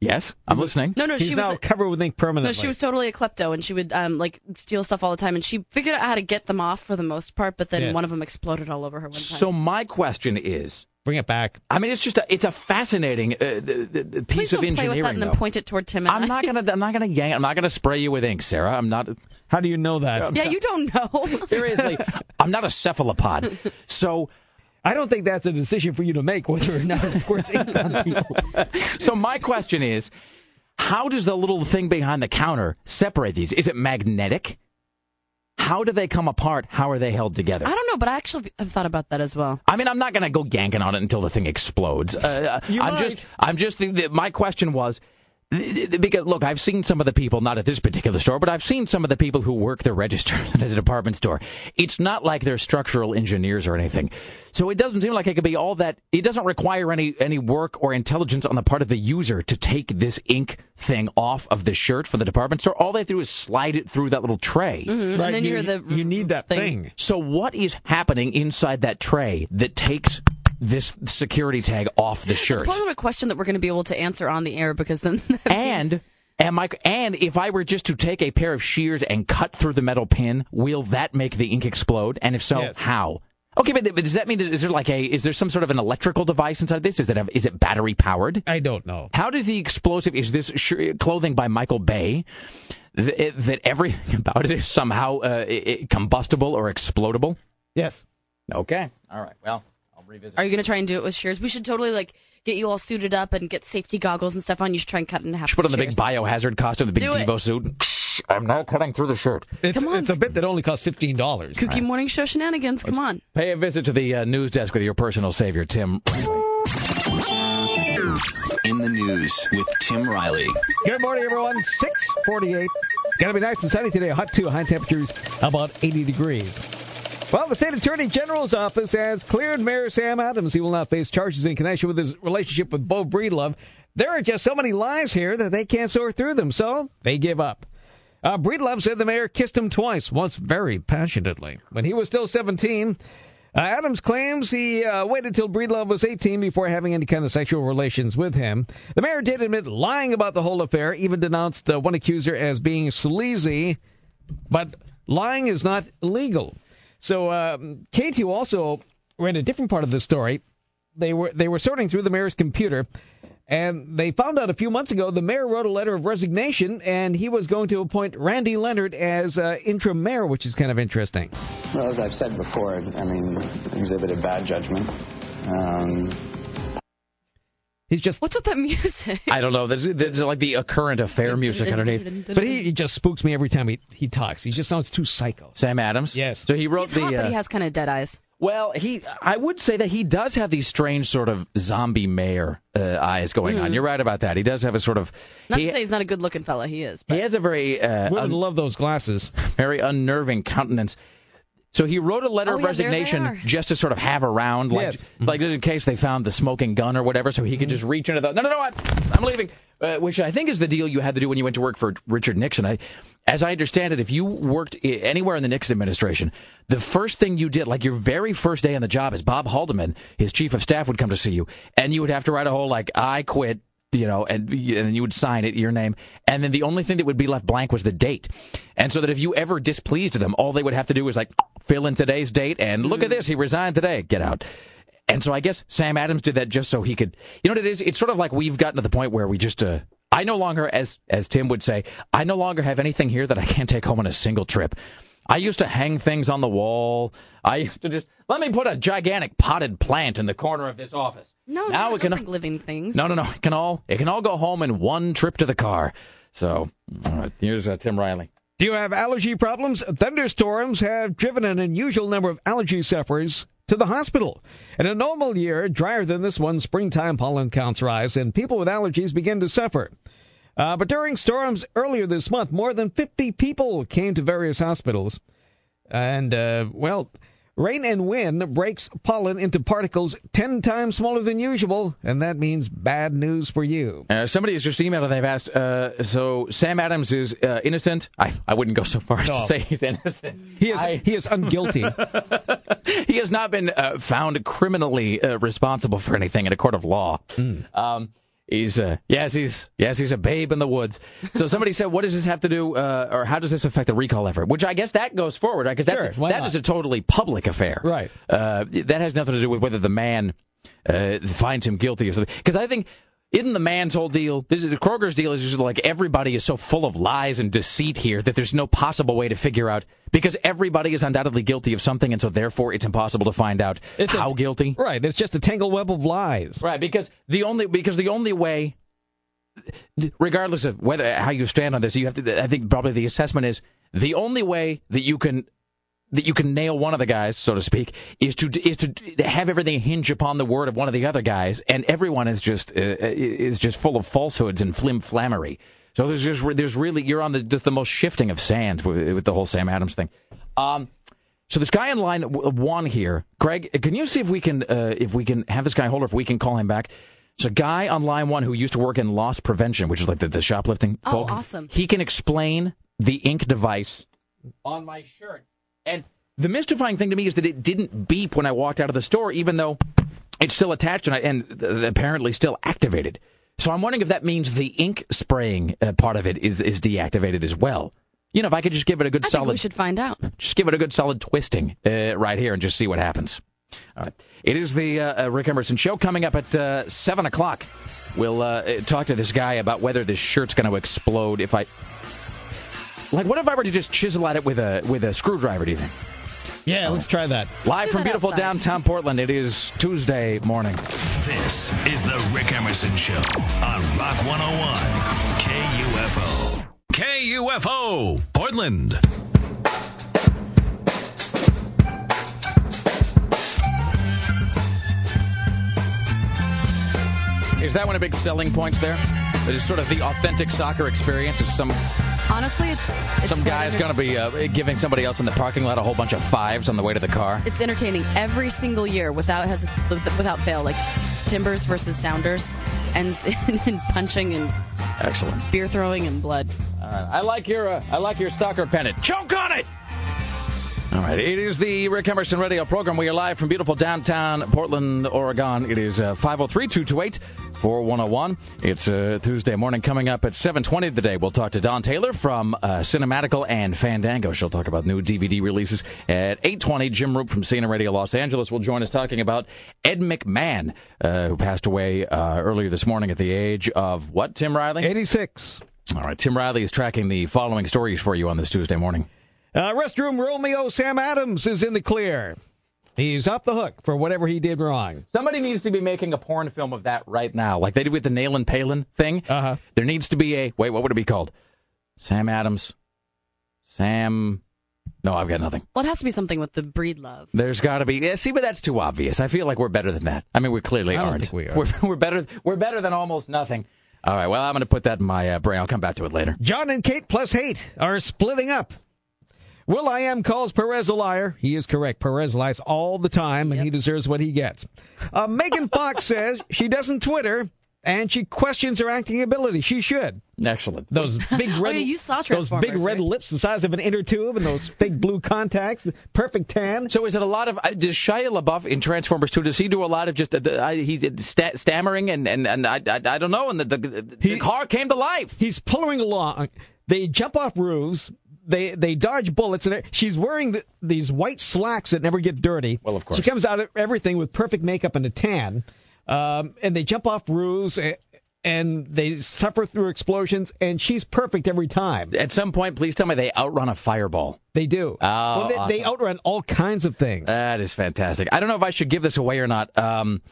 Yes, I'm listening. No, no, He's she now was covered with ink permanently. no, she was totally a klepto, and she would um like steal stuff all the time. And she figured out how to get them off for the most part, but then Yeah. one of them exploded all over her one time. So my question is, Bring it back. I mean, it's just a, it's a fascinating uh, the, the, the Please piece of don't play engineering. with that and then point it toward Tim and I'm I. not gonna I'm not gonna yank. I'm not gonna spray you with ink, Sarah. I'm not. How do you know that? Yeah, you don't know. [laughs] Seriously, I'm not a cephalopod. So I don't think that's a decision for you to make whether or not it squirts ink on people. [laughs] so my question is, how does the little thing behind the counter separate these? Is it magnetic? How do they come apart? How are they held together? I don't know, but I actually have thought about that as well. I mean, I'm not going to go ganking on it until the thing explodes. Uh, I'm might. just, I'm just. The, the, my question was, Because look, I've seen some of the people, not at this particular store, but I've seen some of the people who work the register [laughs] at a department store. It's not like they're structural engineers or anything, so it doesn't seem like it could be all that. It doesn't require any any work or intelligence on the part of the user to take this ink thing off of the shirt for the department store. All they have to do is slide it through that little tray. Mhm, and then you, hear the you need that thing. So what is happening inside that tray that takes this security tag off the shirt? It's probably not a question that we're going to be able to answer on the air because then [laughs] that means- And am I? And if I were just to take a pair of shears and cut through the metal pin, will that make the ink explode? And if so, Yes. how? Okay, but but does that mean is there like a is there some sort of an electrical device inside this? Is it a, is it battery powered? I don't know. How does the explosive is this sh- clothing by Michael Bay? That, that everything [laughs] about it is somehow uh, i- i- combustible or explodable? Yes. Okay. All right. Well, I'll revisit. Are you going to try and do it with shears? We should totally like get you all suited up and get safety goggles and stuff on. You should try and cut it in half. Should put on with the big shears. biohazard costume, the big Do it. Devo suit. I'm not cutting through the shirt. It's, it's a bit that only costs fifteen dollars. Kooky morning show shenanigans. Come on. Pay a visit to the uh, news desk with your personal savior, Tim. In the news with Tim Riley. Good morning, everyone. Six forty-eight. Gonna be nice and sunny today. Hot too. High temperatures about eighty degrees. Well, the state attorney general's office has cleared Mayor Sam Adams. He will not face charges in connection with his relationship with Beau Breedlove. There are just so many lies here that they can't sort through them, so they give up. Uh, Breedlove said the mayor kissed him twice, once very passionately. When he was still 17, uh, Adams claims he uh, waited till Breedlove was 18 before having any kind of sexual relations with him. The mayor did admit lying about the whole affair, even denounced uh, one accuser as being sleazy, but lying is not illegal. So um, Katie also read a different part of the story. They were they were sorting through the mayor's computer, and they found out a few months ago the mayor wrote a letter of resignation, and he was going to appoint Randy Leonard as uh, interim mayor, which is kind of interesting. Well, as I've said before, I mean, exhibited bad judgment. Um, He's just What's with that [laughs] music? I don't know. There's, there's like the uh, current affair music underneath. But he, he just spooks me every time he, he talks. He just sounds too psycho. Sam Adams. Yes. So he wrote He's the. hot, but uh, he has kind of dead eyes. Well, he. I would say that he does have these strange sort of zombie mayor uh, eyes going on. Mhm. You're right about that. He does have a sort of. Not he, to say he's not a good looking fella. He is. he has a very uh, Women un- love those glasses. [laughs] very unnerving countenance. So he wrote a letter Oh, of yeah, resignation just to sort of have around, like, Yes. like in case they found the smoking gun or whatever, so he could just reach into the. No, no, no, I, I'm leaving. Uh, which I think is the deal you had to do when you went to work for Richard Nixon. I, as I understand it, if you worked i- anywhere in the Nixon administration, the first thing you did, like your very first day on the job, is Bob Haldeman, his chief of staff, would come to see you, and you would have to write a whole like "I quit." You know, and and then you would sign it, your name, and then the only thing that would be left blank was the date, and so that if you ever displeased them, all they would have to do was like fill in today's date and look at this, he resigned today, get out. And so I guess Sam Adams did that just so he could. You know what it is? It's sort of like we've gotten to the point where we just. Uh, I no longer, as as Tim would say, I no longer have anything here that I can't take home on a single trip. I used to hang things on the wall. I used to just let me put a gigantic potted plant in the corner of this office. No, now no, it don't can. bring living things. No, no, no. It can all it can all go home in one trip to the car. So, all right, here's uh, Tim Riley. Do you have allergy problems? Thunderstorms have driven an unusual number of allergy sufferers to the hospital. In a normal year, drier than this one, springtime pollen counts rise and people with allergies begin to suffer. Uh, but during storms earlier this month, more than 50 people came to various hospitals. And, uh, well, rain and wind breaks pollen into particles 10 times smaller than usual, and that means bad news for you. Uh, somebody has just emailed and they've asked. Uh, so Sam Adams is uh, innocent. I I wouldn't go so far as No. to say he's innocent. He is, I- he is unguilty. [laughs] he has not been uh, found criminally uh, responsible for anything in a court of law. Um, he's uh, yes, he's yes, he's a babe in the woods. So [laughs] somebody said, "What does this have to do, uh, or how does this affect the recall effort?" Which I guess that goes forward, right? Because Sure, that's that not? is a totally public affair, Right. Uh, that has nothing to do with whether the man uh, finds him guilty or something. Because I think. Isn't the man's whole deal? This is, the Kroger's deal is just like everybody is so full of lies and deceit here that there's no possible way to figure out because everybody is undoubtedly guilty of something, and so therefore it's impossible to find out It's a- how guilty. right, it's just a tangled web of lies. Right, because the only because the only way, regardless of whether how you stand on this, you have to. I think probably the assessment is the only way that you can that you can nail one of the guys, so to speak, is to is to have everything hinge upon the word of one of the other guys, and everyone is just uh, is just full of falsehoods and flim flammery. So there's just there's really you're on the just the most shifting of sand with, with the whole Sam Adams thing. Um, so this guy in line one here, Greg, can you see if we can uh, if we can have this guy hold or if we can call him back? It's a guy on line one who used to work in loss prevention, which is like the, the shoplifting. Oh, folk. awesome. He can explain the ink device on my shirt. And the mystifying thing to me is that it didn't beep when I walked out of the store, even though it's still attached and, I, and apparently still activated. So I'm wondering if that means the ink spraying uh, part of it is is deactivated as well. You know, if I could just give it a good I solid, we should find out. just give it a good solid twisting uh, right here and just see what happens. All right. It is the uh, uh, Rick Emerson show coming up at uh, 7 o'clock. We'll uh, talk to this guy about whether this shirt's going to explode if I. Like, what if I were to just chisel at it with a with a screwdriver, do you think? Yeah, let's try that. Live Do from that beautiful outside. downtown Portland, it is Tuesday morning. This is the Rick Emerson Show on Rock 101 KUFO. KUFO, Portland. Is that one of the big selling points there? That is sort of the authentic soccer experience. Is some Honestly, it's, it's some guy's enter- going to be uh, giving somebody else in the parking lot a whole bunch of fives on the way to the car. It's entertaining every single year without has without fail. Like Timbers versus Sounders, ends [laughs] in punching and Excellent. beer throwing and blood. Uh, I like your uh, I like your soccer pennant. Choke on it. All right, it is the Rick Emerson Radio program. We are live from beautiful downtown Portland, Oregon. It is uh, 503-228-4101. It's uh, Tuesday morning. Coming up at 7:20 today, we'll talk to Dawn Taylor from uh, Cinematical and Fandango. She'll talk about new DVD releases at 8:20. Jim Roope from CNN Radio Los Angeles will join us talking about Ed McMahon, uh, who passed away uh, earlier this morning at the age of what? Tim Riley, 86. All right, Tim Riley is tracking the following stories for you on this Tuesday morning. Uh, restroom Romeo Sam Adams is in the clear. He's off the hook for whatever he did wrong. Somebody needs to be making a porn film of that right now, like they did with the Nailin' Paylin thing. Uh-huh. There needs to be a wait. What would it be called? Sam Adams. Sam. No, I've got nothing. Well, it has to be something with the breed love. There's got to be. Yeah, see, but that's too obvious. I feel like we're better than that. I mean, we clearly I don't aren't. think we are. We're, [laughs] we're better. We're better than almost nothing. All right. Well, I'm going to put that in my uh, brain. I'll come back to it later. John and Kate plus hate are splitting up. will.i.am calls Perez a liar. He is correct. Perez lies all the time, and he deserves what he gets. Uh, Megan [laughs] Fox says she doesn't Twitter, and she questions her acting ability. She should. Excellent. Those big [laughs] red, Oh, yeah, you saw those big red right? lips the size of an inner tube, and those big [laughs] blue contacts, perfect tan. So is it a lot of uh, does Shia LaBeouf in Transformers 2? Does he do a lot of just uh, the, uh, he's sta- stammering and and and I, I, I don't know and the, the, the He- car came to life. He's pulling along. They jump off roofs. They they dodge bullets, and she's wearing the, these white slacks that never get dirty. Well, of course. she comes out of everything with perfect makeup and a tan. Um, and they jump off roofs, and, and they suffer through explosions. And she's perfect every time. At some point, please tell me they outrun a fireball. They do. Oh, well, they, they outrun all kinds of things. That is fantastic. I don't know if I should give this away or not. Um,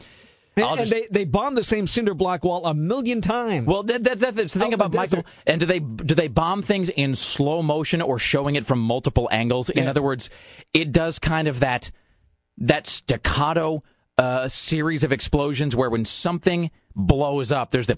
and and just- they they bomb the same cinder block wall a million times. well, that, that, that's the thing Out about the Michael. And do they do they bomb things in slow motion or showing it from multiple angles? In Yeah. other words, it does kind of that that staccato uh, series of explosions where when something blows up, there's the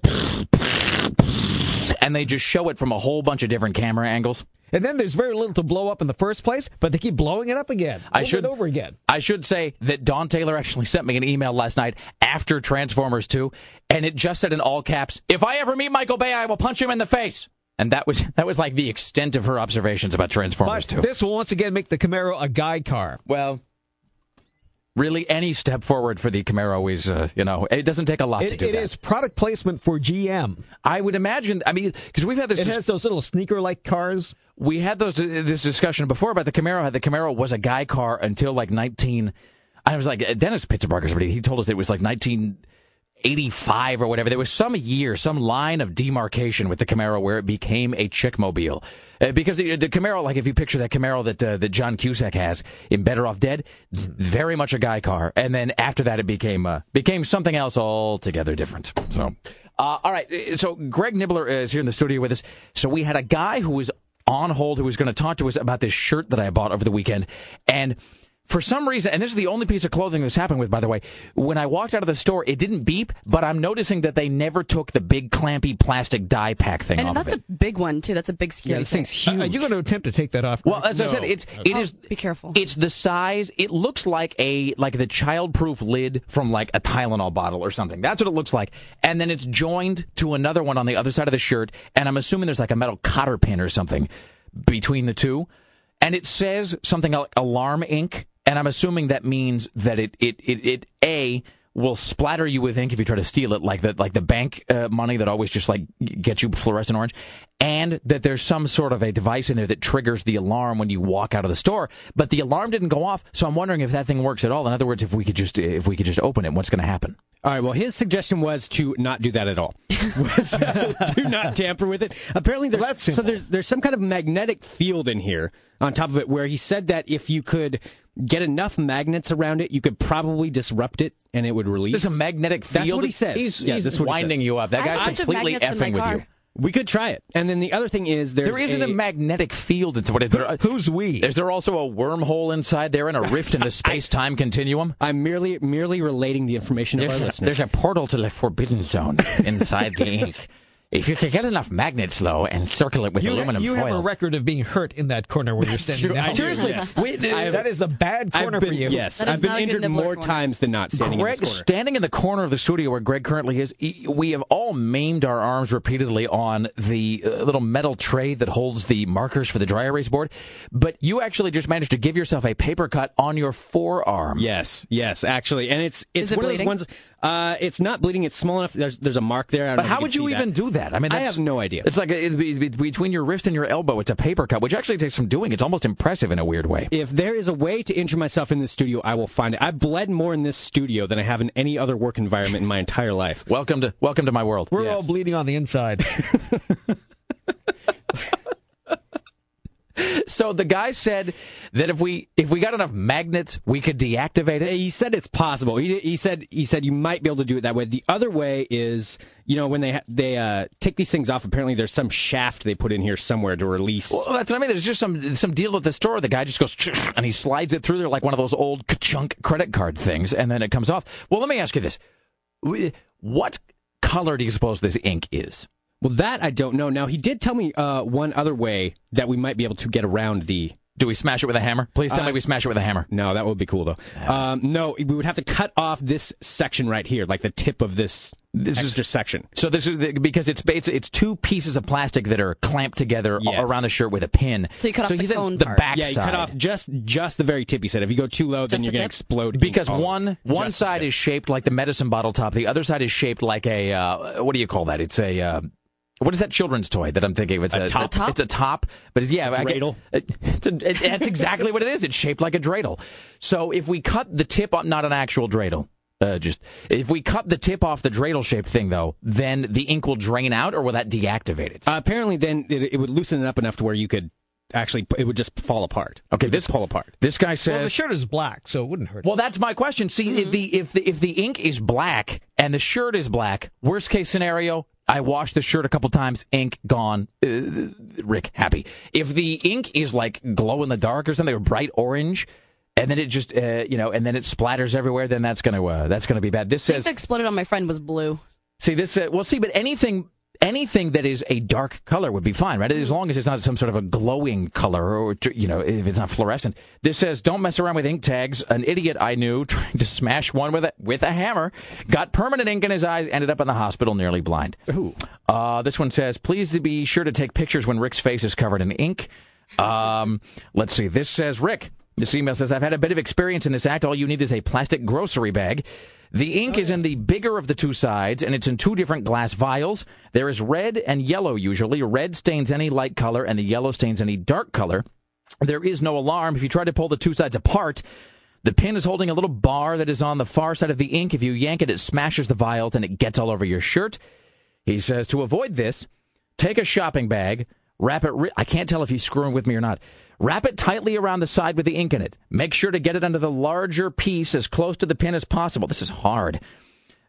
[laughs] and they just show it from a whole bunch of different camera angles. And then there's very little to blow up in the first place, but they keep blowing it up again, I should and over again. I should say that Dawn Taylor actually sent me an email last night after Transformers 2, and it just said in all caps, "If I ever meet Michael Bay, I will punch him in the face." And that was [laughs] that was like the extent of her observations about Transformers But 2. this will once again make the Camaro a guy car. well, really, any step forward for the Camaro is, uh, you know, it doesn't take a lot to do it that. is product placement for GM. I would imagine. I mean, because we've had this. It dis- has those little sneaker-like cars. we had those this discussion before about the Camaro. Had the Camaro was a guy car until like 19. I was like Dennis Pittsburgh or somebody. He told us it was like 1985 or whatever. There was some year, some line of demarcation with the Camaro where it became a chick mobile. Uh, because the, the Camaro, like if you picture that Camaro that uh, that John Cusack has in Better Off Dead, very much a guy car. And then after that, it became uh, became something else altogether different. So, uh, all right. So Greg Nibler is here in the studio with us. So we had a guy who was on hold who was going to talk to us about this shirt that I bought over the weekend. And for some reason, and this is the only piece of clothing this happened with, by the way, when I walked out of the store, it didn't beep, but I'm noticing that they never took the big clampy plastic dye pack thing And off that's of it. a big one too. That's a big security. thing. Uh, Are you going to attempt to take that off? Well, as I said, No. it's it is. Be careful. It's the size. It looks like a like the childproof lid from like a Tylenol bottle or something. That's what it looks like. And then it's joined to another one on the other side of the shirt. And I'm assuming there's like a metal cotter pin or something between the two. And it says something like alarm ink. And I'm assuming that means that it it it, it a will splatter you with ink if you try to steal it, like the like the bank uh, money that always just like gets you fluorescent orange, and that there's some sort of a device in there that triggers the alarm when you walk out of the store. But the alarm didn't go off, so I'm wondering if that thing works at all. In other words, if we could just if we could just open it, what's going to happen? All right. Well, his suggestion was to not do that at all. [laughs] Was, uh, do not tamper with it. Apparently, there's so there's there's some kind of magnetic field in here on top of it where he said that if you could get enough magnets around it, you could probably disrupt it and it would release. There's a magnetic field. That's what he says. He's- yeah, he's that's what he winding says. you up. That guy's a bunch of completely magnets in my effing with car. you. We could try it. And then the other thing is there's there isn't a, a magnetic field. It's what it, there, who's we? Is there also a wormhole inside there and a rift in the [laughs] space time continuum? I'm merely merely relating the information of There's our a, listeners. there's a portal to the forbidden zone inside the ink. If you could get enough magnets, though, and circle it with you, aluminum you foil. have a record of being hurt in that corner where you're standing. now. [laughs] Seriously, Yes. wait, I- that is a bad corner been- for you. Yes, I've been injured more times than not standing Greg, in this corner. standing in the corner of the studio where Greg currently is, e- we have all maimed our arms repeatedly on the uh, little metal tray that holds the markers for the dry erase board. But you actually just managed to give yourself a paper cut on your forearm. Yes, yes, actually, and it's it's Is it one bleeding? of those ones. Uh, it's not bleeding. It's small enough. There's there's a mark there. I don't But know how you would can you even that. do that? I mean, I have no idea. It's like uh, be- be- between your wrist and your elbow, it's a paper cut, which actually takes some doing. It's almost impressive in a weird way. If there is a way to injure myself in this studio, I will find it. I've bled more in this studio than I have in any other work environment in my entire life. Welcome to welcome to my world. We're all bleeding on the inside. [laughs] So the guy said that if we if we got enough magnets, we could deactivate it. He said it's possible. He, he said he said you might be able to do it that way. The other way is you know when they they uh, take these things off. Apparently, there's some shaft they put in here somewhere to release. Well, that's what I mean. There's just some some deal at the store. The guy just goes and he slides it through there like one of those old chunk credit card things, and then it comes off. Well, let me ask you this: What color do you suppose this ink is? Well, that I don't know. Now he did tell me uh, one other way that we might be able to get around the. Do we smash it with a hammer? Please tell Uh, me we smash it with a hammer. No, that would be cool though. Um, no, we would have to cut off this section right here, like the tip of this, This is- extra section. So this is the, because it's, it's it's two pieces of plastic that are clamped together Yes. around the shirt with a pin. So you cut off so the he cone the part. back Yeah, you side. cut off just just the very tip. He said if you go too low, then Just you're the going to tip? explode. ink because all one one side is shaped like the medicine bottle top, the other side is shaped like a uh, what do you call that? It's a uh, what is that children's toy that I'm thinking of? It's A top? A top? It's a top, but it's, yeah, I get- dreidel? it- a- it- that's exactly what it is. It's shaped like a dreidel. So if we cut the tip, off, not an actual dreidel. Uh, just if we cut the tip off the dreidel shaped thing, though, then the ink will drain out, or will that deactivate it? Uh, apparently, then it, it would loosen it up enough to where you could actually it would just fall apart. Okay, It this just fall apart. This guy said well, the shirt is black, so it wouldn't hurt. Well, that's my question. See, if the if the if the ink is black and the shirt is black, worst case scenario, I washed the shirt a couple times, ink gone. Uh, Rick happy. If the ink is like glow in the dark or something, or bright orange, and then it just uh, you know, and then it splatters everywhere, then that's gonna uh, that's gonna be bad. This says, that exploded on my friend was blue. see this. Uh, well, see, but anything. Anything that is a dark color would be fine, right? As long as it's not some sort of a glowing color, or you know, if it's not fluorescent. This says, "Don't mess around with ink tags." An idiot I knew [laughs] trying to smash one with a with a hammer got permanent ink in his eyes, ended up in the hospital, nearly blind. Ooh. Uh, this one says, "Please be sure to take pictures when Rick's face is covered in ink." Um, let's see. This says, "Rick." This email says, "I've had a bit of experience in this act. All you need is a plastic grocery bag." The ink oh, is in the bigger of the two sides, and it's in two different glass vials. There is red and yellow usually. Red stains any light color, and the yellow stains any dark color. There is no alarm. If you try to pull the two sides apart, the pin is holding a little bar that is on the far side of the ink. If you yank it, it smashes the vials and it gets all over your shirt. He says to avoid this, take a shopping bag, wrap it. Ri- I can't tell if he's screwing with me or not. Wrap it tightly around the side with the ink in it. Make sure to get it under the larger piece as close to the pin as possible. This is hard.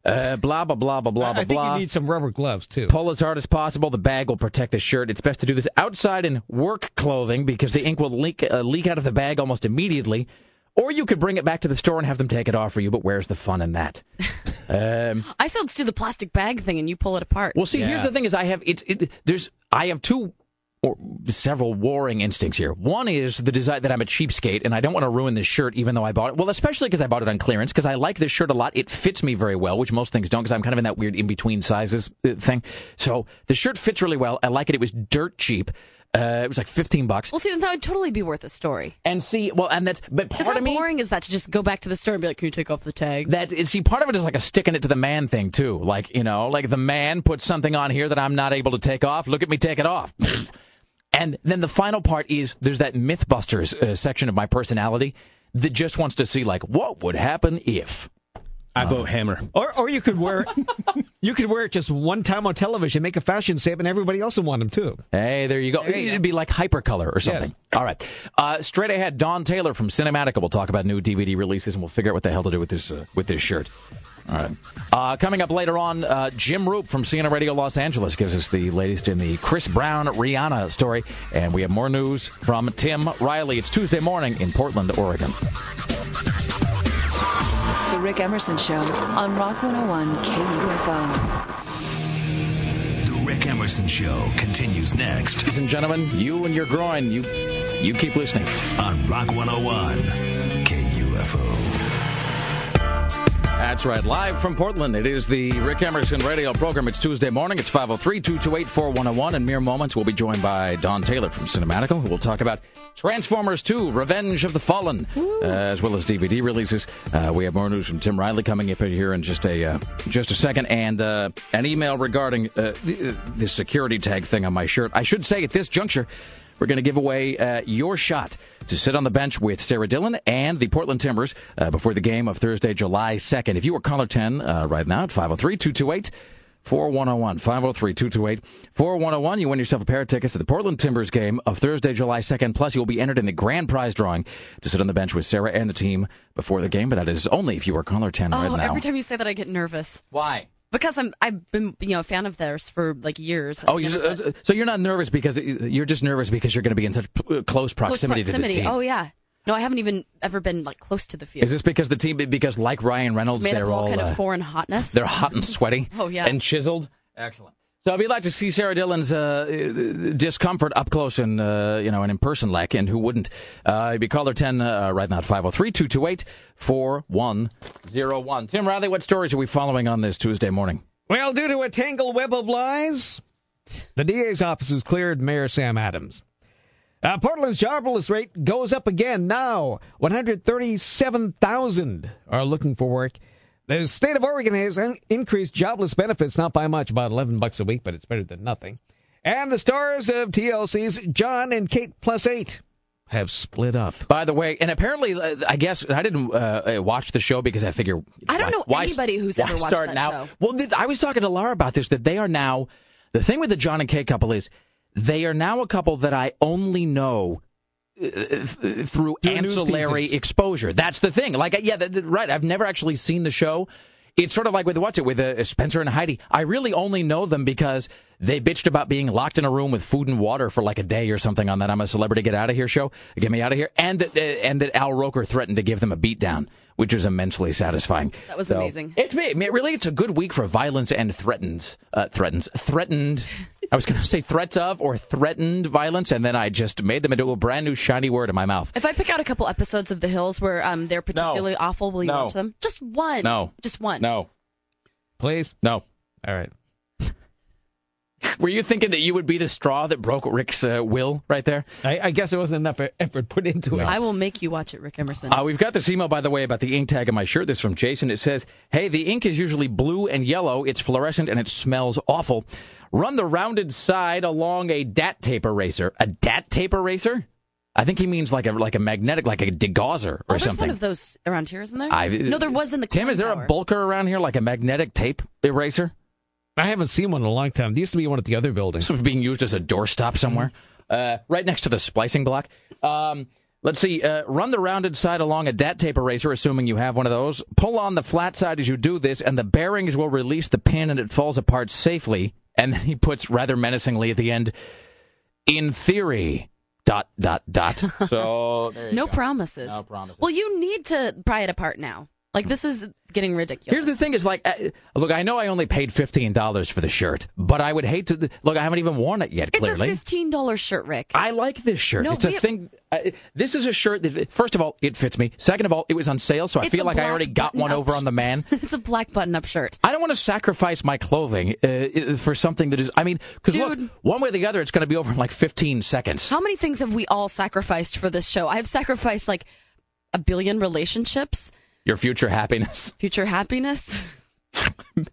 Uh, blah blah blah blah blah I, I blah think you need some rubber gloves too. Pull as hard as possible. The bag will protect the shirt. It's best to do this outside in work clothing because the ink will leak uh, leak out of the bag almost immediately. Or you could bring it back to the store and have them take it off for you. But where's the fun in that? [laughs] um, I said let's do the plastic bag thing and you pull it apart. well, see, here's the thing: is I have it, it. There's I have two or several warring instincts here. One is the desire that I'm a cheapskate and I don't want to ruin this shirt, even though I bought it. Well, especially because I bought it on clearance because I like this shirt a lot. It fits me very well, which most things don't because I'm kind of in that weird in between sizes uh, thing. So the shirt fits really well. I like it. It was dirt cheap. Uh, it was like 15 bucks. Well, see, then that would totally be worth a story. And see, well, and that's but part how of me boring is that to just go back to the store and be like, "Can you take off the tag?" that see part of it is like a sticking it to the man thing too. Like you know, like the man puts something on here that I'm not able to take off. Look at me take it off. [laughs] And then the final part is there's that MythBusters uh, section of my personality that just wants to see like what would happen if. I vote hammer. Or, or you could wear [laughs] you could wear it just one time on television, make a fashion statement. Everybody else would want them too. Hey, there you go. It'd be like hypercolor or something. All right. Uh, straight ahead, Dawn Taylor from Cinematical will talk about new DVD releases, and we'll figure out what the hell to do with this uh, with this shirt. All right. Uh, coming up later on, uh, Jim Roope from CNN Radio Los Angeles gives us the latest in the Chris Brown Rihanna story, and we have more news from Tim Riley. It's Tuesday morning in Portland, Oregon. The Rick Emerson Show on Rock 101 KUFO. The Rick Emerson Show continues next. Ladies and gentlemen, you and your groin, you you keep listening. On Rock 101 KUFO. That's right. Live from Portland, it is the Rick Emerson radio program. It's Tuesday morning. It's 503 228 4101. In mere moments, we'll be joined by Dawn Taylor from Cinematical, who will talk about Transformers 2 Revenge of the Fallen, uh, as well as DVD releases. Uh, we have more news from Tim Riley coming up here in just a uh, just a second, and uh, an email regarding uh, the, the security tag thing on my shirt. I should say at this juncture, we're going to give away uh, your shot to sit on the bench with Sarah Dillon and the Portland Timbers uh, before the game of Thursday, July 2nd. If you are caller 10 uh, right now at 503 228 4101. 503 228 4101. You win yourself a pair of tickets to the Portland Timbers game of Thursday, July 2nd. Plus, you'll be entered in the grand prize drawing to sit on the bench with Sarah and the team before the game. But that is only if you are caller 10 Oh, right now. every time you say that, I get nervous. Why? Because I'm I've been you know a fan of theirs for like years. Oh, you never just, uh, so you're not nervous because uh, you're just nervous because you're going to be in such p- uh, close proximity, close proximity. to the team. Oh yeah. No, I haven't even ever been like close to the field. Is this because the team? Because like Ryan Reynolds, they're all all kind uh, of foreign hotness. they're hot and sweaty. [laughs] Oh, yeah. and chiseled. Excellent. So if you'd like to see Sarah Dillon's uh, discomfort up close and uh, you know and in person, like, and who wouldn't? Uh, be caller ten uh, right now at 503-228-4101. Tim Riley, what stories are we following on this Tuesday morning? Well, due to a tangled web of lies, the DA's office has cleared Mayor Sam Adams. Uh, Portland's jobless rate goes up again now. 137,000 are looking for work. The state of Oregon has increased jobless benefits, not by much, about 11 bucks a week, but it's better than nothing. And the stars of TLC's John and Kate Plus Eight have split up. By the way, and apparently, uh, I guess I didn't uh, uh, watch the show because I figure I don't why- know why- anybody who's why ever watched start that now? show. Well, th- I was talking to Laura about this that they are now. The thing with the John and Kay couple is they are now a couple that I only know. Th- through Through news ancillary exposure. That's the thing. Like, yeah, th- th- right. I've never actually seen the show. It's sort of like with what's it with uh, Spencer and Heidi. I really only know them because they bitched about being locked in a room with food and water for like a day or something on that "I'm a Celebrity, Get Out of Here" show. Get me out of here, and that uh, and that Al Roker threatened to give them a beatdown, which was immensely satisfying. That was So, amazing. It's me. I mean, really, it's a good week for violence and threatens, uh, threatens, threatened. I was going [laughs] to say threats of or threatened violence, and then I just made them into a brand new shiny word in my mouth. If I pick out a couple episodes of The Hills where um they're particularly awful, will you No. watch them? Just one. No. Just one. No, Please? no. All right. Were you thinking that you would be the straw that broke Rick's uh, will right there? I, I guess there wasn't enough effort put into it. I will make you watch it, Rick Emerson. Uh, we've got this email, by the way, about the ink tag on my shirt. This is from Jason. It says, Hey, the ink is usually blue and yellow. It's fluorescent and it smells awful. Run the rounded side along a DAT tape eraser. A DAT tape eraser? I think he means like a like a magnetic, like a degausser or oh, there's something. one of those around here, isn't there? I- no, there was in the Tim, is there Tower. a bulker around here, like a magnetic tape eraser? I haven't seen one in a long time. There used to be one at the other building. This was being used as a doorstop somewhere, uh, right next to the splicing block. Um, Let's see. Uh, run the rounded side along a DAT tape eraser, assuming you have one of those. Pull on the flat side as you do this, and the bearings will release the pin, and it falls apart safely. And then he puts rather menacingly at the end, "In theory." Dot dot dot. [laughs] So there you no go. promises. No promises. Well, you need to pry it apart now. Like this is getting ridiculous. Here's the thing: is like, uh, look, I know I only paid fifteen dollars for the shirt, but I would hate to. Look, I haven't even worn it yet. It's Clearly, a fifteen dollar shirt, Rick. I like this shirt. No, it's a have- thing. Uh, this is a shirt that, first of all, it fits me. Second of all, it was on sale, so I feel like I already got one over on the man. [laughs] it's a black button-up shirt. I don't want to sacrifice my clothing uh, for something that is. I mean, because look, one way or the other, it's going to be over in like 15 seconds. How many things have we all sacrificed for this show? I've sacrificed like a billion relationships, Your future happiness, [laughs] future happiness,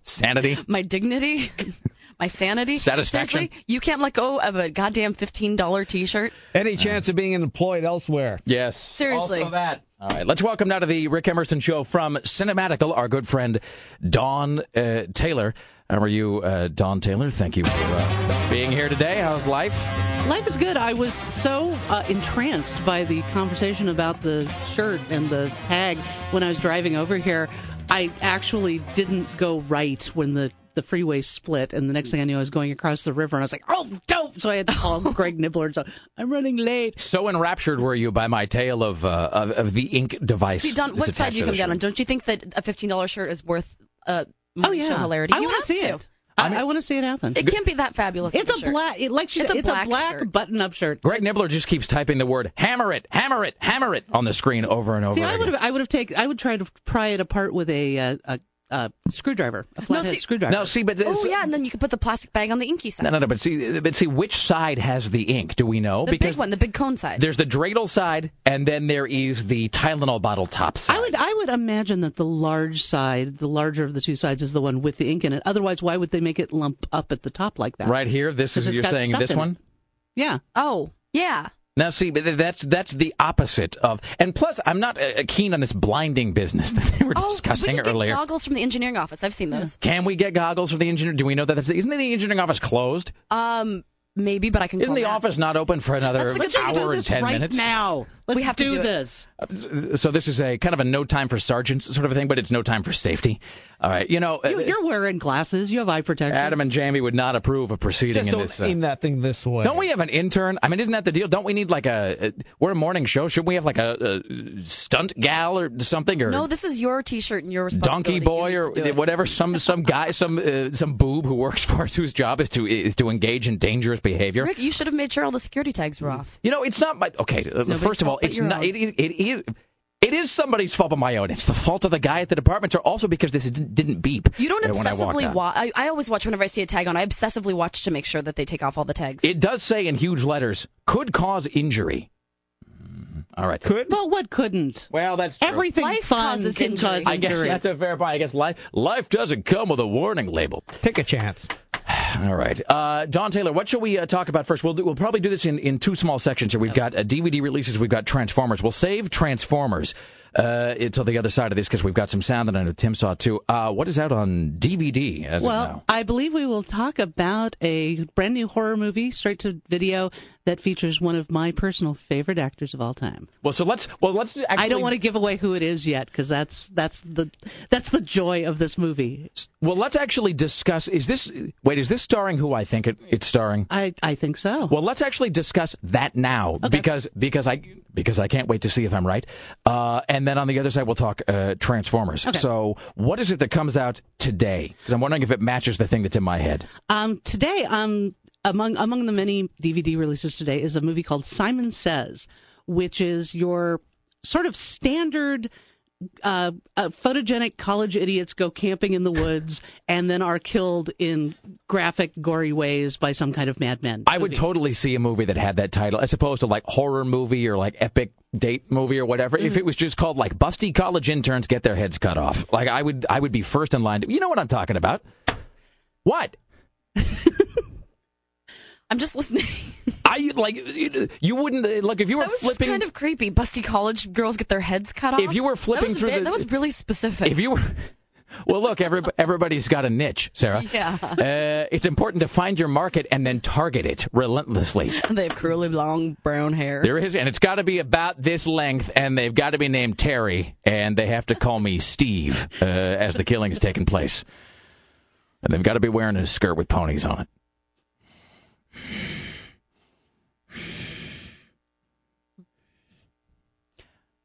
sanity. my dignity, [laughs] my sanity. Satisfaction. Seriously, you can't let go of a goddamn fifteen dollar T-shirt. Any chance of being employed elsewhere? Yes. Seriously. Also that. All right, let's welcome now to the Rick Emerson Show from Cinematical, our good friend Dawn uh, Taylor. How are you, uh, Dawn Taylor? Thank you for uh, being here today. How's life? Life is good. I was so uh, entranced by the conversation about the shirt and the tag when I was driving over here. I actually didn't go right when the the freeway split, and the next thing I knew, I was going across the river, and I was like, "Oh, dope!" So I had to call [laughs] Greg Nibler. And so I'm running late. So enraptured were you by my tale of uh, of, of the ink device? See, Dawn, what side do you come down on? Don't you think that a fifteen dollar shirt is worth uh, Oh show yeah, hilarity? I You want have to see to. it. I, I want to see it happen. It can't be that fabulous. It's of a shirt. black, it, like she It's said, a it's a black black shirt. button-up shirt. Greg Nibler just keeps typing the word "hammer it, hammer it, hammer it" on the screen over and over. See, I would have, I would have taken, I would try to pry it apart with a, uh, a, a screwdriver, a No, flathead see- screwdriver. No, see, but Oh yeah, and then you could put the plastic bag on the inky side. no, no, no. But see, but see, which side has the ink? Do we know? the because big one, the big cone side. there's the dreidel side, and then there is the Tylenol bottle top side. I would I would imagine that the large side, the larger of the two sides, is the one with the ink in it. Otherwise, why would they make it lump up at the top like that? Right here, this is it's you're got saying stuff this in it. one. Yeah. Oh yeah. Now, see, that's that's the opposite of, and plus, I'm not uh, keen on this blinding business [laughs] that they were Oh, discussing we can earlier. get goggles from the engineering office. I've seen those. Can we get goggles for the engineer? Do we know that? That's, isn't the engineering office closed? Um, maybe, but I can. Isn't call the Matt. office not open for another hour and ten right minutes? now. Let's We have to do, do it. this. So this is a kind of a no time for sergeants sort of a thing, but it's no time for safety. All right, you know, You, uh, you're wearing glasses. You have eye protection. Adam and Jamie would not approve of proceeding Just in don't this. uh, aim that thing this way. Don't we have an intern? I mean, isn't that the deal? Don't we need like a? a we're a morning show. Should we have like a, a stunt gal or something or No, this is your T-shirt and your responsibility. donkey boy You or need to do it. whatever? Some some guy, some uh, some boob who works [laughs] for us whose job is to is to engage in dangerous behavior. Rick, you should have made sure all the security tags were off. You know, it's not my okay. uh, nobody's first of all, it's not. It, it, it is. It is somebody's fault but my own. It's the fault of the guy at the department store. Also because this didn't, didn't beep. You don't uh, when I walked obsessively watch. I, I always watch whenever I see a tag on. I obsessively watch to make sure that they take off all the tags. It does say in huge letters, could cause injury. Mm, All right. Could? Well, what couldn't? Well, that's true. Everything Life fun causes can injury. cause I guess that's a fair point. I guess life life doesn't come with a warning label. Take a chance. All right, uh, Dawn Taylor, what shall we uh, talk about first? We'll do, we'll probably do this in, in two small sections here. We've got uh, DVD releases, we've got Transformers. We'll save Transformers uh, until the other side of this because we've got some sound that I know Tim saw too. Uh, what is out on DVD as of Well, now? I believe we will talk about a brand new horror movie, straight to video, that features one of my personal favorite actors of all time. Well, so let's well let's actually, I don't want to give away who it is yet because that's that's the that's the joy of this movie. Well, let's actually discuss. Is this wait? Is this starring who I think it, it's starring? I I think so. Well, let's actually discuss that now because because I because I can't wait to see if I'm right. Uh, and then on the other side, we'll talk uh, Transformers. So, what is it that comes out today? Because I'm wondering if it matches the thing that's in my head. Um, today, um, among among the many DVD releases today is a movie called Simon Says, which is your sort of standard. Uh, uh, photogenic college idiots go camping in the woods and then are killed in graphic, gory ways by some kind of madman. I would totally see a movie that had that title, as opposed to like horror movie or like epic date movie or whatever. If it was just called like "Busty College Interns Get Their Heads Cut Off," like I would, I would be first in line. To, you know what I'm talking about? What? [laughs] I'm just listening. [laughs] I like you wouldn't like if you were that was flipping. just kind of creepy. Busty college girls get their heads cut off. If you were flipping through ve- the- that was really specific. if you were Well, look, everybody, everybody's got a niche, Sarah. [laughs] Yeah. Uh, it's important to find your market and then target it relentlessly. [laughs] They have curly, long, brown hair. There is, and it's got to be about this length, and they've got to be named Terry, and they have to call me Steve uh, as the killing is taking place. And they've got to be wearing a skirt with ponies on it.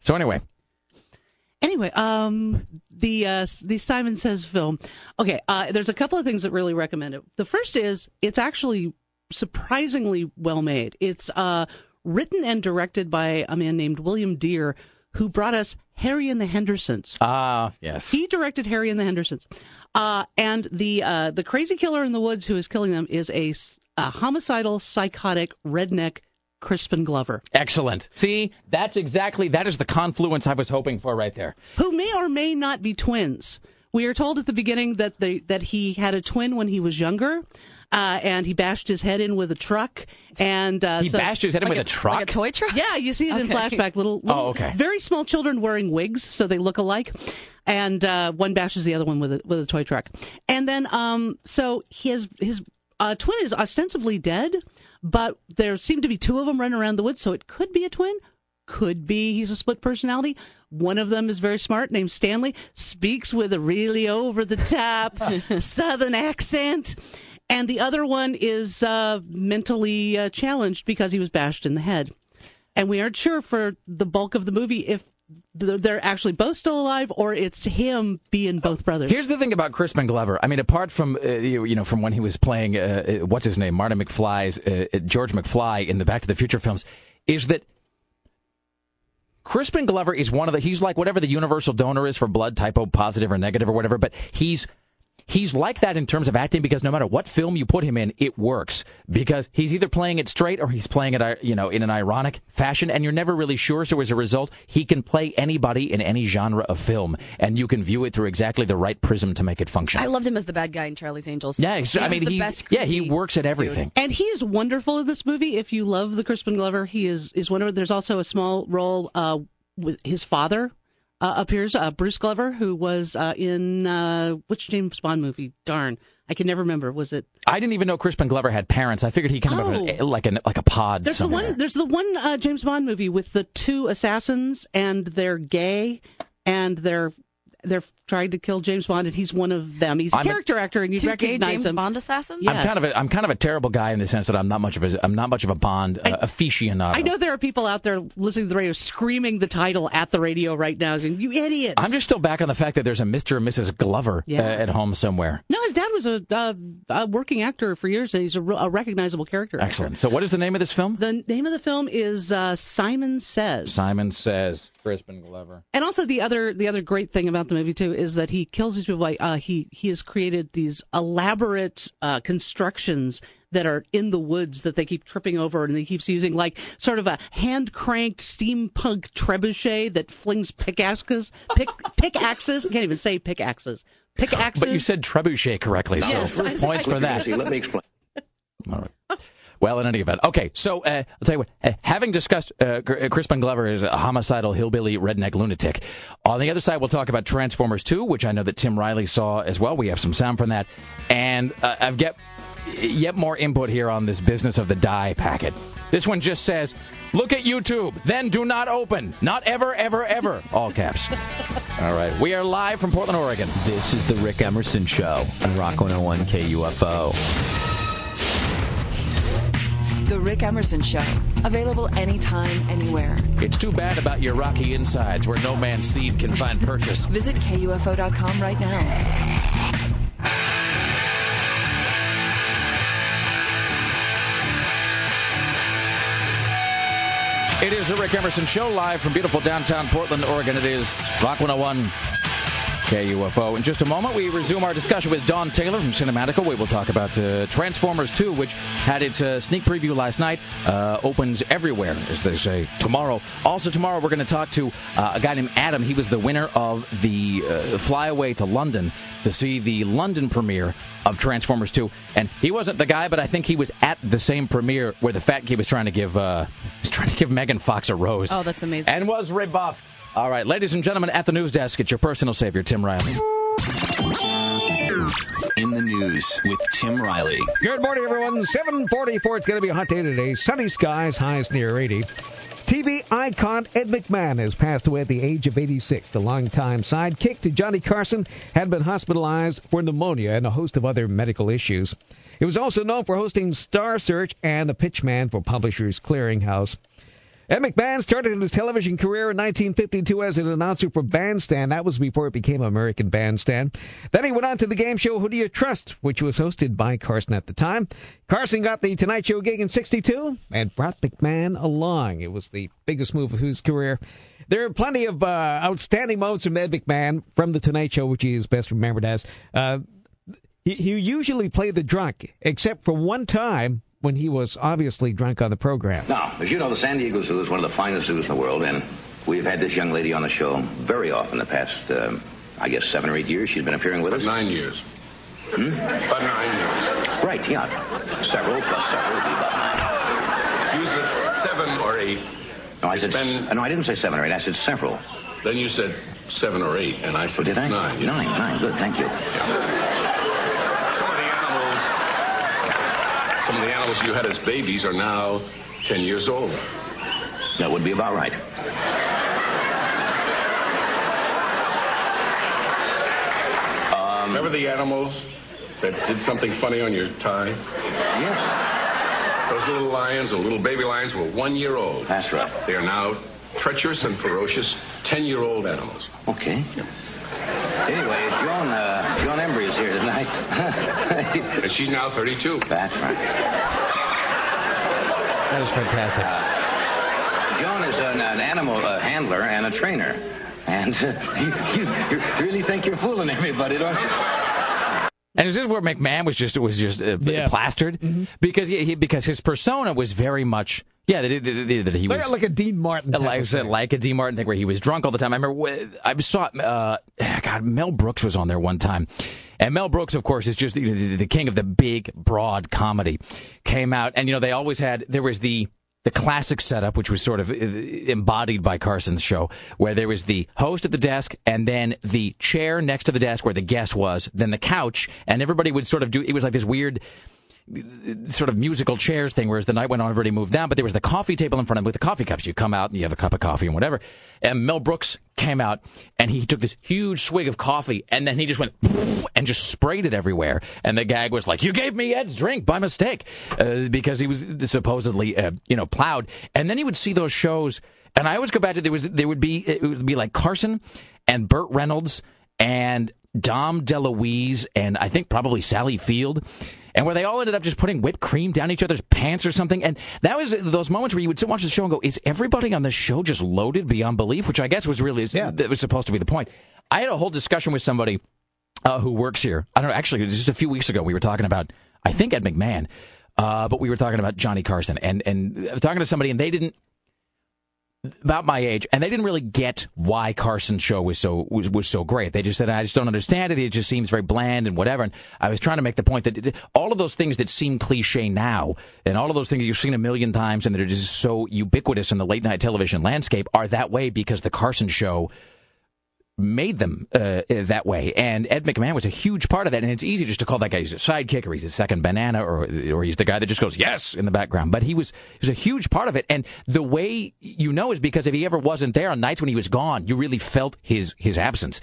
So anyway, Anyway, um, the uh, the Simon Says film. Okay, uh, there's a couple of things that really recommend it. The first is it's actually surprisingly well made. It's uh, written and directed by a man named William Dear, who brought us Harry and the Hendersons. Ah, yes. He directed Harry and the Hendersons, uh, and the uh, the crazy killer in the woods who is killing them is a homicidal, psychotic redneck Crispin Glover. excellent. See, that's exactly that is the confluence I was hoping for right there. who may or may not be twins. We are told at the beginning that they, that he had a twin when he was younger, uh, and he bashed his head in with a truck. And uh, He bashed his head in with a truck? Like a toy truck? Yeah, you see it in flashback. Little, little Oh, okay. very small children wearing wigs, so they look alike. And uh, one bashes the other one with a with a toy truck. And then, um, so his his uh, twin is ostensibly dead, but there seem to be two of them running around the woods, so it could be a twin. Could be he's a split personality. One of them is very smart, named Stanley, speaks with a really over the top [laughs] southern accent. And the other one is uh, mentally uh, challenged because he was bashed in the head. And we aren't sure for the bulk of the movie if they're actually both still alive or it's him being both brothers. Here's the thing about Crispin Glover. I mean, apart from uh, you, know from when he was playing uh, uh, what's his name, Marty McFly's uh, uh, George McFly in the Back to the Future films, is that Crispin Glover is one of the he's like whatever the universal donor is for blood, type O positive or negative or whatever, but he's he's like that in terms of acting because no matter what film you put him in, it works because he's either playing it straight or he's playing it you know in an ironic fashion, and you're never really sure. So as a result, he can play anybody in any genre of film, and you can view it through exactly the right prism to make it function. I loved him as the bad guy in Charlie's Angels. yeah, ex- He I mean, the he, best yeah, he works at everything. And he is wonderful in this movie. If you love the Crispin Glover, he is is wonderful. There's also a small role uh, with his father uh, appears, uh, Bruce Glover, who was uh, in uh, which James Bond movie? Darn, I can never remember. Was it? I didn't even know Crispin Glover had parents. I figured he kind of have a, like a like a pod. There's the one. There's the one uh, James Bond movie with the two assassins, and they're gay, and they're they're trying to kill James Bond, and he's one of them. He's a I'm a- character actor, and you Two gay recognize James him. Bond assassins? I'm kind of a I'm kind of a terrible guy in the sense that I'm not much of a I'm not much of a Bond uh, aficionado. I know there are people out there listening to the radio screaming the title at the radio right now. going, You idiots! I'm just still back on the fact that there's a Mr. and Mrs. Glover Yeah. uh, at home somewhere. No, his dad was a, uh, a working actor for years, and he's a, a recognizable character. actor. Excellent. So, what is the name of this film? The name of the film is uh, Simon Says. Simon says Crispin Glover. And also the other the other great thing about the movie too is that he kills these people by uh, he he has created these elaborate uh, constructions that are in the woods that they keep tripping over and he keeps using like sort of a hand cranked steampunk trebuchet that flings pickaxes pick pickaxes I can't even say pickaxes pickaxes But you said trebuchet correctly, so Yes, I- points for that. Let me explain. All right. [laughs] Well, in any event, okay. So uh, I'll tell you what. Uh, having discussed uh, uh, Crispin Glover is a homicidal hillbilly redneck lunatic. On the other side, we'll talk about Transformers 2, which I know that Tim Riley saw as well. We have some sound from that, and uh, I've get yet more input here on this business of the die packet. This one just says, "Look at YouTube, then do not open, not ever, ever, ever." All caps. [laughs] All right, we are live from Portland, Oregon. This is the Rick Emerson Show on Rock 101 KUFO. The Rick Emerson Show. Available anytime, anywhere. It's too bad about your rocky insides where no man's seed can find purchase. Visit KUFO.com right now. It is the Rick Emerson Show live from beautiful downtown Portland, Oregon. It is Rock 101 KUFO. In just a moment, we resume our discussion with Dawn Taylor from Cinematical. We will talk about uh, Transformers 2, which had its uh, sneak preview last night. Uh, opens everywhere, as they say, tomorrow. Also, tomorrow, we're going to talk to uh, a guy named Adam. He was the winner of the uh, flyaway to London to see the London premiere of Transformers 2. And he wasn't the guy, but I think he was at the same premiere where the fat kid was trying to give uh, was trying to give Megan Fox a rose. Oh, that's amazing. And was rebuffed. All right, ladies and gentlemen, at the news desk, it's your personal savior, Tim Riley. In the news with Tim Riley. Good morning, everyone. 744. It's going to be a hot day today. Sunny skies, highs near 80. TV icon Ed McMahon has passed away at the age of 86. The longtime sidekick to Johnny Carson had been hospitalized for pneumonia and a host of other medical issues. He was also known for hosting Star Search and the pitchman for Publishers Clearinghouse. Ed McMahon started his television career in 1952 as an announcer for Bandstand. That was before it became American Bandstand. Then he went on to the game show Who Do You Trust, which was hosted by Carson at the time. Carson got the Tonight Show gig in 62 and brought McMahon along. It was the biggest move of his career. There are plenty of uh, outstanding moments from Ed McMahon from the Tonight Show, which he is best remembered as. Uh, he, he usually played the drunk, except for one time when he was obviously drunk on the program. Now, as you know, the San Diego Zoo is one of the finest zoos in the world, and we've had this young lady on the show very often the past, uh, I guess, seven or eight years. She's been appearing with us. Nine years. Hmm? About nine years. Right, yeah. Several plus several would be about nine. You said seven or eight. No, I said, been- uh, no, I didn't say seven or eight. I said several. Then you said seven or eight, and I said Did I? it's nine. yes. Nine, nine. Good, thank you. Some of the animals, of the animals you had as babies are now ten years old. That would be about right. Um, Remember the animals that did something funny on your tie? Yes. Those little lions, the little baby lions, were one year old. That's right. They are now treacherous and ferocious ten-year-old animals. Okay. Anyway, Joan, uh, Joan Embery is here tonight. [laughs] and she's now 32. That's right. That was fantastic. Joan is an, an animal uh, handler and a trainer. And uh, you, [laughs] you, you really think you're fooling everybody, don't you? And this is this where McMahon was just was just uh, plastered because he, he- because his persona was very much yeah that, that, that he was Like, a Dean Martin. type like, like a D Martin thing where he was drunk all the time. I remember I saw uh, [sighs] God Mel Brooks was on there one time, and Mel Brooks of course is just the, the, the king of the big broad comedy. Came out and you know they always had there was the the classic setup, which was sort of uh, embodied by Carson's show, where there was the host at the desk and then the chair next to the desk where the guest was, then the couch, and everybody would sort of do. It was like this weird sort of musical chairs thing, whereas the night went on, everybody moved down, but there was the coffee table in front of him with the coffee cups. You come out and you have a cup of coffee and whatever. And Mel Brooks came out and he took this huge swig of coffee and then he just went [laughs] and just sprayed it everywhere. And the gag was like, "You gave me Ed's drink by mistake," uh, because he was supposedly, uh, you know, plowed. And then he would see those shows, and I always go back to there was there would be it would be like Carson and Burt Reynolds and Dom DeLuise and I think probably Sally Field. And where they all ended up just putting whipped cream down each other's pants or something. And that was those moments where you would sit watch the show and go, is everybody on this show just loaded beyond belief? Which I guess was really, that was supposed to be the point. I had a whole discussion with somebody uh, who works here. I don't know, actually, just a few weeks ago, we were talking about, I think, Ed McMahon, uh, but we were talking about Johnny Carson. And, and I was talking to somebody, and they didn't, about my age, and they didn't really get why Carson's show was so was, was so great. They just said, "I just don't understand it. It just seems very bland and whatever." And I was trying to make the point that all of those things that seem cliche now, and all of those things you've seen a million times, and that are just so ubiquitous in the late night television landscape, are that way because the Carson show made them uh, that way. And Ed McMahon was a huge part of that. And it's easy just to call that guy he's a sidekick or he's a second banana or or he's the guy that just goes yes in the background. But he was he was a huge part of it. And the way you know is because if he ever wasn't there on nights when he was gone, you really felt his his absence.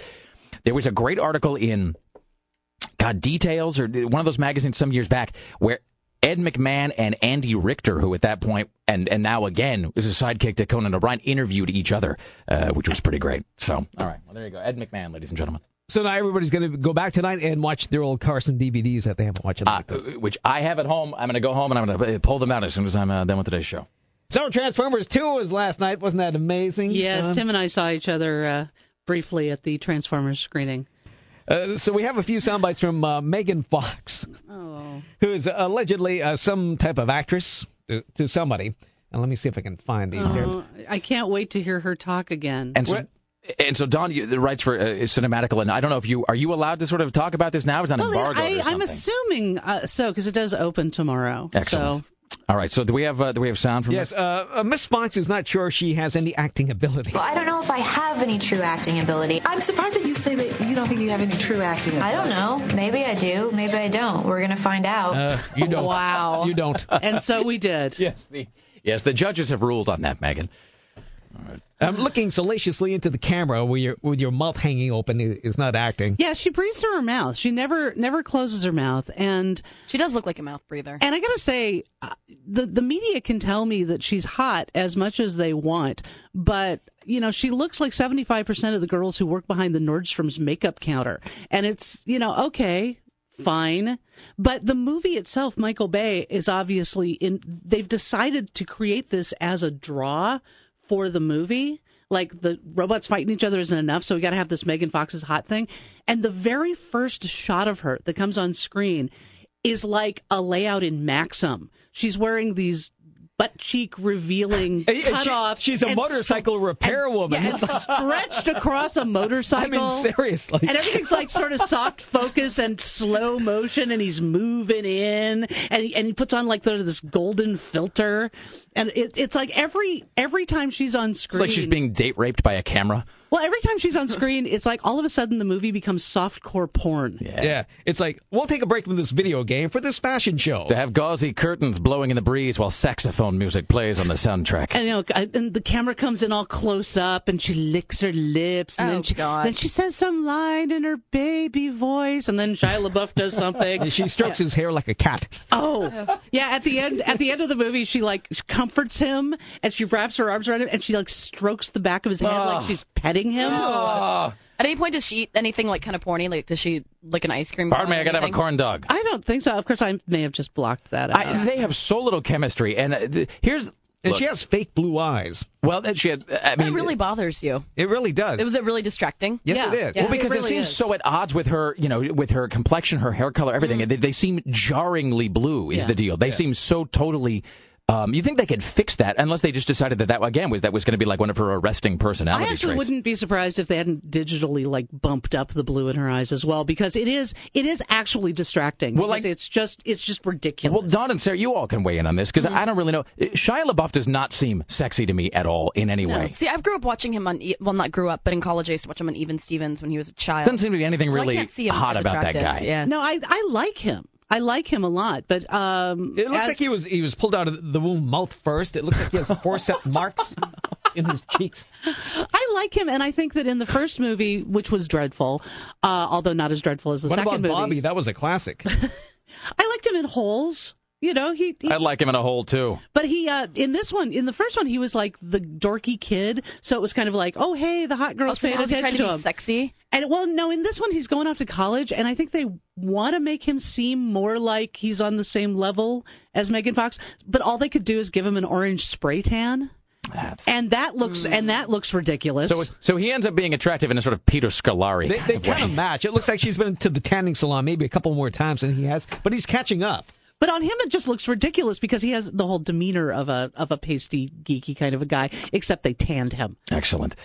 There was a great article in God Details or one of those magazines some years back where Ed McMahon and Andy Richter, who at that point and and now again is a sidekick to Conan O'Brien, interviewed each other, uh, which was pretty great. So, all right, well there you go, Ed McMahon, ladies and gentlemen. So now everybody's going to go back tonight and watch their old Carson DVDs that they haven't watched. Uh, which I have at home. I'm going to go home and I'm going to pull them out as soon as I'm uh, done with today's show. So Transformers 2 was last night. Wasn't that amazing? Yes, John? Tim and I saw each other uh, briefly at the Transformers screening. Uh, so we have a few sound bites from uh, Megan Fox, Oh. Who is allegedly uh, some type of actress to, to somebody. And let me see if I can find these here. Oh, I can't wait to hear her talk again. And so, and so Dawn you, the rights for uh, Cinematical, and I don't know if you are you allowed to sort of talk about this now? Is that Well, embargo? I, or I'm assuming uh, so because it does open tomorrow. Excellent. So All right. So do we have uh, do we have sound from? Yes, uh, uh, Miss Fox is not sure she has any acting ability. Well, I don't know if I have any true acting ability. I'm surprised that you say that you don't think you have any true acting ability. I don't know. Maybe I do. Maybe I don't. We're gonna find out. Uh, you don't. Wow. You don't. and so we did. [laughs] yes. The, Yes, the judges have ruled on that, Megan. I'm looking salaciously into the camera with your with your mouth hanging open is not acting. Yeah, she breathes through her mouth. She never never closes her mouth, and She does look like a mouth breather. and I gotta say, uh, the the media can tell me that she's hot as much as they want, but you know she looks like seventy five percent of the girls who work behind the Nordstrom's makeup counter, and it's you know okay. Fine, but the movie itself, Michael Bay is obviously in. They've decided to create this as a draw for the movie. Like the robots fighting each other isn't enough, so we got to have this Megan Fox's hot thing. And the very first shot of her that comes on screen is like a layout in Maxim. She's wearing these butt cheek revealing [laughs] and she- she's a motorcycle st- repair and- woman. yeah, and stretched across a motorcycle. [laughs] I mean, seriously. And everything's like sort of soft focus and slow motion, and he's moving in, and he, and he puts on like this golden filter, and it, it's like every every time she's on screen, It's like she's being date raped by a camera. Well, every time she's on screen, it's like all of a sudden the movie becomes softcore porn. Yeah. yeah. It's like, we'll take a break from this video game for this fashion show. To have gauzy curtains blowing in the breeze while saxophone music plays on the soundtrack. And you know, uh, and the camera comes in all close up, and she licks her lips, and Oh, then she God. then she says some line in her baby voice, and then Shia LaBeouf does something. And [laughs] she strokes his hair like a cat. Oh, yeah. At the end, at the end of the movie, she like comforts him, and she wraps her arms around him, and she like strokes the back of his head Oh. like she's petting him. At any point, does she eat anything like kind of porny? Like, does she lick an ice cream? Pardon me, I gotta have a corn dog. I don't think so. Of course, I may have just blocked that out. I, they have so little chemistry, and uh, th- here's And look, she has fake blue eyes. well, that she had. I mean, That really bothers you. It really does. It Was it really distracting? Yes, Yeah. it is. Yeah. well, because it it, seems is. so at odds with her, you know, with her complexion, her hair color, everything. They, they seem jarringly blue. Is Yeah. the deal? They seem so totally. Um, you think they could fix that unless they just decided that that again was that was going to be like one of her arresting personality I actually traits. wouldn't be surprised if they hadn't digitally like bumped up the blue in her eyes as well, because it is it is actually distracting. Well, because like- it's just it's just ridiculous. Well, Dawn and Sarah, you all can weigh in on this because I don't really know. Shia LaBeouf does not seem sexy to me at all in any way. See, I grew up watching him on, E- well, not grew up, but in college I used to watch him on Even Stevens when he was a child. Doesn't seem to be anything So I really can't see him hot as about that attractive. guy. Yeah. no, I I like him. I like him a lot, but um, It looks as- like he was he was pulled out of the womb mouth first. It looks like he has forceps [laughs] marks in his cheeks. I like him, and I think that in the first movie, which was dreadful, uh, although not as dreadful as the What second about movie, Bobby? That was a classic. [laughs] I liked him in Holes. You know, he, he I like him in a hole too. But he, uh, in this one, in the first one, he was like the dorky kid. So it was kind of like, oh, hey, the hot girl's Oh, so paying now is he attention trying to to be him. sexy? And well, no, in this one, he's going off to college, and I think they want to make him seem more like he's on the same level as Megan Fox. But all they could do is give him an orange spray tan, and that looks and that looks ridiculous. So, so he ends up being attractive in a sort of Peter Scolari. They, kind they of kind way. of match. It looks like she's been to the tanning salon maybe a couple more times than he has, but he's catching up. But on him, it just looks ridiculous because he has the whole demeanor of a of a pasty, geeky kind of a guy. Except they tanned him. Excellent.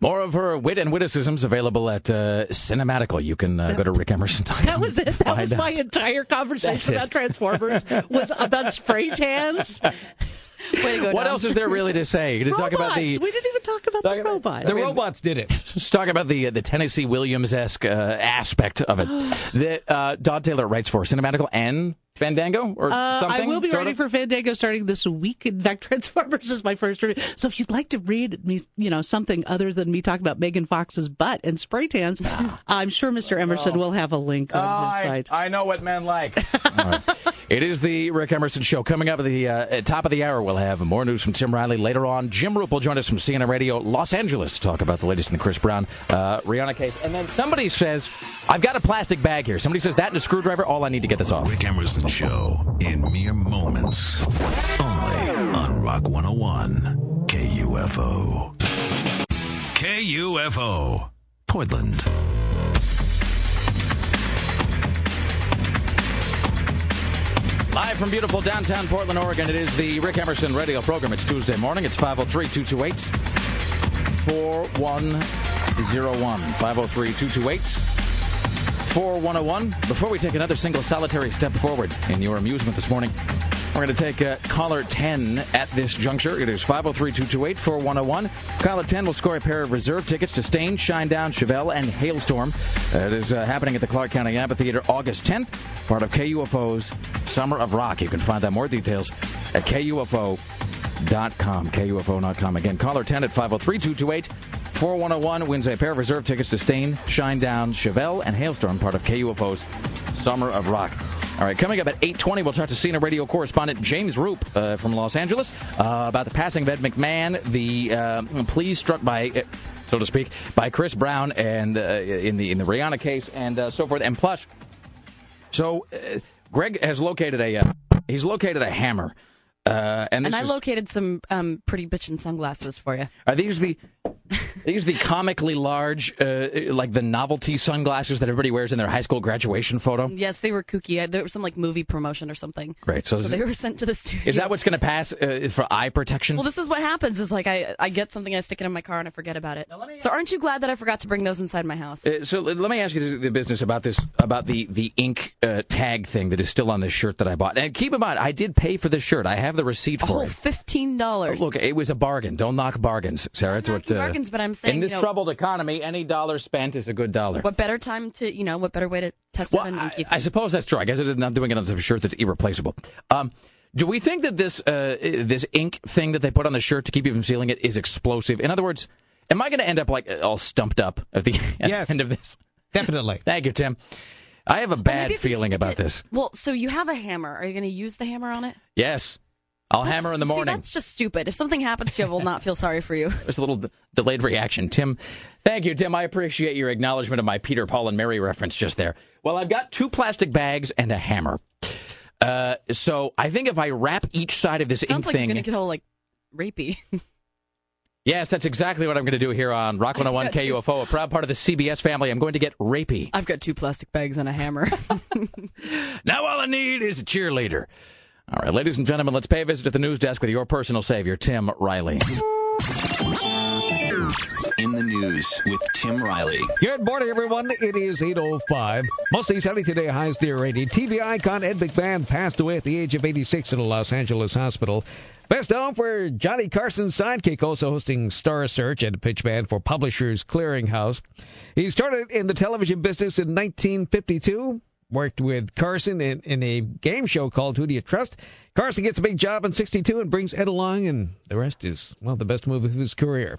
More of her wit and witticisms available at uh, Cinematical. You can uh, go to Rick Emerson. That was it. That was my entire conversation That's it. about Transformers was about spray tans. [laughs] Way to go, What Dawn. else is there really to say? To talk about the we didn't even talk about the robot. The robots did it. Just talk about the the Tennessee Williams esque uh, aspect of it. [gasps] that uh, Dawn Taylor writes for Cinematical and Fandango or Uh, something. I will be sort writing of? for Fandango starting this week. In fact, [laughs] Transformers is my first review. So if you'd like to read me, you know, something other than me talking about Megan Fox's butt and spray tans, [laughs] I'm sure Mr. Emerson will have a link on his I, site. I know what men like. [laughs] It is the Rick Emerson Show. Coming up at the uh, top of the hour, we'll have more news from Tim Riley. Later on, Jim Roope will join us from CNN Radio Los Angeles to talk about the latest in the Chris Brown, uh, Rihanna case. And then somebody says, I've got a plastic bag here. Somebody says that and a screwdriver. All I need to get this off. Rick Emerson Show in mere moments. Only on Rock 101 KUFO. KUFO. Portland. Live from beautiful downtown Portland, Oregon, it is the Rick Emerson radio program. It's Tuesday morning. It's 503 228 4101. 503 228 4101. Before we take another single solitary step forward in your amusement this morning, We're going to take uh, caller 10 at this juncture. It is 503 228 4101. Caller 10 will score a pair of reserve tickets to Staind, Shinedown, Chevelle, and Halestorm. Uh, it is uh, happening at the Clark County Amphitheater August 10th, part of KUFO's Summer of Rock. You can find out more details at KUFO.com. KUFO.com. Again, caller 10 at 503 228 4101 wins a pair of reserve tickets to Staind, Shinedown, Chevelle, and Halestorm, part of KUFO's Summer of Rock. All right, coming up at 8.20, we'll talk to CNN radio correspondent James Roope uh, from Los Angeles uh, about the passing of Ed McMahon, the uh, plea struck by, uh, so to speak, by Chris Brown and uh, in the in the Rihanna case and uh, so forth. And plus, so Greg has located a he's located a hammer. Uh, and, and I is, located some um, pretty bitchin' sunglasses for you. Are these the these the comically large, uh, like the novelty sunglasses that everybody wears in their high school graduation photo? Yes, they were kooky. There was some like movie promotion or something. Great. So, so they were sent to the studio. Is that what's going to pass uh, for eye protection? Well, this is what happens. Is like I I get something, I stick it in my car, and I forget about it. So aren't you glad that I forgot to bring those inside my house? Uh, so let me ask you the business about this about the the ink uh, tag thing that is still on this shirt that I bought. And keep in mind, I did pay for this shirt. I have the receipt for oh, it. Fifteen dollars. Look, it was a bargain. Don't knock bargains, Sarah. It's what uh, bargains, but I'm saying in this you know, troubled economy, any dollar spent is a good dollar. What better time to you know? What better way to test well, it? I, I, suppose that's true. I guess I'm not doing it on some shirt that's irreplaceable. Um, do we think that this uh, this ink thing that they put on the shirt to keep you from sealing it is explosive? In other words, am I going to end up like all stumped up at the [laughs] yes, end of this? Definitely. [laughs] Thank you, Tim. I have a bad well, feeling about it, this. Well, so you have a hammer. Are you going to use the hammer on it? Yes. I'll that's, hammer in the morning. See, that's just stupid. If something happens to you, I will not feel sorry for you. [laughs] There's a little d- delayed reaction. Tim, thank you, Tim. I appreciate your acknowledgement of my Peter, Paul, and Mary reference just there. Well, I've got two plastic bags and a hammer. Uh, so I think if I wrap each side of this Sounds ink like thing. you're going to get all like rapey. [laughs] Yes, that's exactly what I'm going to do here on Rock 101 KUFO, a proud part of the CBS family. I'm going to get rapey. I've got two plastic bags and a hammer. [laughs] now all I need is a cheerleader. All right, ladies and gentlemen, let's pay a visit to the news desk with your personal savior, Tim Riley. In the news with Tim Riley. Good morning, everyone. It is 8.05. Mostly sunny today, highs near 80. TV icon Ed McMahon passed away at the age of 86 in a Los Angeles hospital. Best known for Johnny Carson's sidekick, also hosting Star Search and a pitchman for Publishers Clearinghouse. He started in the television business in 1952 worked with Carson in, in a game show called Who Do You Trust? Carson gets a big job in 62 and brings Ed along, and the rest is, well, the best move of his career.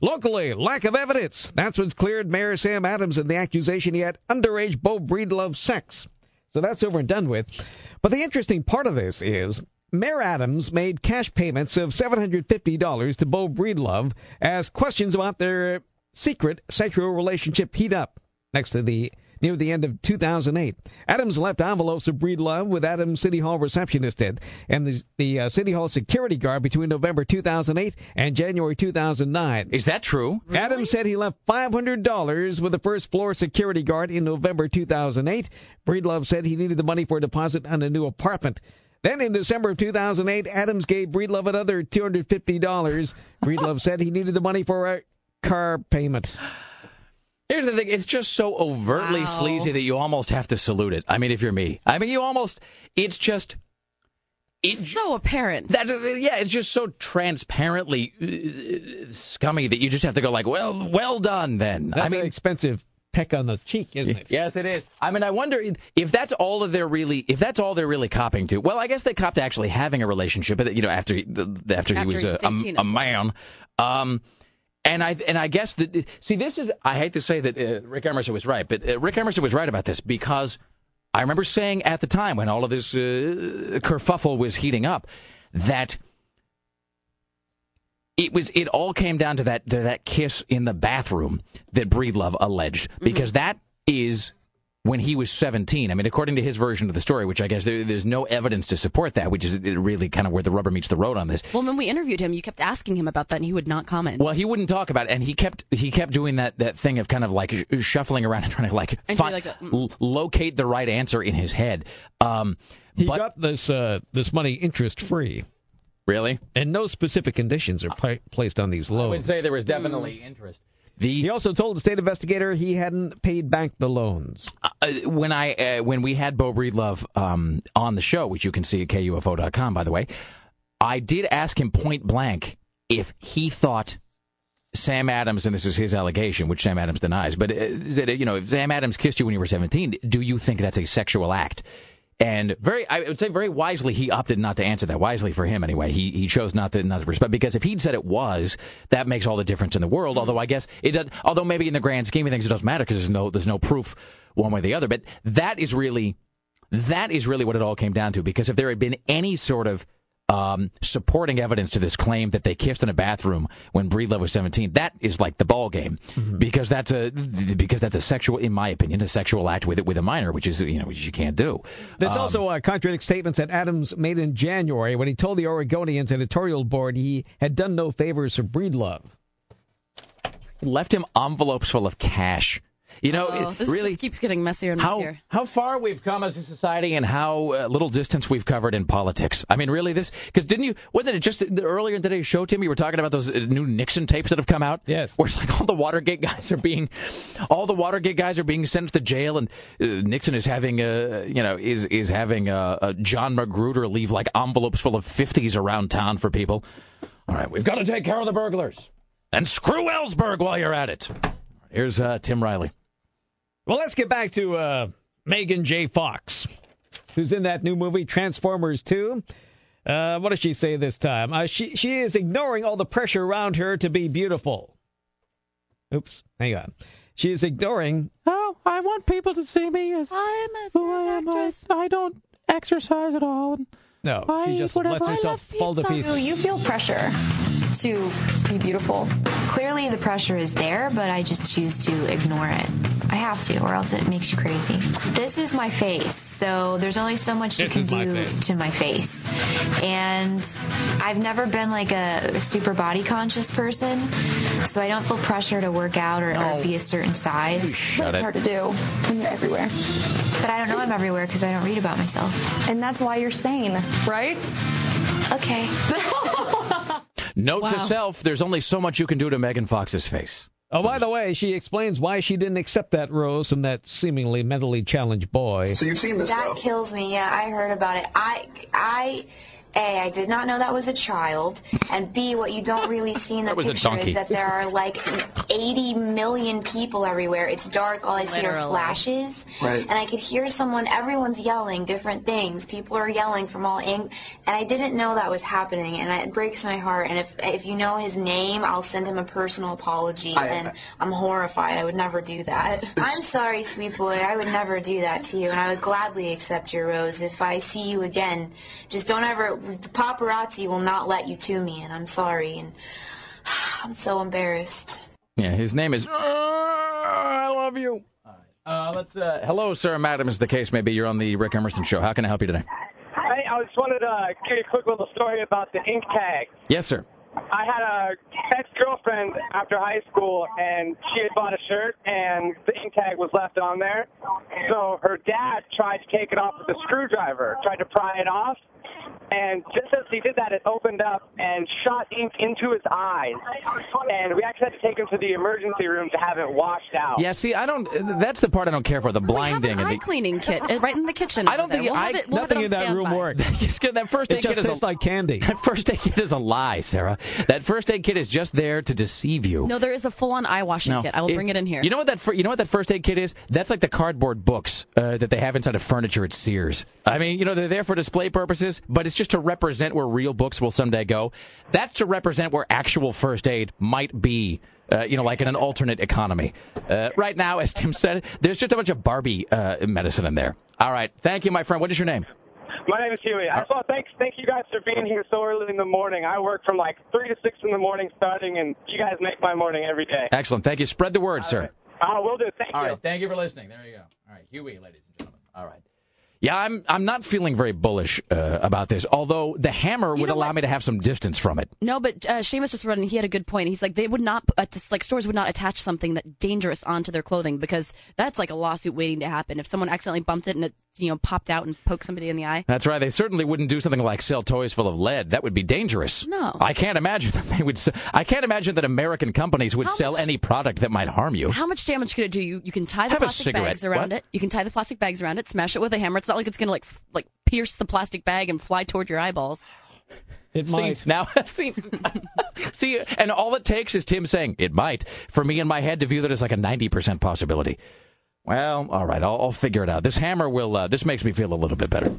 Locally, lack of evidence. That's what's cleared Mayor Sam Adams and the accusation he had underage Beau Breedlove sex. So that's over and done with. But the interesting part of this is Mayor Adams made cash payments of $750 to Beau Breedlove as questions about their secret sexual relationship heat up next to the near the end of 2008. Adams left envelopes of Breedlove with Adams City Hall receptionist Ed and the, the uh, City Hall security guard between November 2008 and January 2009. Is that true? Really? Adams said he left $500 with the first floor security guard in November 2008. Breedlove said he needed the money for a deposit on a new apartment. Then in December of 2008, Adams gave Breedlove another $250. Breedlove said he needed the money for a car payment. Here's the thing: it's just so overtly wow. sleazy that you almost have to salute it. I mean, if you're me, I mean, you almost. It's just. It's so apparent. That yeah, it's just so transparently uh, scummy that you just have to go like, well, well done. Then that's I mean, an expensive peck on the cheek, isn't it? Yes, it is. I mean, I wonder if that's all of their really, if that's all they're really copping to. Well, I guess they copped to actually having a relationship. But you know, after after, after he was, he a, 18, a, a man. Um, and I and I guess that see this is I hate to say that uh, Rick Emerson was right, but uh, Rick Emerson was right about this because I remember saying at the time when all of this uh, kerfuffle was heating up that it was it all came down to that to that kiss in the bathroom that Breedlove alleged because mm-hmm. that is when he was 17. I mean, according to his version of the story, which I guess there, there's no evidence to support that, which is really kind of where the rubber meets the road on this. Well, when we interviewed him, you kept asking him about that, and he would not comment. Well, he wouldn't talk about it, and he kept he kept doing that that thing of kind of like sh- shuffling around and trying to like, fi- like a, l- locate the right answer in his head. Um, he but, got this uh, this money interest free. Really? And no specific conditions are pla- placed on these loans. I would say there was definitely mm. interest. The, he also told the state investigator he hadn't paid back the loans. Uh, when I uh, when we had Beau Breedlove um, on the show, which you can see at KUFO.com, by the way, I did ask him point blank if he thought Sam Adams, and this is his allegation, which Sam Adams denies, but uh, you know, if Sam Adams kissed you when you were 17, do you think that's a sexual act? And very, I would say very wisely, he opted not to answer that. Wisely for him, anyway. He he chose not to not to respect because if he'd said it was, that makes all the difference in the world. Mm-hmm. Although I guess it does. Although maybe in the grand scheme of things, it doesn't matter because there's no there's no proof one way or the other. But that is really that is really what it all came down to. Because if there had been any sort of um, supporting evidence to this claim that they kissed in a bathroom when Breedlove was 17. That is like the ball game mm-hmm. because that's a because that's a sexual, in my opinion, a sexual act with it with a minor, which is you know which you can't do. This um, also uh, contradicts statements that Adams made in January when he told the Oregonians editorial board he had done no favors for Breedlove. Left him envelopes full of cash. You know, oh, it this really just keeps getting messier and how, messier. How far we've come as a society and how uh, little distance we've covered in politics. I mean, really, this because didn't you? Wasn't it just earlier in today's show, Tim? You were talking about those uh, new Nixon tapes that have come out. Yes, where it's like all the Watergate guys are being, all the Watergate guys are being sentenced to jail, and uh, Nixon is having a, you know, is is having a, a John Magruder leave like envelopes full of fifties around town for people. All right, we've got to take care of the burglars and screw Ellsberg while you're at it. Here's uh, Tim Riley. Well, let's get back to uh, Megan J. Fox, who's in that new movie Transformers 2. Uh, what does she say this time? Uh, she she is ignoring all the pressure around her to be beautiful. Oops, hang on. She is ignoring. Oh, I want people to see me as I'm a who I am. actress. I don't exercise at all. No, I she just lets I herself love fall to pizza. pieces. You feel pressure to be beautiful. Clearly, the pressure is there, but I just choose to ignore it. I have to, or else it makes you crazy. This is my face, so there's only so much you can is my do to my face. And I've never been like a super body conscious person, so I don't feel pressure to work out or, or be a certain size. Shut That's it. hard to do when you're everywhere. But I don't know I'm everywhere because I don't read about myself. And that's why you're sane, right? Okay. [laughs] Note to self: There's only so much you can do to Megan Fox's face. Oh, by the way, she explains why she didn't accept that rose from that seemingly mentally challenged boy. So you've seen this, That though? kills me. Yeah, I heard about it. I, I, A, I did not know that was a child, and B, what you don't really see in the [laughs] That was picture donkey. is that there are like 80 million people everywhere. It's dark. All I see are flashes, Right. and I could hear someone. Everyone's yelling different things. People are yelling from all angles, and I didn't know that was happening, and it breaks my heart. And if if you know his name, I'll send him a personal apology. I- and I'm horrified. I would never do that. I'm sorry, sweet boy. I would never do that to you, and I would gladly accept your rose if I see you again. Just don't ever. The paparazzi will not let you to me, and I'm sorry. And [sighs] I'm so embarrassed. Yeah, his name is. I love you. Uh, let's. Uh, hello, sir, madam, as the case may be. You're on the Rick Emerson show. How can I help you today? Hey, I just wanted to give you a quick little story about the ink tag. Yes, sir. I had a ex-girlfriend after high school, and she had bought a shirt, and the ink tag was left on there. So her dad tried to take it off with a screwdriver, tried to pry it off, and just as he did that, it opened up and shot ink into his eyes. And we actually had to take him to the emergency room to have it washed out. Yeah, see, I don't. That's the part I don't care for. The blinding and eye the. cleaning kit uh, right in the kitchen. I don't think we'll I- have it, we'll have Nothing it in that room standby. works. [laughs] that first It aid kit just is tastes a, like candy. [laughs] That first aid kit is a lie, Sarah. That first aid kit is just there to deceive you. No, there is a full-on eye washing No. kit. I will bring it in here. You know what that you know what that first aid kit is? That's like the cardboard books uh, that they have inside of furniture at Sears. I mean, you know, they're there for display purposes, but it's just to represent where real books will someday go. That's to represent where actual first aid might be. Uh, you know, like in an alternate economy. Uh, right now, as Tim said, there's just a bunch of Barbie uh, medicine in there. All right, thank you, my friend. What is your name? My name is Huey. I just want to thank, you guys for being here so early in the morning. I work from like 3 to 6 in the morning starting, and you guys make my morning every day. Excellent. Thank you. Spread the word, sir. I will do. Thank All you. right. Thank you for listening. There you go. All right. Huey, ladies and gentlemen. All right. Yeah, I'm I'm not feeling very bullish uh, about this. Although the hammer would allow me to have some distance from it. No, but uh, Seamus just running. He had a good point. He's like, they would not, uh, just, like stores would not attach something that dangerous onto their clothing because that's like a lawsuit waiting to happen. If someone accidentally bumped it and it, you know, popped out and poked somebody in the eye. That's right. They certainly wouldn't do something like sell toys full of lead. That would be dangerous. No. I can't imagine [laughs] that they would. I can't imagine that American companies would sell any product that might harm you. How much damage could it do? You you can tie the Have plastic bags around What? it. You can tie the plastic bags around it, smash it with a hammer. It's not like it's gonna like f- like pierce the plastic bag and fly toward your eyeballs. It see, might. Now, [laughs] see, [laughs] see, and all it takes is Tim saying it might for me in my head to view that as like a ninety percent possibility. Well, all right, I'll, I'll figure it out. This hammer will. Uh, this makes me feel a little bit better.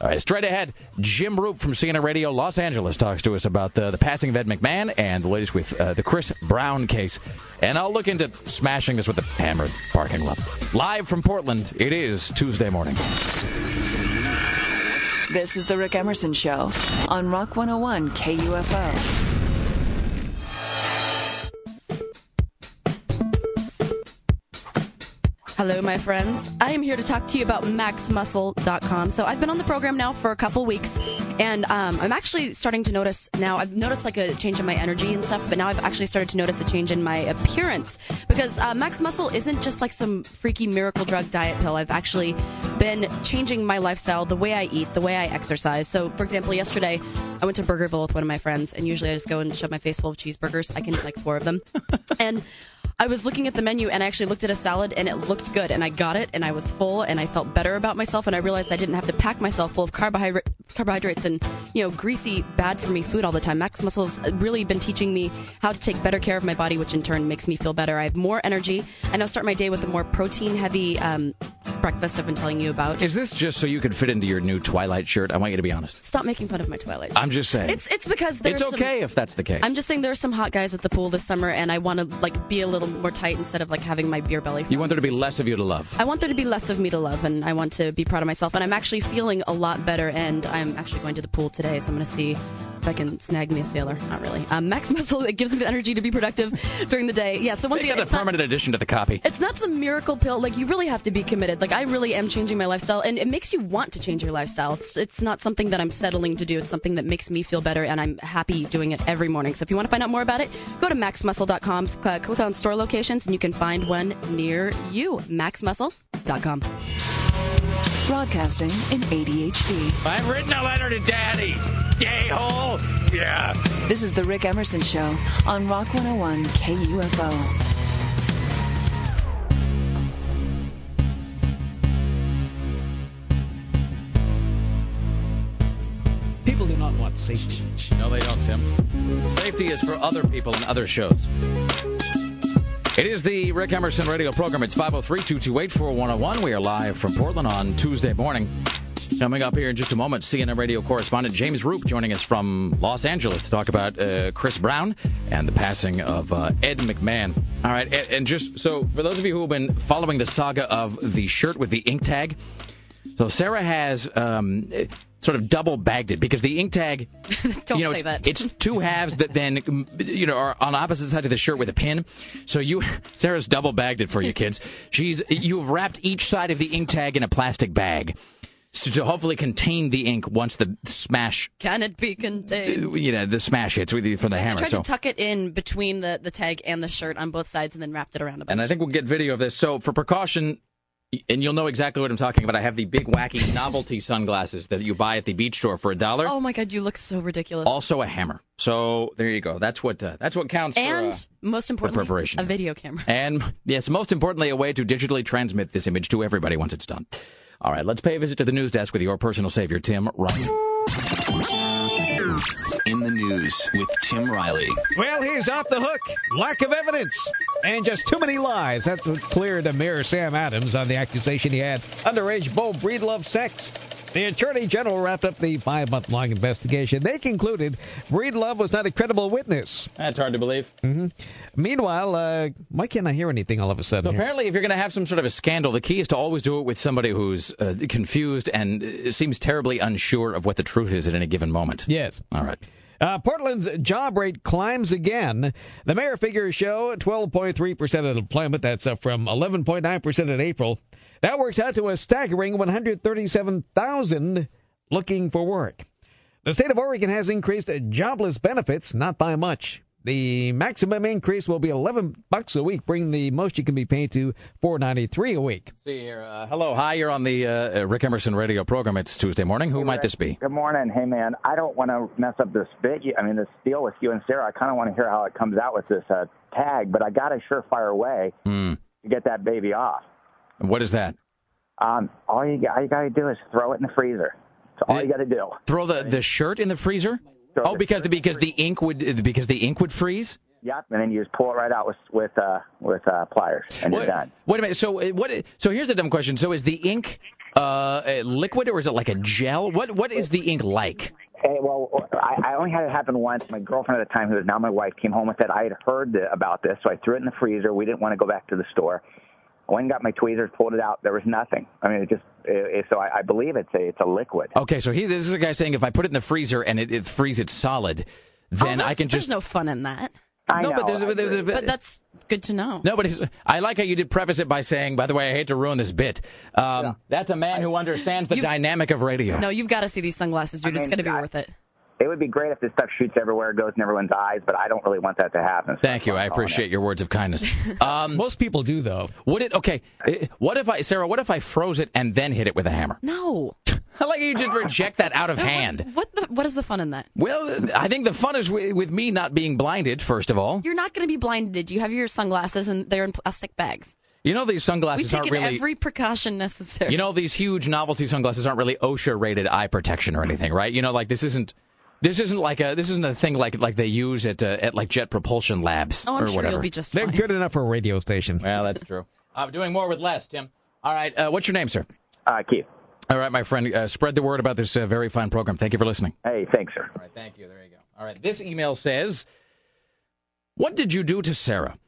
All right, straight ahead, Jim Roope from CNN Radio Los Angeles talks to us about the, the passing of Ed McMahon and the latest with uh, the Chris Brown case. And I'll look into smashing this with a hammer parking lot. Live from Portland, it is Tuesday morning. This is the Rick Emerson Show on Rock 101 KUFO. Hello, my friends. I am here to talk to you about MaxMuscle.com. So I've been on the program now for a couple weeks, and um, I'm actually starting to notice now. I've noticed like a change in my energy and stuff, but now I've actually started to notice a change in my appearance because uh, Max Muscle isn't just like some freaky miracle drug diet pill. I've actually been changing my lifestyle, the way I eat, the way I exercise. So, for example, yesterday I went to Burgerville with one of my friends, and usually I just go and shove my face full of cheeseburgers. I can eat like four of them, [laughs] and I was looking at the menu and I actually looked at a salad and it looked good and I got it and I was full and I felt better about myself and I realized I didn't have to pack myself full of carbohydrate, carbohydrates and you know greasy bad for me food all the time. Max Muscle's really been teaching me how to take better care of my body, which in turn makes me feel better. I have more energy and I'll start my day with a more protein heavy um, breakfast I've been telling you about. Is this just so you can fit into your new Twilight shirt? I want you to be honest. Stop making fun of my Twilight. I'm just saying. It's it's because there's It's okay some, if that's the case. I'm just saying there are some hot guys at the pool this summer, and I want to like be a little more tight instead of like having my beer belly. You want there to be less of you to love. I want there to be less of me to love, and I want to be proud of myself. And I'm actually feeling a lot better, and I'm actually going to the pool today, so I'm going to see if I can snag me a sailor. Not really. Um, Max [laughs] Muscle, it gives me the energy to be productive during the day. Yeah, so once They again, got a it's not, permanent addition to the copy. it's not some miracle pill. Like, you really have to be committed. Like, I really am changing my lifestyle, and it makes you want to change your lifestyle. It's, it's not something that I'm settling to do. It's something that makes me feel better, and I'm happy doing it every morning. So if you want to find out more about it, go to maxmuscle.com, click on store locations, and you can find one near you. maxmuscle.com. Broadcasting in ADHD. I've written a letter to Daddy. Gay hole. Yeah. This is the Rick Emerson Show on Rock 101 KUFO. People do not want safety. No, they don't, Tim. Safety is for other people and other shows. It is the Rick Emerson radio program. It's 503 228 4101. We are live from Portland on Tuesday morning. Coming up here in just a moment, CNN radio correspondent James Roope joining us from Los Angeles to talk about uh, Chris Brown and the passing of uh, Ed McMahon. All right, and, and just so for those of you who have been following the saga of the shirt with the ink tag, so Sarah has um, sort of double bagged it because the ink tag, [laughs] Don't you know, say it's, that. it's two halves that then you know are on opposite sides of the shirt with a pin. So you, Sarah's double bagged it for you kids. She's you've wrapped each side of the ink tag in a plastic bag. So to hopefully contain the ink once the smash, Can it be contained? you know, the smash hits with you from the I hammer. tried So, to tuck it in between the, the tag and the shirt on both sides and then wrapped it around a bunch. and I think we'll get video of this. So for precaution, and you'll know exactly what I'm talking about. I have the big wacky [laughs] novelty sunglasses that you buy at the beach store for a dollar. Oh my god, you look so ridiculous. Also a hammer. So there you go. That's what uh, that's what counts. and for, uh, most importantly, preparation. a video camera. And yes, most importantly, a way to digitally transmit this image to everybody once it's done. All right, let's pay a visit to the news desk with your personal savior, Tim Ryan. In the news with Tim Riley. Well, he's off the hook. Lack of evidence. And just too many lies. That's what cleared Mayor Sam Adams on the accusation he had underage Beau Breedlove sex. The Attorney General wrapped up the five month long investigation. They concluded Breedlove was not a credible witness. That's hard to believe. hmm Meanwhile, uh, why can't I hear anything all of a So sudden? here? apparently, if you're going to have some sort of a scandal, the key is to always do it with somebody who's uh, confused and uh, seems terribly unsure of what the truth is at any given moment. Yes. All right. Uh, Portland's job rate climbs again. The mayor figures show 12.3% unemployment. That's up from 11.9% in April. That works out to a staggering 137,000 looking for work. The state of Oregon has increased jobless benefits, not by much. The maximum increase will be 11 bucks a week, bringing the most you can be paid to 4.93 a week. See here. Uh, hello, hi. You're on the uh, Rick Emerson radio program. It's Tuesday morning. Who might this be? Good morning. Hey, man. I don't want to mess up this bit. I mean, this deal with you and Sarah. I kind of want to hear how it comes out with this uh, tag, but I got a surefire way Hmm. to get that baby off. What is that? Um, all you all you got to do is throw it in the freezer. That's all you got to do. Throw the, the shirt in the freezer? Oh, because the, because the ink would because the ink would freeze. Yep, and then you just pull it right out with with uh, with uh, pliers, and you're done. Wait a minute. So uh, what? So here's a dumb question. So is the ink uh, liquid or is it like a gel? What what is the ink like? Hey, well, I, I only had it happen once. My girlfriend at the time, who is now my wife, came home with it. I had heard the, about this, so I threw it in the freezer. We didn't want to go back to the store. I went and got my tweezers, pulled it out. There was nothing. I mean, it just it, it, so I, I believe it's a it's a liquid. Okay, so he, this is a guy saying if I put it in the freezer and it, it freezes it solid, then I can just. There's no fun in that. I No, know. but there's- I there's- agree. But that's good to know. No, but I like how you did preface it by saying, by the way, I hate to ruin this bit. Um, That's a man who understands the dynamic of radio. No, you've got to see these sunglasses, dude. I it's going to be I- worth it. It would be great if this stuff shoots everywhere, goes in everyone's eyes, but I don't really want that to happen. Thank you. I appreciate your words of kindness. [laughs] Um, Most people do, though. would it? Okay. uh, What if I, Sarah? What if I froze it and then hit it with a hammer? No. [laughs] I like you just reject that out of [laughs] hand. What the, What is the fun in that? Well, I think the fun is with, with me not being blinded. First of all, You're not going to be blinded. You have your sunglasses, and they're in plastic bags. you know these We've sunglasses aren't taken really. every precaution necessary. You know these huge novelty sunglasses aren't really OSHA rated eye protection or anything, right? You know, like this isn't. This isn't like a. This isn't a thing like like they use at uh, at like Jet Propulsion Labs Oh, I'm or sure whatever. you'll be just They're fine. good enough for a radio station. Well, that's true. I'm doing more with less, Tim. All right. Uh, what's your name, sir? Uh, Keith. All right, my friend. Uh, spread the word about this uh, very fine program. Thank you for listening. Hey, thanks, sir. All right. Thank you. There you go. All right. This email says, "What did you do to Sarah?"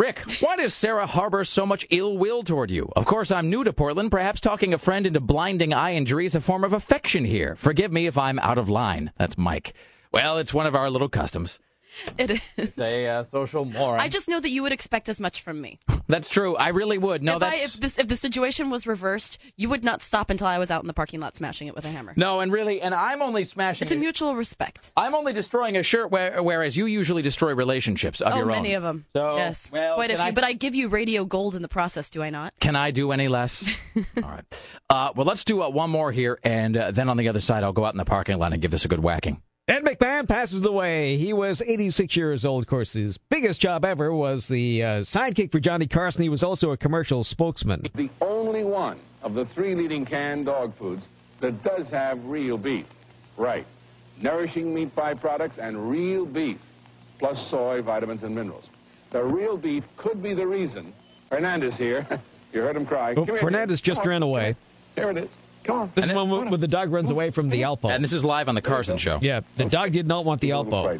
Rick, why does Sarah harbor so much ill will toward you? Of course, I'm new to Portland. Perhaps talking a friend into blinding eye injury is a form of affection here. Forgive me if I'm out of line. That's Mike. Well, it's one of our little customs. [laughs] It is. Say uh, social moron. I just know that you would expect as much from me. That's true. I really would. No, if, that's I, if this if the situation was reversed, you would not stop until I was out in the parking lot smashing it with a hammer. no, and really, and I'm only smashing. It's a mutual respect. I'm only destroying a shirt, where, whereas you usually destroy relationships of oh, your own. many of them. So, yes, well, quite a few. I- But I give you radio gold in the process, do I not? Can I do any less? [laughs] All right. Uh, well, let's do uh, one more here, and uh, then on the other side, I'll go out in the parking lot and give this a good whacking. Ed McMahon passes away. He was 86 years old. Of course, his biggest job ever was the uh, sidekick for Johnny Carson. He was also a commercial spokesman. The only one of the three leading canned dog foods that does have real beef. Right. Nourishing meat byproducts and real beef, plus soy, vitamins, and minerals. The real beef could be the reason. Hernandez here. [laughs] you heard him cry. Oh, Come here, Fernandez just ran away. There it is. Come on. This is one where- where the dog runs away from the Alpo. And this is live on the Carson Show. Yeah, the dog did not want the Alpo.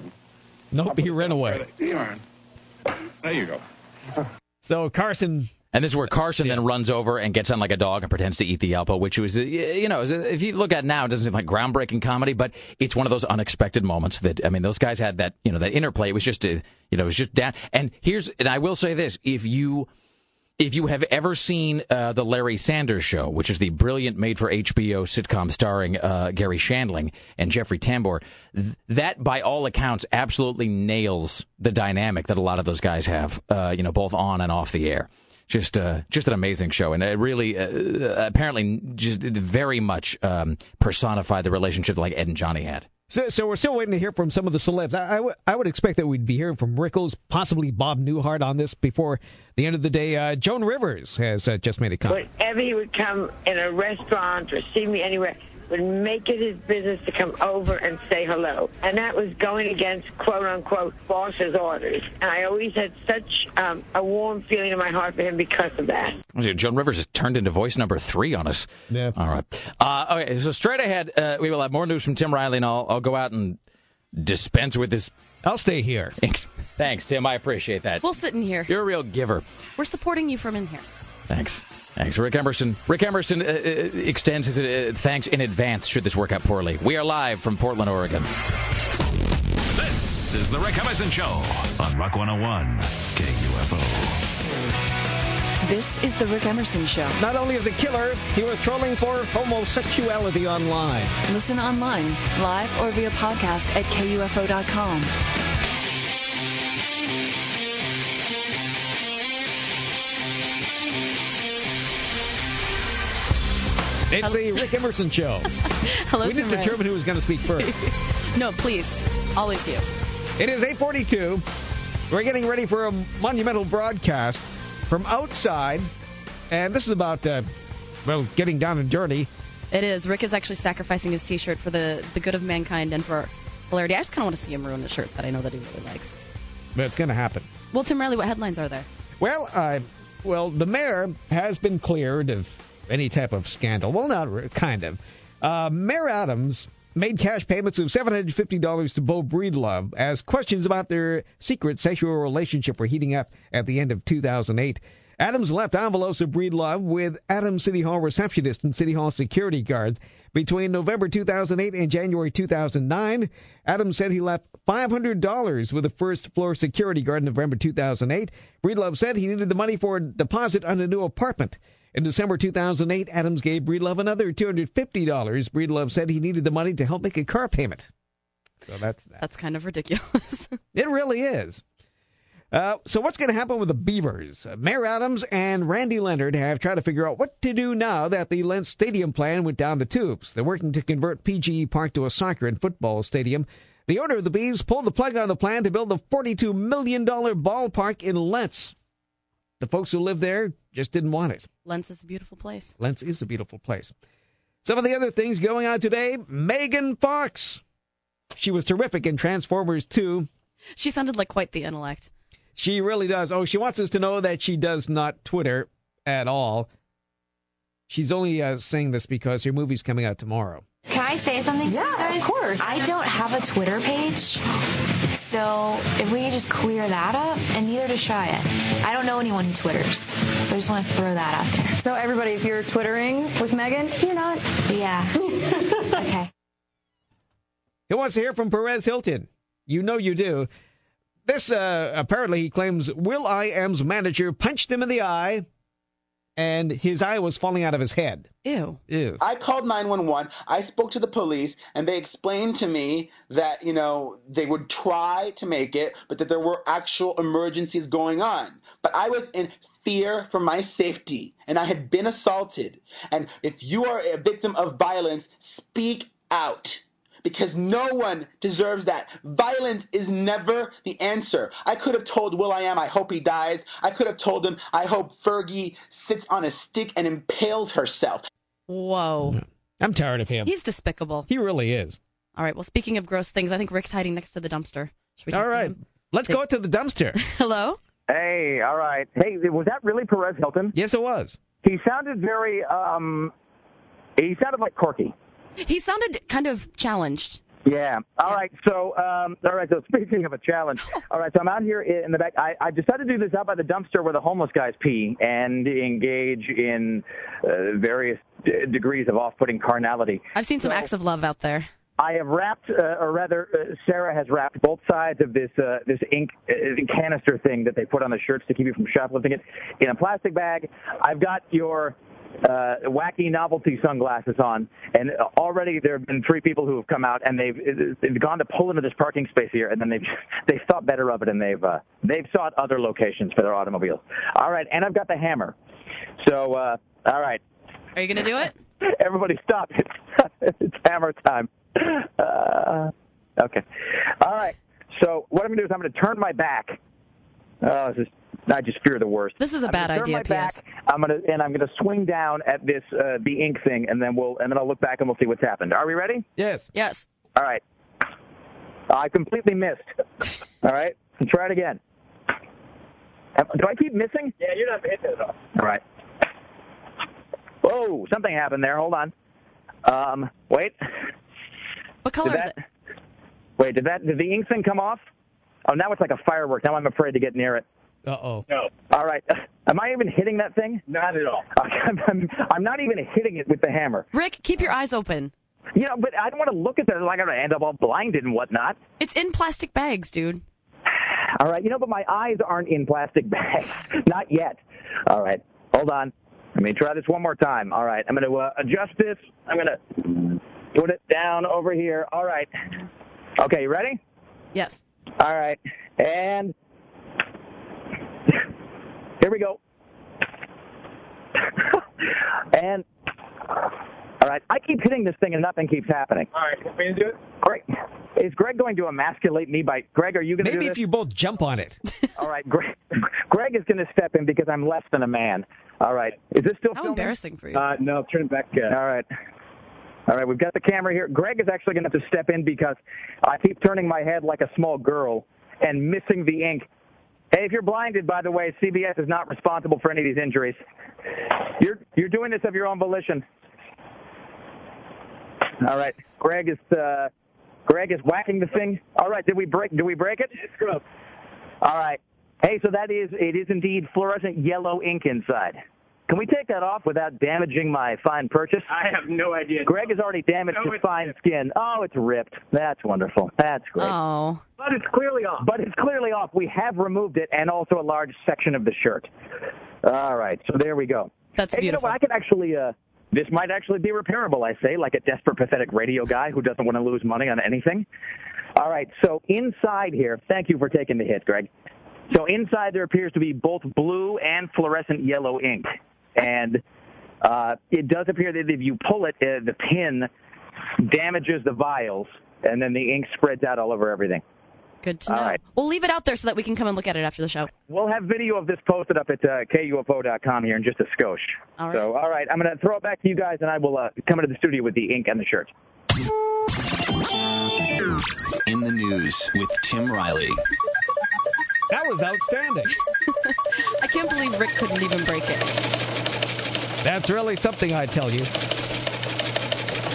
Nope, he ran away. There you go. So Carson. And this is where Carson then runs over and gets on like a dog and pretends to eat the Alpo, which was, you know, if you look at it now, it doesn't seem like groundbreaking comedy, but it's one of those unexpected moments that, I mean, those guys had that, you know, that interplay. It was just, uh, you know, it was just down. And here's, and I will say this, if you, if you have ever seen uh, the Larry Sanders Show, which is the brilliant made-for-HBO sitcom starring uh, Garry Shandling and Jeffrey Tambor, th- that by all accounts absolutely nails the dynamic that a lot of those guys have, uh, you know, both on and off the air. Just, uh, just an amazing show, and it really, uh, apparently, just very much um, personified the relationship like Ed and Johnny had. So, so we're still waiting to hear from some of the celebs. I, I, w- I would expect that we'd be hearing from Rickles, possibly Bob Newhart on this before the end of the day. Uh, Joan Rivers has uh, just made a comment. Whenever he would come in a restaurant or see me anywhere, would make it his business to come over and say hello. And that was going against quote unquote boss's orders. And I always had such um, a warm feeling in my heart for him because of that. Joan Rivers has turned into voice number three on us. Yeah. All right. Uh, okay, so straight ahead, uh, we will have more news from Tim Riley, and I'll, I'll go out and dispense with this. I'll stay here. [laughs] Thanks, Tim. I appreciate that. We'll sit in here. You're a real giver. We're supporting you from in here. Thanks. Thanks, Rick Emerson. Rick Emerson uh, uh, extends his uh, thanks in advance should this work out poorly. We are live from Portland, Oregon. This is the Rick Emerson Show on Rock 101 KUFO. This is The Rick Emerson Show. Not only is a killer, he was trolling for homosexuality online. Listen online, live, or via podcast at KUFO.com. It's the Rick Emerson Show. [laughs] Hello, we Tim didn't Ray. determine who was going to speak first. [laughs] No, please. Always you. It is 842. We're getting ready for a monumental broadcast from outside. And this is about, uh, well, getting down and dirty. It is. Rick is actually sacrificing his T-shirt for the the good of mankind and for hilarity. I just kind of want to see him ruin a shirt that I know that he really likes. But it's going to happen. Well, Tim Riley, what headlines are there? Well, uh, well, the mayor has been cleared of any type of scandal. Well, not kind of. Uh, Mayor Adams made cash payments of $750 to Beau Breedlove as questions about their secret sexual relationship were heating up at the end of 2008. Adams left envelopes of Breedlove with Adams City Hall receptionist and City Hall security guards. Between November 2008 and January 2009, Adams said he left $500 with the first floor security guard in November 2008. Breedlove said he needed the money for a deposit on a new apartment. In December 2008, Adams gave Breedlove another $250. Breedlove said he needed the money to help make a car payment. So that's that. That's kind of ridiculous. [laughs] It really is. Uh, so what's going to happen with the Beavers? Uh, Mayor Adams and Randy Leonard have tried to figure out what to do now that the Lent Stadium plan went down the tubes. They're working to convert PGE Park to a soccer and football stadium. The owner of the Beavs pulled the plug on the plan to build the $42 million ballpark in Lents. The folks who live there just didn't want it. Lents is a beautiful place. Lents is a beautiful place. Some of the other things going on today Megan Fox. She was terrific in Transformers 2. She sounded like quite the intellect. She really does. Oh, she wants us to know that she does not Twitter at all. She's only uh, saying this because her movie's coming out tomorrow. Can I say something to you guys? Of course. I don't have a Twitter page, so if we could just clear that up, and neither does Shia. I don't know anyone who Twitters, so I just want to throw that out there. So everybody, if you're twittering with Megan, you're not. Yeah. [laughs] okay. Who wants to hear from Perez Hilton? You know you do. This, uh, apparently, he claims will.i.am's manager punched him in the eye, and his eye was falling out of his head. Ew. Ew. I called 911. I spoke to the police, and they explained to me that, you know, they would try to make it, but that there were actual emergencies going on. But I was in fear for my safety, and I had been assaulted. And if you are a victim of violence, speak out. Because no one deserves that. Violence is never the answer. I could have told will.i.am, I hope he dies. I could have told him, I hope Fergie sits on a stick and impales herself. Whoa. I'm tired of him. He's despicable. He really is. All right. Well, speaking of gross things, I think Rick's hiding next to the dumpster. Should we talk All to him? Let's go to the dumpster. [laughs] Hello? Hey, all right. Hey, was that really Perez Hilton? Yes, it was. He sounded very, um, he sounded like Corky. He sounded kind of challenged. Yeah. All right. So, um, all right. So, speaking of a challenge, [laughs] all right. So, I'm out here in the back. I, I decided to do this out by the dumpster where the homeless guys pee and engage in uh, various d- degrees of off-putting carnality. I've seen some acts of love out there. I have wrapped, uh, or rather, uh, Sarah has wrapped both sides of this uh, this ink uh, canister thing that they put on the shirts to keep you from shoplifting it in a plastic bag. I've got your uh, wacky novelty sunglasses on, and already there have been three people who have come out and they've, they've gone to pull into this parking space here, and then they've [laughs] they've thought better of it, and they've uh, they've sought other locations for their automobiles. All right, and I've got the hammer. So, uh, all right. Are you going to do it? [laughs] Everybody stop. It's, [laughs] it's hammer time. Uh, okay. All right. So what I'm going to do is I'm going to turn my back. Oh, this is, I just fear the worst. This is a I'm bad idea, my P.S. I'm going to and I'm going to swing down at this uh, the ink thing, and then we'll and then I'll look back and we'll see what's happened. Are we ready? Yes. Yes. All right. I completely missed. [laughs] All right. Let's try it again. Do I keep missing? Yeah, you're not hitting it off. All right. Whoa, something happened there. Hold on. Um, wait. What color Did is it? Wait, did that did the ink thing come off? Oh, now it's like a firework. Now I'm afraid to get near it. Uh oh. No. All right. [laughs] Am I even hitting that thing? Not at all. [laughs] I'm, I'm, I'm not even hitting it with the hammer. Rick, keep your eyes open. You know, but I don't want to look at that like I'm going to end up all blinded and whatnot. It's in plastic bags, dude. All right. You know, but my eyes aren't in plastic [laughs] bags. not yet. All right. Hold on. Let me try this one more time. All right. I'm going to uh, adjust this. I'm going to put it down over here. All right. Okay, you ready? Yes. All right. And here we go. and all right, I keep hitting this thing and nothing keeps happening. All right, want me to do it? Greg, is Greg going to emasculate me by Greg? Are you going to Maybe do if you both jump on it. [laughs] All right, Greg, [laughs] Greg is going to step in because I'm less than a man. All right, is this still How filming? embarrassing for you. Uh, no, turn it back. Uh, All right. All right, we've got the camera here. Greg is actually going to have to step in because I keep turning my head like a small girl and missing the ink. Hey, if you're blinded, by the way, CBS is not responsible for any of these injuries. You're you're doing this of your own volition. All right, Greg is uh, Greg is whacking the thing. All right, did we break? Did we break it? All right. Hey, so that is it is indeed fluorescent yellow ink inside. Can we take that off without damaging my fine purchase? I have no idea. Greg has already damaged No, his it's fine skin. Oh, it's ripped. That's wonderful. That's great. Oh. But it's clearly off. But it's clearly off. We have removed it and also a large section of the shirt. All right, so there we go. That's hey, beautiful. You know what? I could actually, uh, this might actually be repairable, I say, like a desperate, pathetic radio guy who doesn't want to lose money on anything. All right, so inside here, thank you for taking the hit, Greg. So inside there appears to be both blue and fluorescent yellow ink. And uh, it does appear that if you pull it, uh, the pin damages the vials, and then the ink spreads out all over everything. Good to know. All right. We'll leave it out there so that we can come and look at it after the show. We'll have video of this posted up at uh, KUFO.com here in just a skosh. All right. So, all right, I'm going to throw it back to you guys, and I will uh, come into the studio with the ink and the shirt. In the news with Tim Riley. That was outstanding. [laughs] I can't believe Rick couldn't even break it. That's really something, I tell you.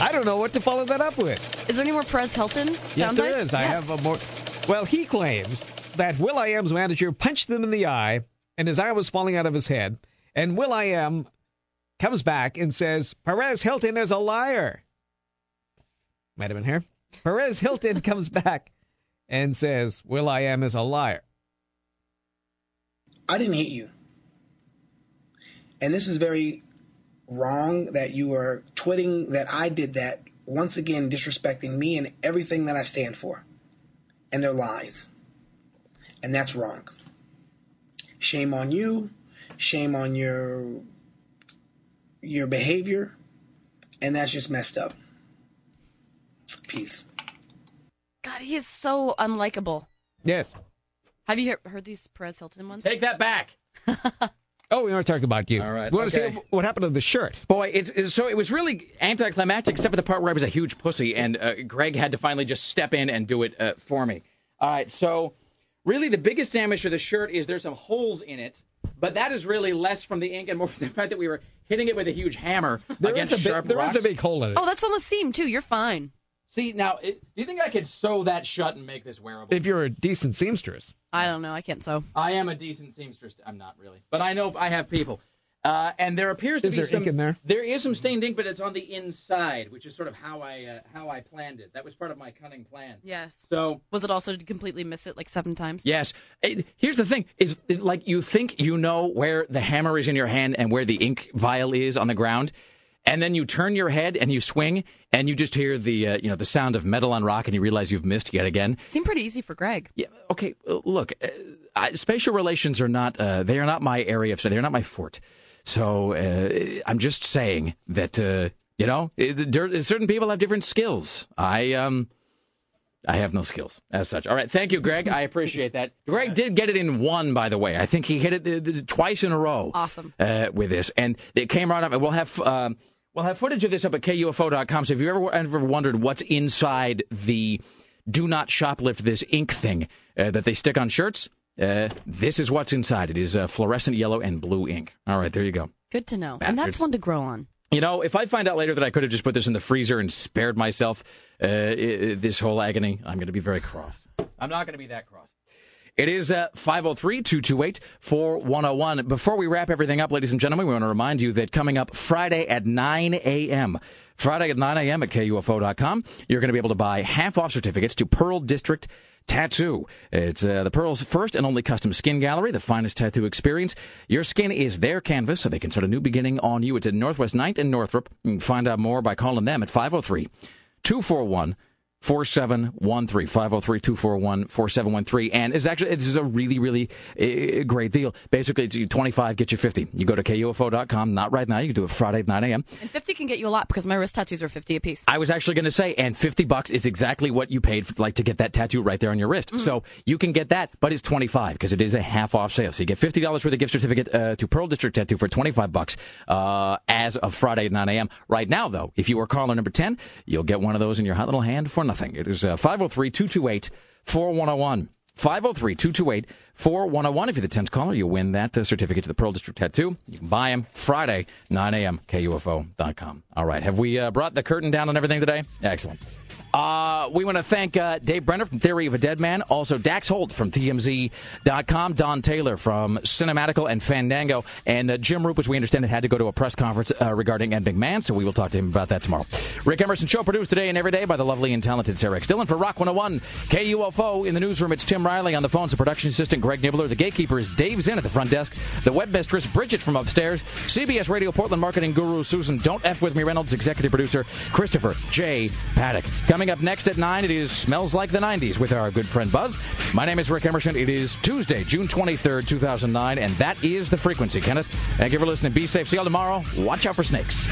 I don't know what to follow that up with. Is there any more Perez Hilton Yes, sound there bites? is. I Yes. have a more. Well, he claims that will.i.am's manager punched him in the eye, and his eye was falling out of his head. And will.i.am comes back and says Perez Hilton is a liar. Might have been here. Perez Hilton [laughs] comes back and says will.i.am is a liar. I didn't hit you. And this is very wrong that you are twitting that I did that, once again disrespecting me and everything that I stand for. And they're lies. And that's wrong. Shame on you. Shame on your your behavior. And that's just messed up. Peace. God, he is so unlikable. Yes. Have you he- heard these Perez Hilton ones? Take that back. [laughs] Oh, we want to talk about you. All right. We want to see what happened to the shirt. Boy, it's, it's so it was really anticlimactic, except for the part where I was a huge pussy, and uh, Greg had to finally just step in and do it uh, for me. All right, so really the biggest damage to the shirt is there's some holes in it, but that is really less from the ink and more [laughs] from the fact that we were hitting it with a huge hammer There against is a big, sharp there is rocks. a big hole in it. Oh, that's on the seam too. You're fine. See now, it, do you think I could sew that shut and make this wearable? If you're a decent seamstress. I don't know. I can't sew. I am a decent seamstress. I'm not really, but I know I have people. Uh, and there appears to Is be there some, ink in there? There is some stained ink, but it's on the inside, which is sort of how I uh, how I planned it. That was part of my cunning plan. Yes. So Was it also to completely miss it like seven times? yes, It- here's the thing: is it, like you think you know where the hammer is in your hand and where the ink vial is on the ground, and then you turn your head and you swing, and you just hear the uh, you know the sound of metal on rock, and you realize you've missed yet again. Seemed pretty easy for Greg. Yeah. Okay. uh, Look, uh, I, spatial relations are not. Uh, they are not my area of study. They're not my fort. So uh, I'm just saying that uh, you know, certain people have different skills. I um. I have no skills as such. All right, thank you, Greg. I appreciate that. [laughs] Greg did get it in one, by the way. I think he hit it twice in a row. Awesome. Uh, with this, and it came right up. And we'll have um, we'll have footage of this up at KUFO.com. So if you ever ever wondered what's inside the "Do not shoplift this ink" thing uh, that they stick on shirts, uh, this is what's inside. It is uh, fluorescent yellow and blue ink. All right, there you go. Good to know. And that's one to grow on. You know, if I find out later that I could have just put this in the freezer and spared myself uh, this whole agony, I'm going to be very cross. I'm not going to be that cross. It is uh, 503 228 4101. Before we wrap everything up, ladies and gentlemen, we want to remind you that coming up Friday at 9 a.m., Friday at 9 a.m. at KUFO.com, you're going to be able to buy half off certificates to Pearl District Tattoo. It's uh, the Pearl's first and only custom skin gallery, the finest tattoo experience. Your skin is their canvas, so they can start a new beginning on you. It's at Northwest 9th and Northrup. Find out more by calling them at 503 241 4713 503 241 4713 and it's actually this is a really really uh, great deal basically it's 25 get you 50 you go to kufo.com not right now you can do it friday at 9 a.m And 50 can get you a lot because my wrist tattoos are 50 apiece. I was actually going to say, and 50 bucks is exactly what you paid for, like to get that tattoo right there on your wrist. Mm-hmm. So you can get that, but it's 25 because it is a half off sale. So you get $50 worth of gift certificate uh, to Pearl District Tattoo for 25 bucks uh, as of Friday at 9 a.m. Right now, though, if you are caller number 10, you'll get one of those in your hot little hand for nothing. It is uh, 503 228 4101. 503 228 4101. If you're the 10th caller, you'll win that uh, certificate to the Pearl District Tattoo. You can buy them Friday, 9 a.m., KUFO.com. All right. Have we uh, brought the curtain down on everything today? Excellent. Uh, we want to thank uh, Dave Brenner from Theory of a Dead Man, also Dax Holt from TMZ.com, Dawn Taylor from Cinematical and Fandango, and uh, Jim Roope, as we understand had to go to a press conference uh, regarding Ed McMahon, so we will talk to him about that tomorrow. Rick Emerson Show produced today and every day by the lovely and talented Sarah. Dillon for Rock 101, KUFO. In the newsroom, it's Tim Riley on the phones, the production assistant Greg Nibler, the gatekeeper is Dave Zinn at the front desk, the web mistress Bridget from upstairs, CBS Radio Portland marketing guru Susan Don't F With Me Reynolds, executive producer Christopher J. Paddock. Coming up next at 9, it is Smells Like the 90s with our good friend Buzz. My name is Rick Emerson. It is Tuesday, June 23rd, 2009, and that is the frequency, Kenneth. Thank you for listening. Be safe. See you all tomorrow. Watch out for snakes.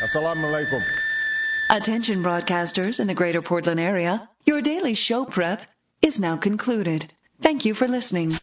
Assalamu alaikum. Attention broadcasters in the greater Portland area. Your daily show prep is now concluded. Thank you for listening.